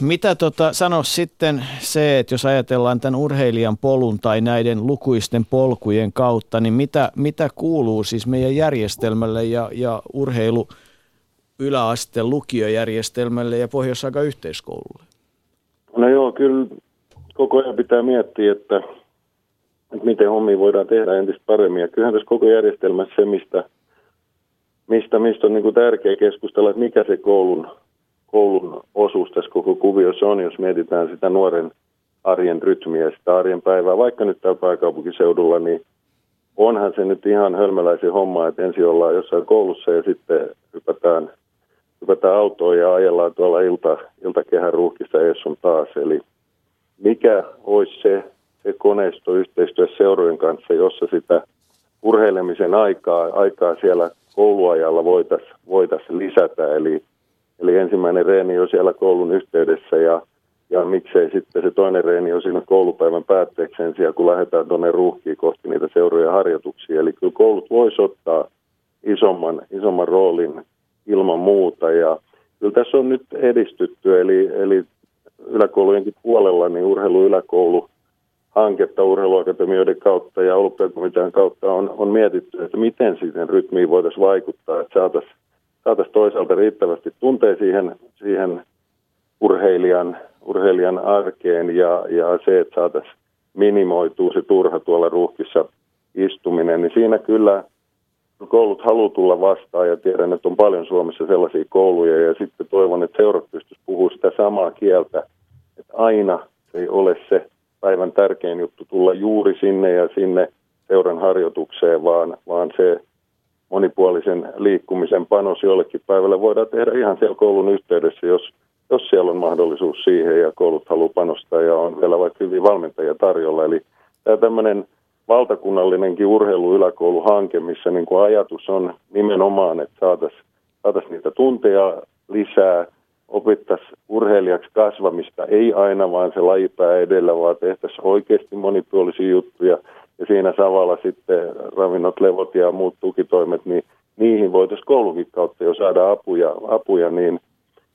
mitä tota, sano sitten se, että jos ajatellaan tämän urheilijan polun tai näiden lukuisten polkujen kautta, niin mitä, mitä kuuluu siis meidän järjestelmälle ja, ja urheilu yläasteen lukiojärjestelmälle ja pohjois yhteiskoululle? No joo, kyllä koko ajan pitää miettiä, että, että miten hommia voidaan tehdä entistä paremmin. Ja kyllähän tässä koko järjestelmässä se, mistä, mistä, mistä on niin kuin tärkeä keskustella, että mikä se koulun koulun osuus tässä koko kuviossa on, jos mietitään sitä nuoren arjen rytmiä, sitä arjen päivää, vaikka nyt täällä pääkaupunkiseudulla, niin onhan se nyt ihan hölmäläisen homma, että ensin ollaan jossain koulussa ja sitten hypätään, hypätään autoon ja ajellaan tuolla ilta, iltakehän ruuhkissa ees sun taas. Eli mikä olisi se, se koneisto yhteistyö seurojen kanssa, jossa sitä urheilemisen aikaa, aikaa siellä kouluajalla voitaisiin voitais lisätä. Eli Eli ensimmäinen reeni on siellä koulun yhteydessä ja, ja miksei sitten se toinen reeni on siinä koulupäivän päätteeksi sen sijaan, kun lähdetään tuonne ruuhkiin kohti niitä seuroja harjoituksia. Eli kyllä koulut voisi ottaa isomman, isomman roolin ilman muuta ja kyllä tässä on nyt edistytty, eli, eli yläkoulujenkin puolella niin urheiluyläkoulu hanketta urheiluakatemioiden kautta ja olympiakomitean kautta on, on mietitty, että miten siihen rytmiin voitaisiin vaikuttaa, että saataisiin saataisiin toisaalta riittävästi tuntea siihen, siihen urheilijan, urheilijan arkeen ja, ja se, että saataisiin minimoituu se turha tuolla ruuhkissa istuminen, niin siinä kyllä koulut haluaa tulla vastaan ja tiedän, että on paljon Suomessa sellaisia kouluja ja sitten toivon, että seurat pystyisivät puhumaan sitä samaa kieltä, että aina se ei ole se päivän tärkein juttu tulla juuri sinne ja sinne seuran harjoitukseen, vaan, vaan se monipuolisen liikkumisen panos jollekin päivälle voidaan tehdä ihan siellä koulun yhteydessä, jos, jos siellä on mahdollisuus siihen ja koulut haluaa panostaa ja on vielä vaikka hyvin valmentajia tarjolla. Eli tämä tämmöinen valtakunnallinenkin urheiluyläkouluhanke, missä niin kuin ajatus on nimenomaan, että saataisiin saatais niitä tunteja lisää, opittaisiin urheilijaksi kasvamista, ei aina vaan se lajipää edellä, vaan tehtäisiin oikeasti monipuolisia juttuja – ja siinä samalla sitten ravinnot, levot ja muut tukitoimet, niin niihin voitaisiin koulunkin kautta jo saada apuja, apuja niin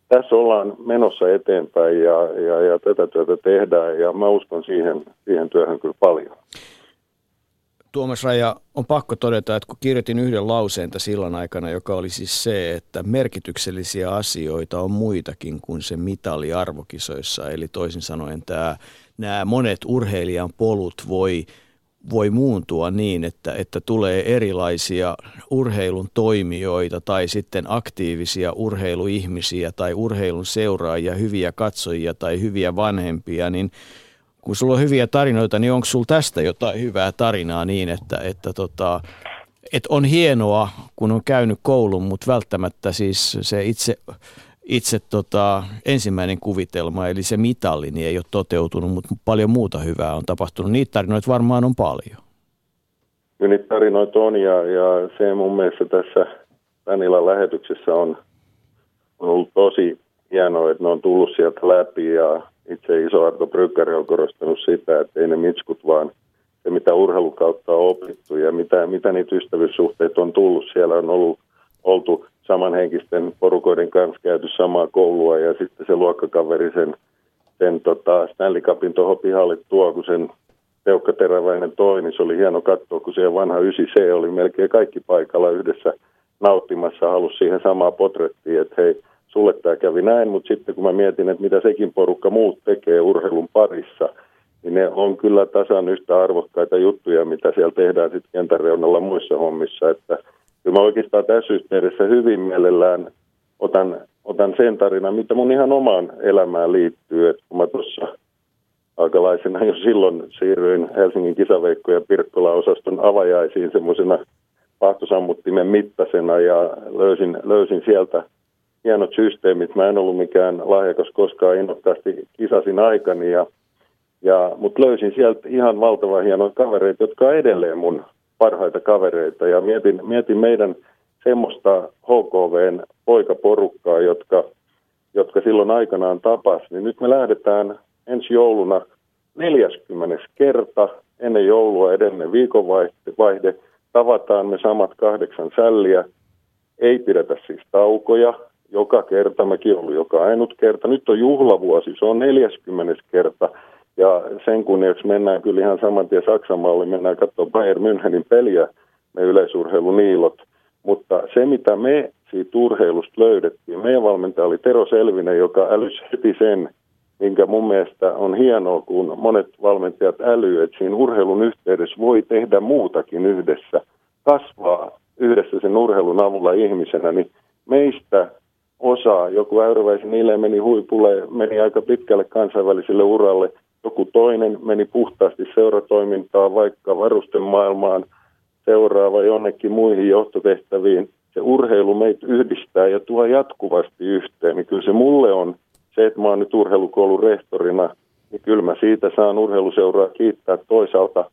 tässä ollaan menossa eteenpäin ja, ja, ja tätä työtä tehdään ja mä uskon siihen, siihen työhön kyllä paljon. Tuomas Raja, on pakko todeta, että kun kirjoitin yhden lauseen sillan aikana, joka oli siis se, että merkityksellisiä asioita on muitakin kuin se mitali arvokisoissa. Eli toisin sanoen tämä, nämä monet urheilijan polut voi voi muuntua niin, että, että tulee erilaisia urheilun toimijoita tai sitten aktiivisia urheiluihmisiä tai urheilun seuraajia, hyviä katsojia tai hyviä vanhempia, niin kun sulla on hyviä tarinoita, niin onko sulla tästä jotain hyvää tarinaa niin, että, että tota, et on hienoa, kun on käynyt koulun, mutta välttämättä siis se itse itse tota, ensimmäinen kuvitelma, eli se mitalli, niin ei ole toteutunut, mutta paljon muuta hyvää on tapahtunut. Niitä tarinoita varmaan on paljon. Kyllä niitä tarinoita on, ja, ja se mun mielestä tässä tämän illan lähetyksessä on, on ollut tosi hienoa, että ne on tullut sieltä läpi, ja itse iso Arto Brykkäri on korostanut sitä, että ei ne mitskut vaan se, mitä urheilun kautta on opittu ja mitä, mitä niitä ystävyyssuhteita on tullut. Siellä on ollut, oltu samanhenkisten porukoiden kanssa käyty samaa koulua ja sitten se luokkakaveri sen, sen tota Stanley Cupin tuohon pihalle tuo, kun sen Teukka Teräväinen toi, niin se oli hieno katsoa, kun siellä vanha 9C oli melkein kaikki paikalla yhdessä nauttimassa, halusi siihen samaa potrettiin, että hei, sulle tämä kävi näin, mutta sitten kun mä mietin, että mitä sekin porukka muut tekee urheilun parissa, niin ne on kyllä tasan yhtä arvokkaita juttuja, mitä siellä tehdään sitten kentän reunalla muissa hommissa, että kyllä mä oikeastaan tässä yhteydessä hyvin mielellään otan, otan sen tarinan, mitä mun ihan omaan elämään liittyy, että kun mä tuossa aikalaisena jo silloin siirryin Helsingin kisaveikko- ja Pirkkola-osaston avajaisiin semmoisena pahtosammuttimen mittasena ja löysin, löysin sieltä hienot systeemit. Mä en ollut mikään lahjakas koskaan innokkaasti kisasin aikani, ja, ja, mutta löysin sieltä ihan valtavan hienoja kavereita, jotka on edelleen mun parhaita kavereita. Ja mietin, mietin meidän semmoista HKVn poikaporukkaa, jotka, jotka silloin aikanaan tapas, niin nyt me lähdetään ensi jouluna 40 kerta ennen joulua edellinen viikonvaihde. Tavataan me samat kahdeksan sälliä. Ei pidetä siis taukoja. Joka kerta, mäkin ollut joka ainut kerta. Nyt on juhlavuosi, se on 40 kerta. Ja sen kunniaksi mennään kyllä ihan saman tien Saksan malli, mennään katsomaan Bayern Münchenin peliä, me yleisurheiluniilot. Mutta se, mitä me siitä urheilusta löydettiin, meidän valmentaja oli Tero Selvinen, joka älysi heti sen, minkä mun mielestä on hienoa, kun monet valmentajat älyy, että siinä urheilun yhteydessä voi tehdä muutakin yhdessä, kasvaa yhdessä sen urheilun avulla ihmisenä, niin meistä osaa, joku Äyräväisen Ile meni huipulle, meni aika pitkälle kansainväliselle uralle, joku toinen meni puhtaasti seuratoimintaan, vaikka varusten maailmaan, seuraava jonnekin muihin johtotehtäviin. Se urheilu meitä yhdistää ja tuo jatkuvasti yhteen, niin kyllä se mulle on se, että mä oon nyt urheilukoulun rehtorina, niin kyllä mä siitä saan urheiluseuraa kiittää toisaalta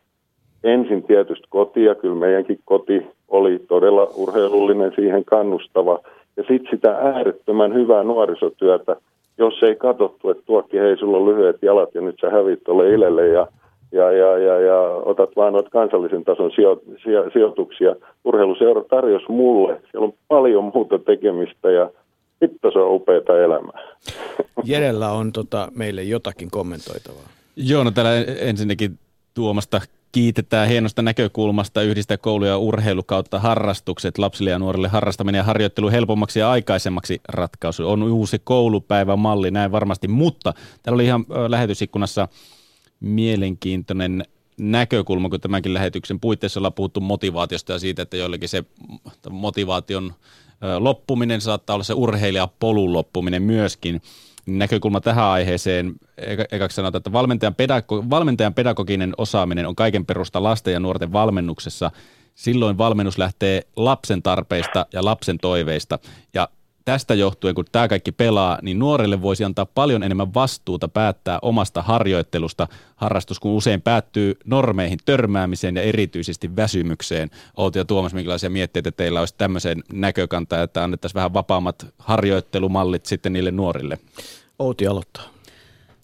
ensin tietysti kotia, kyllä meidänkin koti oli todella urheilullinen, siihen kannustava. Ja sitten sitä äärettömän hyvää nuorisotyötä, jos ei katsottu, että tuokki, hei, sulla on lyhyet jalat ja nyt sä hävit tuolle Ilelle ja, ja, ja, ja, ja otat vaan noita kansallisen tason sijo, sijo, sijoituksia. Urheiluseura tarjosi mulle, siellä on paljon muuta tekemistä ja Hitto se on upeata elämää. Jerellä on tota, meille jotakin kommentoitavaa. Joo, no täällä ensinnäkin Tuomasta kiitetään hienosta näkökulmasta yhdistää koulu- ja urheilu kautta harrastukset. Lapsille ja nuorille harrastaminen ja harjoittelu helpommaksi ja aikaisemmaksi ratkaisu on uusi koulupäivämalli, näin varmasti. Mutta täällä oli ihan lähetysikkunassa mielenkiintoinen näkökulma, kun tämänkin lähetyksen puitteissa ollaan puhuttu motivaatiosta ja siitä, että joillekin se motivaation loppuminen saattaa olla se urheilijapolun loppuminen myöskin. Näkökulma tähän aiheeseen, ekaksi sanotaan, että valmentajan, pedago- valmentajan pedagoginen osaaminen on kaiken perusta lasten ja nuorten valmennuksessa. Silloin valmennus lähtee lapsen tarpeista ja lapsen toiveista. Ja tästä johtuen, kun tämä kaikki pelaa, niin nuorelle voisi antaa paljon enemmän vastuuta päättää omasta harjoittelusta. Harrastus kun usein päättyy normeihin törmäämiseen ja erityisesti väsymykseen. Outi ja Tuomas, minkälaisia mietteitä teillä olisi tämmöiseen näkökantaan, että annettaisiin vähän vapaammat harjoittelumallit sitten niille nuorille? Outi aloittaa.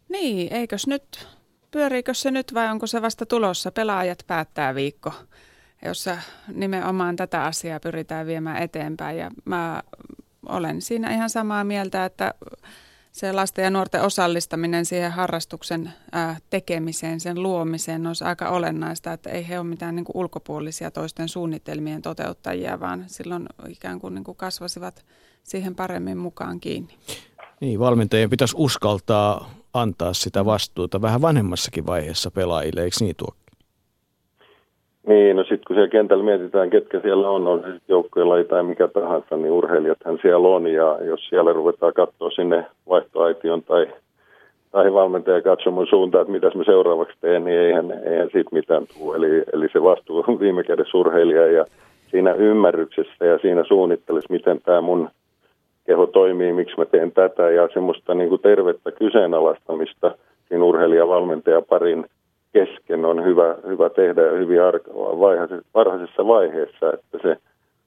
Niin, eikös nyt, pyöriikö se nyt vai onko se vasta tulossa? Pelaajat päättää viikko jossa nimenomaan tätä asiaa pyritään viemään eteenpäin. Ja mä olen siinä ihan samaa mieltä, että se lasten ja nuorten osallistaminen siihen harrastuksen tekemiseen, sen luomiseen olisi aika olennaista, että ei he ole mitään niin kuin ulkopuolisia toisten suunnitelmien toteuttajia, vaan silloin ikään kuin, niin kuin kasvasivat siihen paremmin mukaan kiinni. Niin, valmentajien pitäisi uskaltaa antaa sitä vastuuta vähän vanhemmassakin vaiheessa pelaajille, eikö niin tuo? Niin, no sitten kun siellä kentällä mietitään, ketkä siellä on, on se sitten tai mikä tahansa, niin urheilijathan siellä on. Ja jos siellä ruvetaan katsoa sinne vaihtoaition tai, tai valmentaja katsomon suuntaan, että mitäs me seuraavaksi teen, niin eihän, eihän siitä mitään tule. Eli, eli se vastuu on viime kädessä urheilija ja siinä ymmärryksessä ja siinä suunnittelussa, miten tämä mun keho toimii, miksi mä teen tätä ja semmoista niin kuin tervettä kyseenalaistamista siinä urheilija-valmentajaparin kesken on hyvä, hyvä tehdä hyvin varhaisessa vaiheessa, että se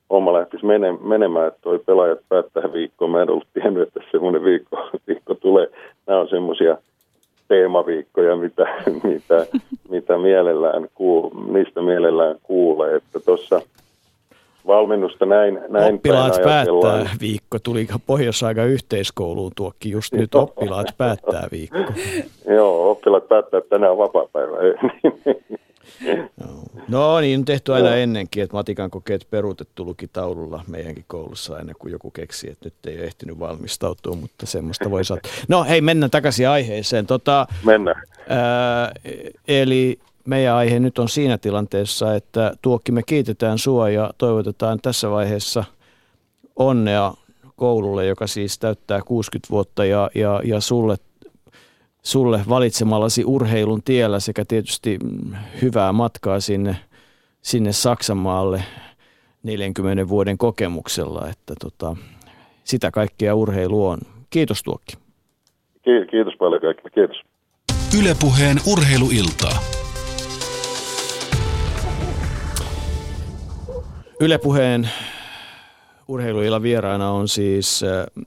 homma lähtisi menemään, että toi pelaajat päättää viikkoa. Mä en ollut tiennyt, että semmoinen viikko, viikko tulee. Nämä on semmoisia teemaviikkoja, mitä, mitä, mitä mielellään kuul, mistä mielellään kuulee. Että tuossa valmennusta näin, näin Oppilaat päättää viikko. Tuli pohjois-aika yhteiskouluun tuokki just nyt oppilaat päättää viikko. Joo, oppilaat päättää, että tänään on vapaa-päivä. No niin, on tehty aina ennenkin, että matikan kokeet peruutettu lukitaululla meidänkin koulussa aina, kun joku keksi, että nyt ei ole ehtinyt valmistautua, mutta semmoista voi saada. No hei, mennään takaisin aiheeseen. Tota, mennään. Ää, eli meidän aihe nyt on siinä tilanteessa, että Tuokki me kiitetään sua ja toivotetaan tässä vaiheessa onnea koululle, joka siis täyttää 60 vuotta ja, ja, ja sulle sulle valitsemallasi urheilun tiellä sekä tietysti hyvää matkaa sinne, sinne Saksanmaalle 40 vuoden kokemuksella, että tota, sitä kaikkea urheilu on. Kiitos Tuokki. Kiitos paljon kaikille, kiitos. Ylepuheen urheiluiltaa. Ylepuheen urheiluilla vieraana on siis äh,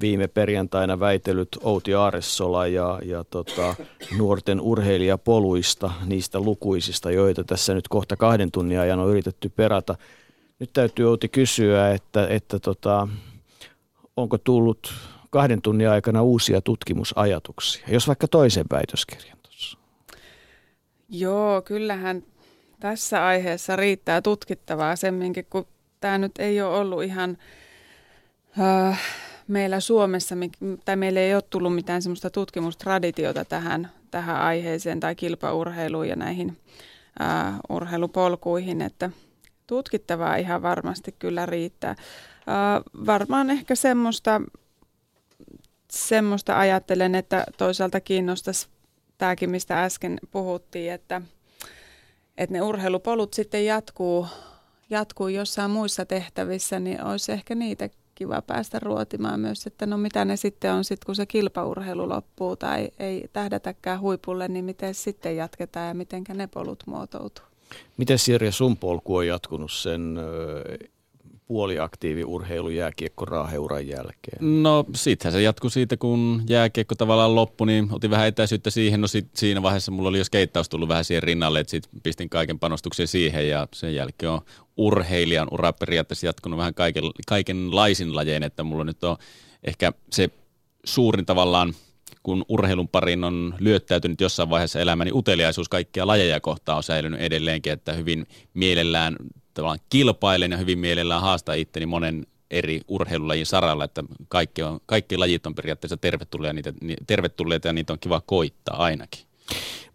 viime perjantaina väitellyt Outi Aaressola ja, ja tota, nuorten urheilijapoluista, niistä lukuisista, joita tässä nyt kohta kahden tunnin ajan on yritetty perata. Nyt täytyy Outi kysyä, että, että tota, onko tullut kahden tunnin aikana uusia tutkimusajatuksia, jos vaikka toisen väitöskirjan tuossa? Joo, kyllähän tässä aiheessa riittää tutkittavaa semminkin, kun tämä nyt ei ole ollut ihan... Äh, meillä Suomessa, tai meillä ei ole tullut mitään semmoista tutkimustraditiota tähän, tähän aiheeseen tai kilpaurheiluun ja näihin ää, urheilupolkuihin, että tutkittavaa ihan varmasti kyllä riittää. Ää, varmaan ehkä semmoista, semmoista ajattelen, että toisaalta kiinnostaisi tämäkin, mistä äsken puhuttiin, että, että ne urheilupolut sitten jatkuu, jatkuu jossain muissa tehtävissä, niin olisi ehkä niitä kiva päästä ruotimaan myös, että no mitä ne sitten on sitten, kun se kilpaurheilu loppuu tai ei tähdätäkään huipulle, niin miten sitten jatketaan ja miten ne polut muotoutuu. Miten Sirja sun polku on jatkunut sen puoliaktiivi urheilu jääkiekko raaheuran jälkeen? No sittenhän se jatkui siitä, kun jääkiekko tavallaan loppui, niin otin vähän etäisyyttä siihen. No sit, siinä vaiheessa mulla oli jo skeittaus tullut vähän siihen rinnalle, että sit pistin kaiken panostuksen siihen ja sen jälkeen on urheilijan ura periaatteessa jatkunut vähän kaiken, kaikenlaisin lajein, että mulla nyt on ehkä se suurin tavallaan kun urheilun parin on lyöttäytynyt jossain vaiheessa elämäni uteliaisuus kaikkia lajeja kohtaan on säilynyt edelleenkin, että hyvin mielellään tavallaan kilpailen ja hyvin mielellään haastaa itteni monen eri urheilulajin saralla, että kaikki, on, kaikki lajit on periaatteessa tervetulleita, niitä, tervetulleita ja niitä on kiva koittaa ainakin.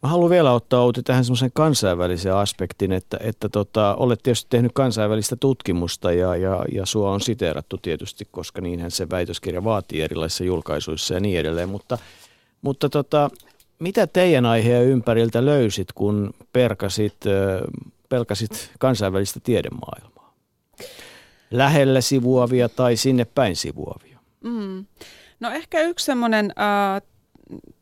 Mä haluan vielä ottaa Outi tähän semmoisen kansainvälisen aspektin, että, että tota, olet tietysti tehnyt kansainvälistä tutkimusta ja, ja, ja sua on siteerattu tietysti, koska niinhän se väitöskirja vaatii erilaisissa julkaisuissa ja niin edelleen, mutta, mutta tota, mitä teidän aiheen ympäriltä löysit, kun perkasit pelkäsit kansainvälistä tiedemaailmaa? Lähellä sivuavia tai sinne päin sivuavia? Mm. No ehkä yksi semmoinen äh,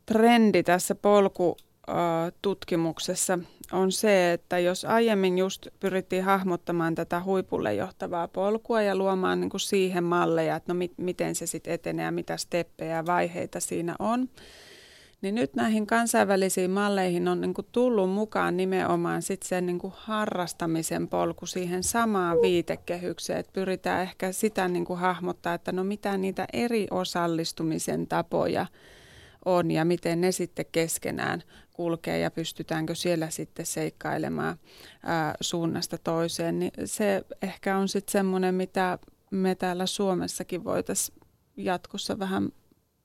trendi tässä polkututkimuksessa on se, että jos aiemmin just pyrittiin hahmottamaan tätä huipulle johtavaa polkua ja luomaan niin kuin siihen malleja, että no mi- miten se sitten etenee ja mitä steppejä ja vaiheita siinä on, niin nyt näihin kansainvälisiin malleihin on niin kuin tullut mukaan nimenomaan sit sen niin kuin harrastamisen polku siihen samaan viitekehykseen, että pyritään ehkä sitä niin kuin hahmottaa, että no mitä niitä eri osallistumisen tapoja on ja miten ne sitten keskenään kulkee ja pystytäänkö siellä sitten seikkailemaan ää, suunnasta toiseen. Niin se ehkä on sitten semmoinen, mitä me täällä Suomessakin voitaisiin jatkossa vähän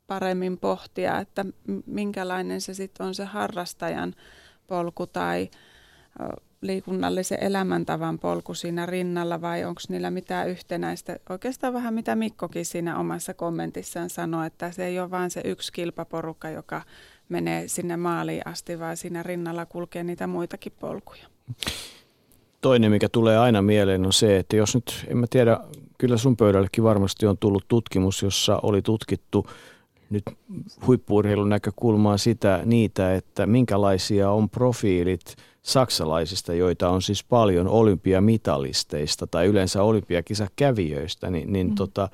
paremmin pohtia, että minkälainen se sitten on se harrastajan polku tai liikunnallisen elämäntavan polku siinä rinnalla vai onko niillä mitään yhtenäistä? Oikeastaan vähän mitä Mikkokin siinä omassa kommentissaan sanoi, että se ei ole vain se yksi kilpaporukka, joka menee sinne maaliin asti, vaan siinä rinnalla kulkee niitä muitakin polkuja. Toinen, mikä tulee aina mieleen, on se, että jos nyt, en mä tiedä, kyllä sun pöydällekin varmasti on tullut tutkimus, jossa oli tutkittu – nyt huippuurheilun näkökulmaa sitä, niitä, että minkälaisia on profiilit saksalaisista, joita on siis paljon olympiamitalisteista tai yleensä olympiakisakävijöistä, niin, niin mm. tota,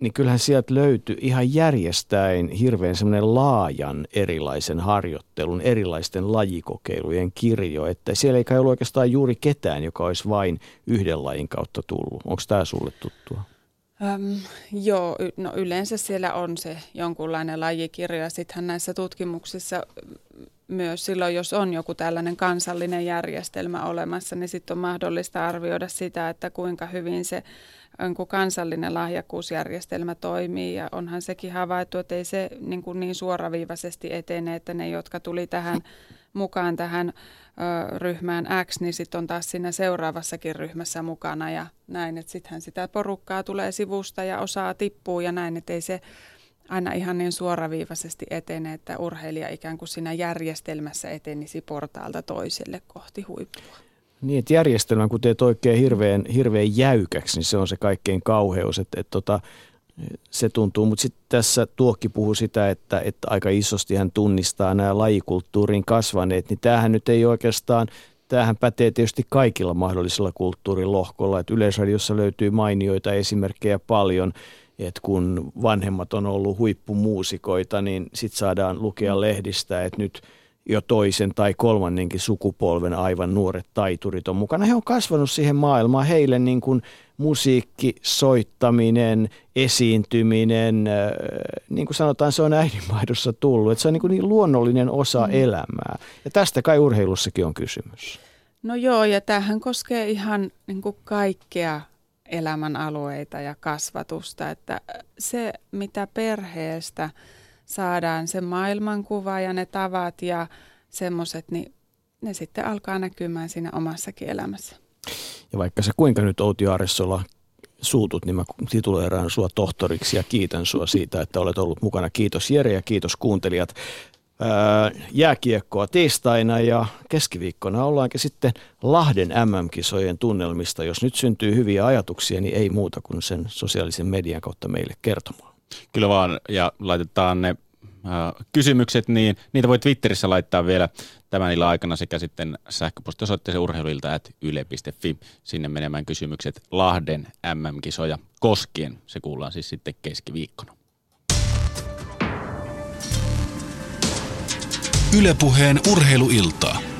niin kyllähän sieltä löytyi ihan järjestäin hirveän semmoinen laajan erilaisen harjoittelun, erilaisten lajikokeilujen kirjo, että siellä ei kai ollut oikeastaan juuri ketään, joka olisi vain yhden lajin kautta tullut. Onko tämä sulle tuttua? Öm, joo, no yleensä siellä on se jonkunlainen lajikirjo ja sittenhän näissä tutkimuksissa myös silloin, jos on joku tällainen kansallinen järjestelmä olemassa, niin sitten on mahdollista arvioida sitä, että kuinka hyvin se kun kansallinen lahjakkuusjärjestelmä toimii. Ja onhan sekin havaittu, että ei se niin, kuin niin suoraviivaisesti etene, että ne, jotka tuli tähän mukaan tähän ryhmään X, niin sitten on taas siinä seuraavassakin ryhmässä mukana ja näin, että sittenhän sitä porukkaa tulee sivusta ja osaa tippuu ja näin, että ei se aina ihan niin suoraviivaisesti etene, että urheilija ikään kuin siinä järjestelmässä etenisi portaalta toiselle kohti huippua. Niin, että järjestelmän kun teet oikein hirveän, hirveän jäykäksi, niin se on se kaikkein kauheus, että, että tota, se tuntuu. Mutta sitten tässä Tuokki puhuu sitä, että, että aika isosti hän tunnistaa nämä lajikulttuurin kasvaneet, niin tämähän nyt ei oikeastaan, tämähän pätee tietysti kaikilla mahdollisilla kulttuurilohkolla, että Yleisradiossa löytyy mainioita esimerkkejä paljon, että kun vanhemmat on ollut huippumuusikoita, niin sitten saadaan lukea lehdistä, että nyt – jo toisen tai kolmannenkin sukupolven aivan nuoret taiturit on mukana. He on kasvanut siihen maailmaan. Heille niin kuin musiikki, soittaminen, esiintyminen, niin kuin sanotaan, se on äidinmaidossa tullut. Että se on niin, kuin niin luonnollinen osa mm. elämää. Ja tästä kai urheilussakin on kysymys. No joo, ja tämähän koskee ihan niin kuin kaikkea elämän alueita ja kasvatusta. Että se, mitä perheestä – saadaan se maailmankuva ja ne tavat ja semmoiset, niin ne sitten alkaa näkymään siinä omassakin elämässä. Ja vaikka se kuinka nyt Outi Aressola suutut, niin mä tituleeraan sua tohtoriksi ja kiitän sua siitä, että olet ollut mukana. Kiitos Jere ja kiitos kuuntelijat. jääkiekkoa tiistaina ja keskiviikkona ollaankin sitten Lahden MM-kisojen tunnelmista. Jos nyt syntyy hyviä ajatuksia, niin ei muuta kuin sen sosiaalisen median kautta meille kertomaan. Kyllä vaan, ja laitetaan ne kysymykset, niin niitä voi Twitterissä laittaa vielä tämän illan aikana sekä sitten sähköpostiosoitteeseen urheiluilta at yle.fi. Sinne menemään kysymykset Lahden MM-kisoja koskien. Se kuullaan siis sitten keskiviikkona. Ylepuheen urheiluiltaa.